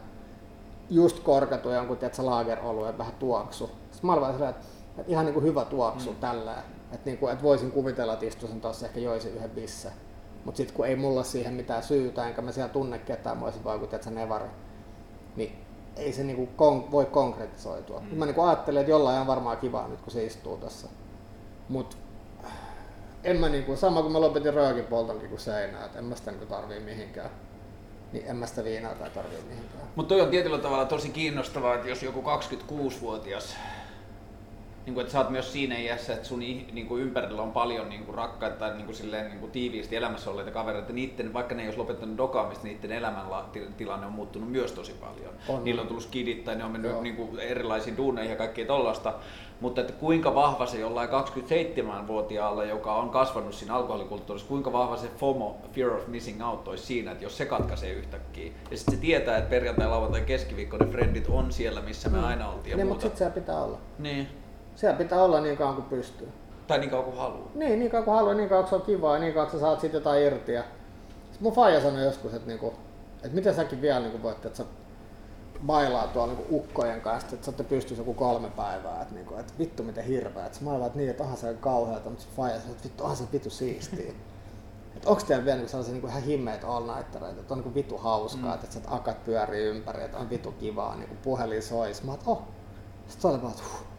just korkatu jonkun tiedätkö, laageroluen vähän tuoksu. Sitten mä olin että, että ihan niin kuin hyvä tuoksu mm. tällä. Että, niin kuin, että voisin kuvitella, että istuisin tuossa ehkä joisin yhden bisse. Mutta sitten kun ei mulla siihen mitään syytä, enkä mä siellä tunne ketään, mä olisin vaan kuin tiedätkö, nevari niin ei se niinku kon- voi konkretisoitua. Mm. Mä niinku ajattelin, että jollain on varmaan kivaa nyt, kun se istuu tässä. Mut en mä niinku, sama kuin mä lopetin röökin poltonkin kuin seinää, että en mä sitä niinku tarvii mihinkään. Niin en mä sitä viinaa tai tarvii mihinkään. Mutta toi on tietyllä tavalla tosi kiinnostavaa, että jos joku 26-vuotias niin kuin, että sä oot myös siinä iässä, että sun niin kuin, ympärillä on paljon niin kuin, rakkaita tai niin kuin, silleen, niin kuin, tiiviisti elämässä olleita kavereita, niiden, vaikka ne ei olisi lopettanut dokaamista, niiden elämäntilanne on muuttunut myös tosi paljon. On. Niillä on tullut skidit tai ne on mennyt niin kuin, erilaisiin duuneihin ja kaikkea tollasta. Mutta että kuinka vahva se jollain 27-vuotiaalla, joka on kasvanut siinä alkoholikulttuurissa, kuinka vahva se FOMO, Fear of Missing Out, olisi siinä, että jos se katkaisee yhtäkkiä. Ja sitten se tietää, että perjantai, lauantai, keskiviikko ne frendit on siellä, missä me mm. aina oltiin. Niin, mutta sitten se pitää olla. Niin. Siellä pitää olla niin kauan kuin pystyy. Tai niin kauan kuin haluaa. Niin, niin kauan kuin haluaa, niin kauan kuin se on kivaa ja niin kauan kuin sä saat siitä jotain irti. Ja... Sitten mun faija sanoi joskus, että, niinku, että miten säkin vielä niinku voit, että sä bailaa tuolla niinku ukkojen kanssa, että sä olette pystyssä joku kolme päivää, että, niinku, että vittu miten hirveä. Että olin että niin, että onhan se kauheata, mutta se faija sanoi, että vittu onhan se vittu siistiä. että onko teillä vielä niinku sellaisia niinku ihan himmeitä all nightereita, että on niinku vitu hauskaa, mm. että, että akat pyörii ympäri, että on vitu kivaa, niinku puhelin sois. Mä että oh. Sitten oli vaan, että huh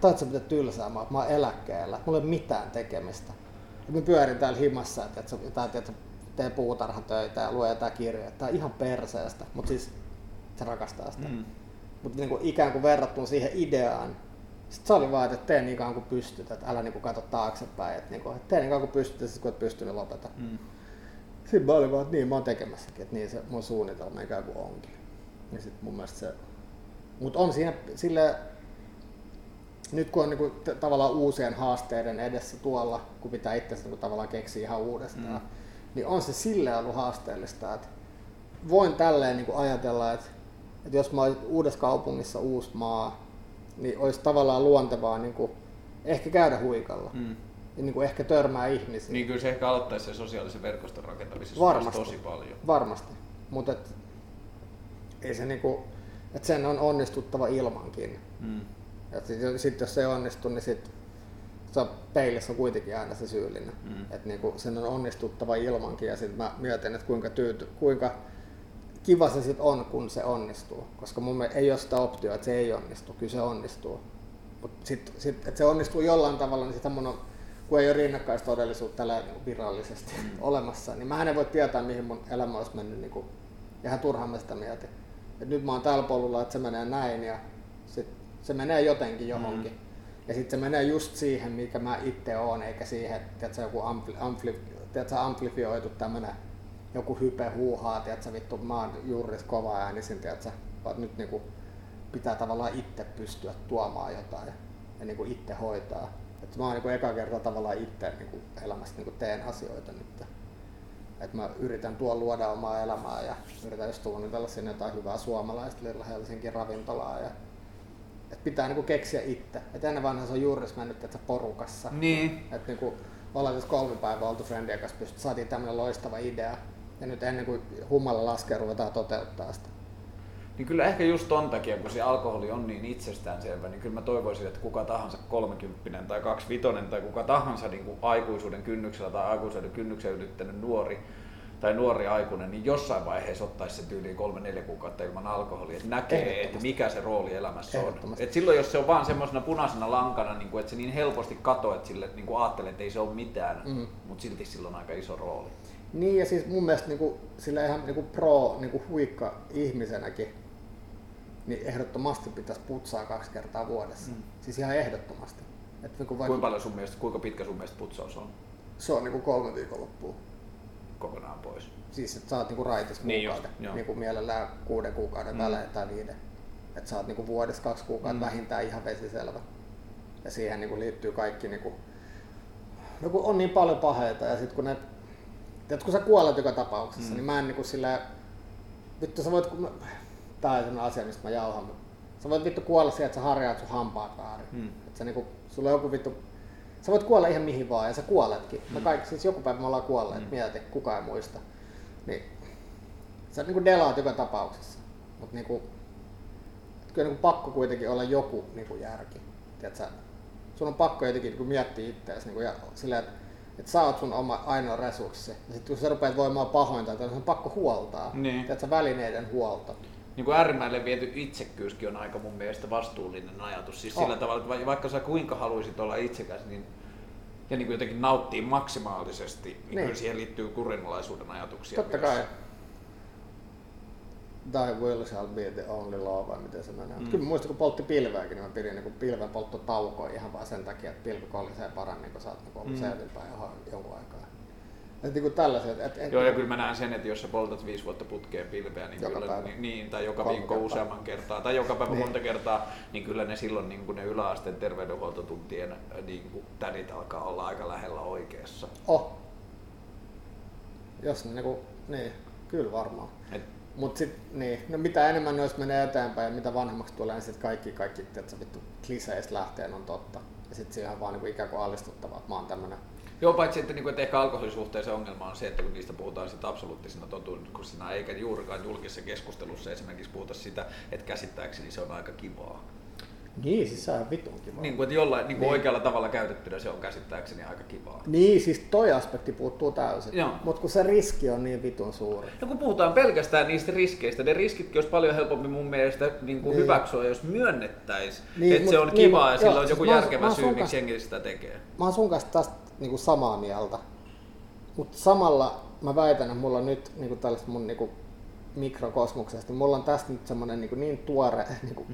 Taitsa mitä tylsää, mä, mä oon eläkkeellä, mulla ei ole mitään tekemistä. Ja mä pyörin täällä himassa, että, että, että, että teen puutarhatöitä ja luen jotain kirjoja. Tää on ihan perseestä, mutta siis se rakastaa sitä. Mm. Mutta niin ikään kuin verrattuna siihen ideaan, sitten se oli vaan, että tee niin kauan kuin pystyt, että älä niin katso taaksepäin, että, niin kuin, että tee niin kauan kuin pystyt ja sitten kun et pysty, niin lopeta. Mm. Sitten mä olin vaan, että niin mä oon tekemässäkin, että niin se mun suunnitelma ikään kuin onkin. Ja sitten mun mielestä se, mutta on siinä sille nyt kun on niin kuin, t- tavallaan uusien haasteiden edessä tuolla, kun pitää itse niin tavallaan keksiä ihan uudestaan, mm. niin on se sille ollut haasteellista, että voin tälleen niin kuin ajatella, että, että jos mä olisin uudessa kaupungissa uusi maa, niin olisi tavallaan luontevaa niin kuin, ehkä käydä huikalla. Mm. Ja niin kuin ehkä törmää ihmisiä. Niin kyllä se ehkä aloittaisi sen sosiaalisen verkoston rakentamisessa Varmasti. tosi paljon. Varmasti, mutta ei se niinku, että sen on onnistuttava ilmankin. Mm. Sitten sit jos se ei onnistu, niin sit se on peilissä on kuitenkin aina se syyllinen. Mm. Et niinku sen on onnistuttava ilmankin ja sitten mä mietin, että kuinka, tyyty, kuinka kiva se sitten on, kun se onnistuu. Koska mun ei ole sitä optioa, että se ei onnistu, kyllä se onnistuu. Mutta sitten sit, että se onnistuu jollain tavalla, niin sitä mun on, kun ei ole rinnakkaistodellisuutta tällä niin virallisesti mm. olemassa, niin mä en voi tietää, mihin mun elämä olisi mennyt niin kuin, ihan turhaan mä sitä mietin. Et nyt mä oon tällä polulla, että se menee näin ja se menee jotenkin johonkin. Mm. Ja sitten se menee just siihen, mikä mä itse oon, eikä siihen, että joku ampli, ampli, tiedätkö, amplifioitu tämmönen joku hype huuhaa, tiedätkö, vittu, mä oon juuris kova äänisin, tiedätkö, vaan nyt niinku pitää tavallaan itse pystyä tuomaan jotain ja niinku itse hoitaa. Et mä oon niinku eka kerta tavallaan itse niinku elämässä niinku teen asioita nyt. Et mä yritän tuolla luoda omaa elämää ja yritän just suunnitella sinne jotain hyvää suomalaista Helsinkin ravintolaa ja että pitää niinku keksiä itse. Et ennen vanha se on juuri mennyt että porukassa. Niin. Että niinku, ollaan tässä kolme päivää oltu friendien kanssa, pystyt, saatiin tämmöinen loistava idea. Ja nyt ennen kuin hummalla laskee, ruvetaan toteuttaa sitä. Niin kyllä ehkä just ton takia, kun se alkoholi on niin itsestäänselvä, niin kyllä mä toivoisin, että kuka tahansa kolmekymppinen tai kaksivitonen tai kuka tahansa niin kuin aikuisuuden kynnyksellä tai aikuisuuden kynnyksen ylittänyt nuori tai nuori aikuinen, niin jossain vaiheessa ottaisi se tyyliin kolme neljä kuukautta ilman alkoholia, että näkee, että mikä se rooli elämässä on. Et silloin jos se on vaan semmoisena punaisena lankana, niin kuin, että se niin helposti katoaa, että sille niin kuin ajattelee, että ei se ole mitään, mm. mutta silti sillä on aika iso rooli. Niin ja siis mun mielestä niin kuin, sillä ihan niin kuin pro niin kuin huikka ihmisenäkin, niin ehdottomasti pitäisi putsaa kaksi kertaa vuodessa. Mm. Siis ihan ehdottomasti. Et niin kuin vaikka... Kuinka paljon sun mielestä, kuinka pitkä sun mielestä putsaus on? Se on niin kuin kolme viikonloppua kokonaan pois. Siis että sä oot niinku raitis niin kuukauden, niin niinku mielellään kuuden kuukauden mm. välein tai viiden. Että oot niinku vuodessa kaksi kuukautta mm. vähintään ihan vesiselvä. Ja siihen niinku liittyy kaikki, niinku, no kun on niin paljon paheita ja sitten kun ne Tiedätkö, kun sä kuolet joka tapauksessa, mm. niin mä en niinku sillä... Vittu sä voit... Tää on sellainen asia, mistä mä jauhan. Sä voit vittu kuolla siihen, että sä harjaat sun hampaat väärin. Mm. Että sä niinku, sulla on joku vittu... Sä voit kuolla ihan mihin vaan ja sä kuoletkin. Mm. Me kaikki, siis joku päivä me ollaan kuolleet, mm. mieti, kukaan ei muista. Niin sä niinku delaat joka tapauksessa. Mut niinku, kyllä niinku pakko kuitenkin olla joku niinku järki. Tiedätkö, sun on pakko jotenkin niinku miettiä itseäsi niinku, ja silleen, että että sä oot sun oma ainoa resurssi. Ja sitten kun sä rupeat voimaan pahointa, niin on pakko huoltaa. Niin. Tiedätkö, välineiden huolto. Niin kuin äärimmäille viety itsekkyyskin on aika mun mielestä vastuullinen ajatus. Siis oh. sillä tavalla, että vaikka sä kuinka haluaisit olla itsekäs, niin ja niin kuin jotenkin nauttii maksimaalisesti, niin, niin. kyllä siihen liittyy kurinalaisuuden ajatuksia Totta myös. kai. Thy will shall be the only law, vai miten se menee. Mm. Kyllä muistan, kun poltti pilveäkin, niin mä pidin niin pilven polttotaukoa ihan vaan sen takia, että pilvi kolisee paremmin, kun sä oot niin ollut mm. seutinpäin jonkun aikaa. Et niin kuin tällaiset, et, et, Joo, ja kyllä mä näen sen, että jos sä poltat viisi vuotta putkeen pilveä, niin, joka kyllä, päivä. niin, niin, tai joka Kolme viikko kertaa. useamman kertaa, tai joka päivä niin. monta kertaa, niin kyllä ne silloin niin kuin ne yläasteen terveydenhuoltotuntien niin kuin tädit alkaa olla aika lähellä oikeassa. Oh. Jos ne niin, kuin, niin kyllä varmaan. Et mutta sitten, niin, no mitä enemmän noista menee eteenpäin ja mitä vanhemmaksi tulee, niin sitten kaikki, kaikki että vittu kliseistä lähteen on totta. Ja sitten siihen on vaan niin kuin ikään kuin alistuttavaa, että mä oon tämmönen Joo, paitsi että, niin että ehkä alkoholisuhteen se ongelma on se, että kun niistä puhutaan sit absoluuttisena totuudena, eikä juurikaan julkisessa keskustelussa esimerkiksi puhuta sitä, että käsittääkseni se on aika kivaa. Niin, siis se on vitun kivaa. Niin kuin, että jollain niin kuin niin. oikealla tavalla käytettynä se on käsittääkseni aika kivaa. Niin, siis toi aspekti puuttuu täysin. Mutta kun se riski on niin vitun suuri. No kun puhutaan pelkästään niistä riskeistä, ne riskitkin olisi paljon helpompi mun mielestä niin kuin niin. hyväksyä, jos myönnettäisiin, niin, että mut, se on niin, kivaa ja sillä on joku siis järkevä syy, miksi jengi sitä tekee. Mä oon sun kanssa tästä niin kuin samaa mieltä. Mutta samalla mä väitän, että mulla on nyt niin kuin tällaista mun niin kuin mikrokosmuksesta. Mulla on tästä nyt semmoinen niin, niin tuore niin kuin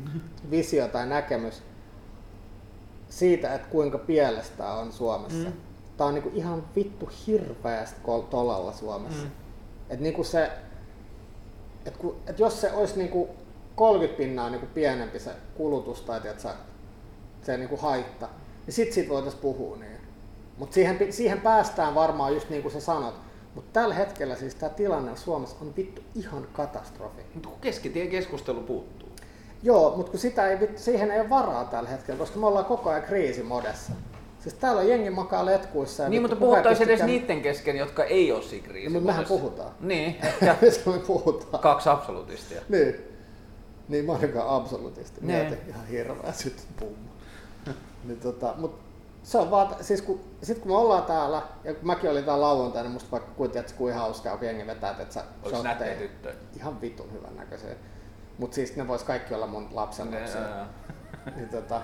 visio tai näkemys siitä, että kuinka pielestä on Suomessa. Mm. Tää on niin kuin ihan vittu hirveästi tolalla Suomessa. Mm. Et niin kuin se, et kun, et jos se olisi niin kuin 30 pinnaa niin kuin pienempi se kulutus tai tiedätkö, se niin kuin haitta, niin sit siitä voitaisiin puhua niin. Mutta siihen, siihen päästään varmaan just niin kuin sä sanot, mutta tällä hetkellä siis tämä tilanne Suomessa on vittu ihan katastrofi. Mutta kun keskitien keskustelu puuttuu. Joo, mutta kun sitä ei, siihen ei ole varaa tällä hetkellä, koska me ollaan koko ajan kriisimodessa. Siis täällä on jengi makaa letkuissa. Ja niin, mutta puhuttaisiin edes niiden kesken, jotka ei ole siinä kriisimodessa. No, mutta mehän puhutaan. Niin. Mistä me puhutaan? Kaksi absolutistia. Niin. Niin, mä olen absolutisti. Niin. Ihan hirveä sitten pumma. niin, tota, mutta se on vaan, siis kun, sit kun me ollaan täällä, ja kun mäkin olin täällä lauantaina, niin musta vaikka kuinka, että kuin hauskaa, kun jengi vetää, että sä Olis nättejä tyttö? Ihan vitun hyvän näköisiä. Mut siis ne vois kaikki olla mun lapsen lapsia. niin, tota,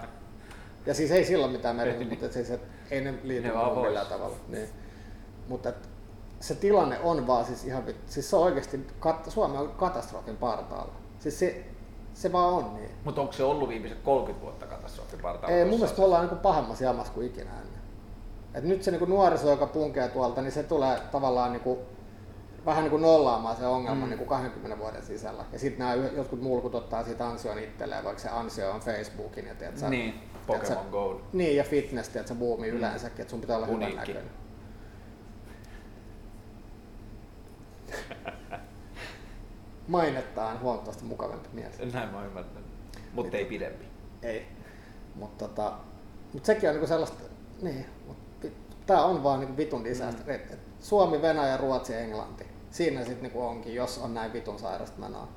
ja siis ei sillä mitään merkitystä, mutta siis, et, ei ne liity millään tavalla. Niin. Mutta se tilanne on vaan siis ihan, siis se on oikeasti, kat, Suomi on katastrofin partaalla. Siis se, se vaan on niin. Mutta onko se ollut viimeiset 30 vuotta katastrofipartaalla? Ei, mun mielestä me ollaan niin pahemmassa jamassa kuin ikinä ennen. Et nyt se niin nuoriso, joka punkee tuolta, niin se tulee tavallaan niin kuin, vähän niin kuin nollaamaan se ongelma mm. niin kuin 20 vuoden sisällä. Ja sitten nämä jotkut mulkut ottaa siitä ansion itselleen, vaikka se ansio on Facebookin. Ja tiedät, sä, niin, Pokemon Go. Niin, ja fitness, että se boomi mm. yleensäkin, että sun pitää olla hyvän näköinen. Mainettaan huomattavasti mukavampi mies. Näin mä ymmärrän, mutta ei pidempi. Ei, mutta tota, mut sekin on niinku sellaista, niin, mut, tää on vaan niinku vitun disaster. Mm. Suomi, Venäjä, Ruotsi, Englanti. Siinä sitten niinku onkin, jos on näin vitun sairasta menoa.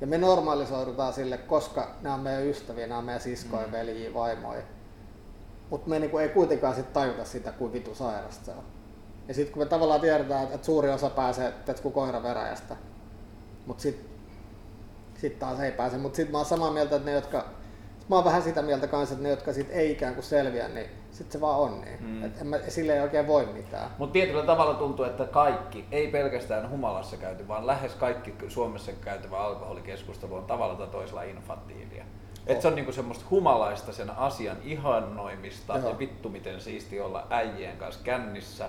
Ja me normalisoidutaan sille, koska nämä on meidän ystäviä, nämä on meidän siskoja, mm. veljiä, vaimoja. Mutta me niinku ei kuitenkaan sit tajuta sitä, kuin vitu sairasta se on. Ja sitten kun me tavallaan tiedetään, että suuri osa pääsee tetsku koira veräjästä, mutta sitten sit taas ei pääse. Mutta sitten mä oon samaa mieltä, että ne, jotka... Mä oon vähän sitä mieltä kanssa, että ne, jotka sit ei ikään kuin selviä, niin sitten se vaan on niin. Mm. Et en mä, sille ei oikein voi mitään. Mutta tietyllä tavalla tuntuu, että kaikki, ei pelkästään humalassa käyty, vaan lähes kaikki Suomessa käytävä alkoholikeskustelu on tavalla tai toisella infantiilia. Et se on niinku semmoista humalaista sen asian ihannoimista Joo. ja vittu miten siisti olla äijien kanssa kännissä.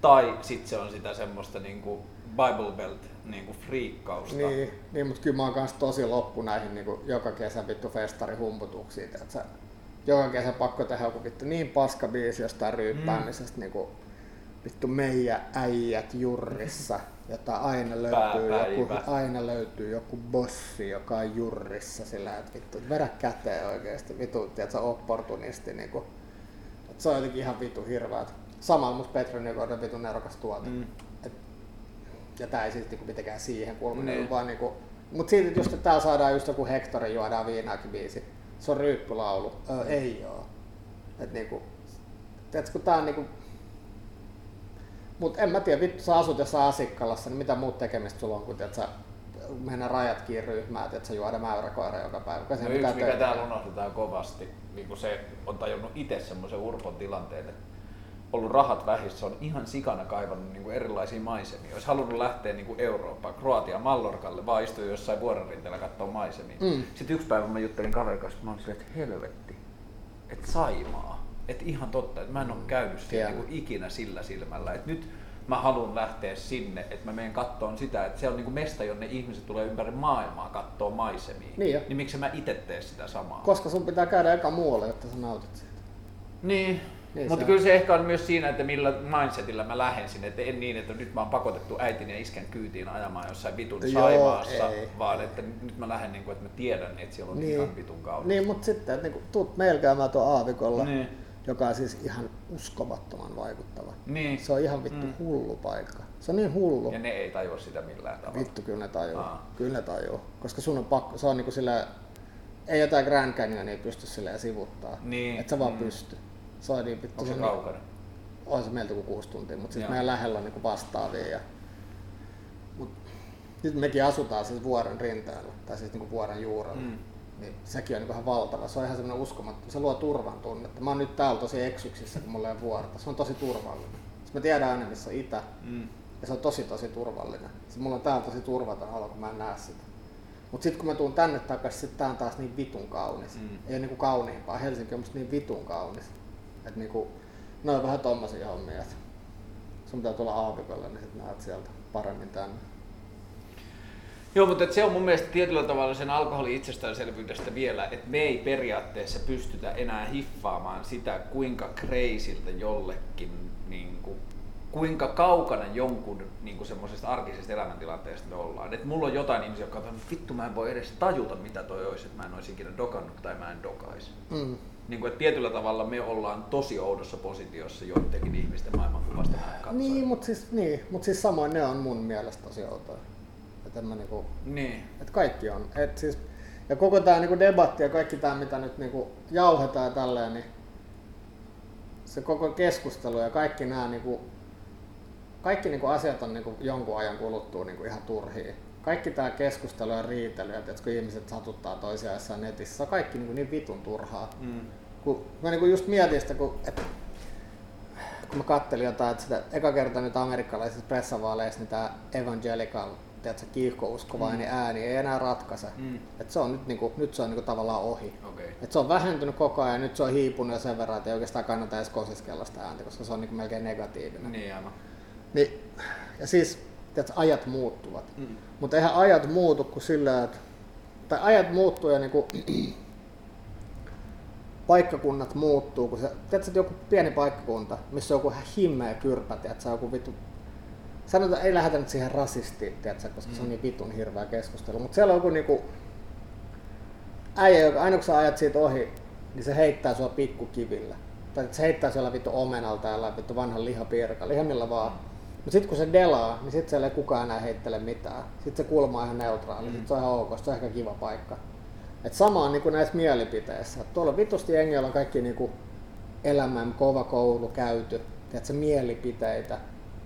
Tai sitten se on sitä semmoista niinku Bible Belt niinku friikkausta. Niin, niin, mutta kyllä mä oon kans tosi loppu näihin niinku joka kesä vittu festari humputuksiin. Että joka kesä pakko tehdä joku vittu niin paska biisi jostain ryyppäämisestä. Mm. Niinku, vittu meidän äijät jurrissa, jota aina löytyy, joku, Pääpäivä. aina löytyy joku bossi, joka on jurrissa sillä, että vittu, vedä käteen oikeesti, vittu, tiedätkö, opportunisti, niinku. Et se on jotenkin ihan vittu hirveät. Samalla musta Petri Nykoinen vittu nerokas tuote. Mm. Ja tää ei siis niinku mitenkään siihen kulmine, Niin. vaan niinku, mut siitä just, että täällä saadaan just joku Hektorin juodaan viinaakin biisi. Se on ryyppylaulu. Öö, ei oo. Et niinku, tiedätkö, kun tää on niinku, mut en mä tiedä, vittu sä asut jossain Asikkalassa, niin mitä muut tekemistä sulla on, kun tiedät, sä mennä rajatkin ryhmään, että sä juoda mäyräkoira joka päivä. No yksi, mikä täällä unohdetaan kovasti, niin kuin se on tajunnut itse semmoisen urpon tilanteen, että ollut rahat vähissä, on ihan sikana kaivannut niin kuin erilaisia maisemia. Olisi halunnut lähteä niin kuin Eurooppaan, Kroatia, Mallorcalle, vaan istua jossain vuorenrinteellä katsoa maisemia. Mm. Sitten yksi päivä mä juttelin kaverin kanssa, mä olin että helvetti, että Saimaa. Että ihan totta, että mä en ole käynyt siellä niin kuin ikinä sillä silmällä. Että nyt mä haluan lähteä sinne, että mä menen kattoon sitä, että se on niin kuin mesta, jonne ihmiset tulee ympäri maailmaa katsoa maisemia. Niin jo. niin miksi mä itse tee sitä samaa? Koska sun pitää käydä eka muualle, jotta sä nautit siitä. Niin. Niin Mutta kyllä se ehkä on myös siinä, että millä mindsetillä mä lähden sinne, että en niin, että nyt mä oon pakotettu äitin ja iskän kyytiin ajamaan jossain vitun Joo, Saimaassa, ei, vaan että nyt mä lähden niin kuin, että mä tiedän, että siellä on Niin. ihan vitun kautta. Niin, mutta sitten, että niinku, tuut meillä käymään tuon aavikolla, Niin. joka on siis ihan uskomattoman vaikuttava. Niin. Se on ihan vittu Mm. hullu paikka. Se on niin hullu. Ja ne ei tajua sitä millään tavalla. Vittu, kyllä ne tajuu. Aa. Kyllä ne tajuu. Koska sun on pakko, se on niinku sillä, ei jotain Grand Canyonia pysty silleen sivuttaa. Niin. Et sä vaan Mm. pysty. Niin vittu. Onko se niin- kaukana? On se meiltä kuin kuusi tuntia, mutta Joo. meidän lähellä on niinku vastaavia. Ja... Mut nyt mekin asutaan siis vuoren rinteellä, tai siis niinku vuoren juurella. Mm. Niin sekin on niinku ihan valtava. Se on ihan semmoinen uskomaton. Se luo turvan tunnetta. Mä oon nyt täällä tosi eksyksissä, kun mulla ei vuorta. Se on tosi turvallinen. Siis mä tiedän aina, missä on itä. Mm. Ja se on tosi tosi turvallinen. Se mulla on täällä tosi turvaton olo, kun mä en näe sitä. Mut sit kun mä tuun tänne takaisin, sit tää on taas niin vitun kaunis. Mm. Ei ole niinku kauniimpaa. Helsinki on musta niin vitun kaunis. Et niinku, ne on vähän tommosia hommia. Et sun pitää tulla aavikolle, niin sit näet sieltä paremmin tänne. Joo, mutta se on mun mielestä tietyllä tavalla sen alkoholin itsestäänselvyydestä vielä, että me ei periaatteessa pystytä enää hiffaamaan sitä, kuinka kreisiltä jollekin, niin kuin, kuinka kaukana jonkun niin kuin semmoisesta arkisesta elämäntilanteesta me ollaan. Et mulla on jotain ihmisiä, jotka on vittu mä en voi edes tajuta mitä toi olisi, että mä en olisi ikinä dokannut tai mä en dokaisi. Mm. Niin kuin, että tietyllä tavalla me ollaan tosi oudossa positiossa joidenkin ihmisten maailmankuvasta katsoen. Niin, mut siis, niin, mut siis samoin ne on mun mielestä tosi outoja. Et en mä niinku, niin. Et kaikki on. Et siis, ja koko tämä niinku debatti ja kaikki tämä, mitä nyt niinku jauhetaan ja tälleen, niin se koko keskustelu ja kaikki nämä niinku, kaikki niinku asiat on niinku jonkun ajan kuluttua niinku ihan turhia. Kaikki tämä keskustelu ja riitely, että kun ihmiset satuttaa toisiaan jossain netissä, se on kaikki niinku niin vitun turhaa. Mm. Kun mä niinku just mietin sitä, kun, et, kun mä kattelin jotain, että sitä eka kerta nyt amerikkalaisissa pressavaaleissa, niin tämä evangelical, tiedätkö, kiihkouskovainen Mm. ääni ei enää ratkaise. Mm. Et se on nyt, niinku, nyt se on niinku tavallaan ohi. Okei. Et se on vähentynyt koko ajan ja nyt se on hiipunut jo sen verran, että ei oikeastaan kannata edes kosiskella sitä ääntä, koska se on niinku melkein negatiivinen. Niin aivan. Niin, ja siis, tiedätkö, ajat muuttuvat. Mm. Mutta eihän ajat muutu kuin sillä, että tai ajat muuttuu ja niinku, paikkakunnat muuttuu, kun se, tiedätkö, että joku pieni paikkakunta, missä on joku ihan himmeä kyrpä, tiedätkö, joku vittu, sanotaan, ei lähdetä nyt siihen rasistiin, tiedätkö, koska se on Mm. niin vitun hirveä keskustelu, mutta siellä on joku niinku, äijä, joka aina kun sä ajat siitä ohi, niin se heittää sua pikkukivillä. Tai että se heittää siellä vittu omenalta ja vittu vanhan lihapiirkalla, ihan millä vaan. Mutta sitten kun se delaa, niin sitten siellä ei kukaan enää heittele mitään. Sitten se kulma on ihan neutraali, Mm. sitten se on ihan ok, se on ehkä kiva paikka. Et sama on niinku näissä mielipiteissä. Et tuolla vitusti jengi, joilla on kaikki niinku elämän kova koulu käyty, tiedätkö, mielipiteitä.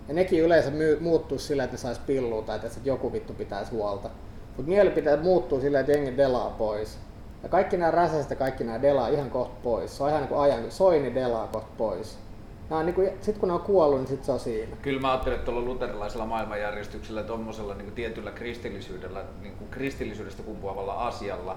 Ja nekin yleensä muuttuu sillä, että ne sais pillua tai että joku vittu pitäisi huolta. Mutta mielipiteet muuttuu sillä, että jengi delaa pois. Ja kaikki nämä räsästä, kaikki nämä delaa ihan kohta pois. Se on ihan niin kuin ajan, Soini delaa kohta pois. On niin kuin, sit kun ne on kuollut, niin sit se on siinä. Kyllä mä ajattelen, että tuolla luterilaisella maailmanjärjestyksellä, tuommoisella niin tietyllä kristillisyydellä, niin kuin kristillisyydestä kumpuavalla asialla,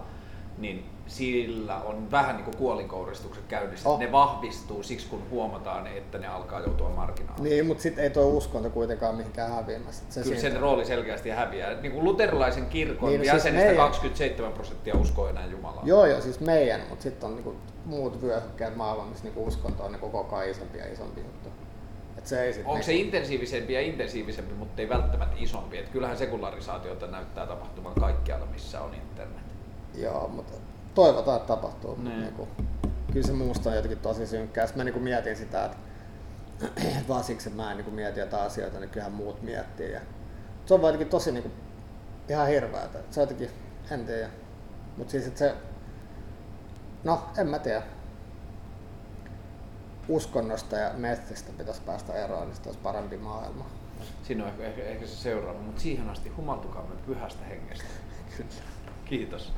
niin sillä on vähän niin kuin kuolinkouristukset käynnissä. Oh. Ne vahvistuu siksi, kun huomataan, että ne alkaa joutua marginaaliin. Niin, mutta sitten ei tuo uskonto kuitenkaan mihinkään häviämässä. Se Kyllä sen rooli selkeästi häviää. Niin kuin luterilaisen kirkon Niin, niin, no siis jäsenistä meidän- 27 prosenttia uskoo enää Jumalaa. Joo, joo, siis meidän, mutta sitten on niinku muut vyöhykkeet maailmassa, missä niinku uskonto on niinku koko ajan isompi ja isompi juttu. Et se ei sit Onko se niinku- intensiivisempi ja intensiivisempi, mutta ei välttämättä isompi? Et kyllähän sekularisaatiota näyttää tapahtuvan kaikkialla, missä on internet. Joo, mutta toivotaan, että tapahtuu. Niin. Niinku, kyllä se muusta on jotenkin tosi synkkää. Sitten mä niinku mietin sitä, että vaan siksi, että mä en niinku mieti jotain asioita, niin kyllähän muut miettii. Ja se on vaan jotenkin tosi niinku, ihan hirveätä. Se on jotenkin, en tiedä. Mutta siis, että se, no en mä tiedä. Uskonnosta ja metsistä pitäisi päästä eroon, niin olisi parempi maailma. Siinä on ehkä, ehkä, ehkä se seuraava, mutta siihen asti humaltukaamme pyhästä hengestä. Kyllä. Kiitos.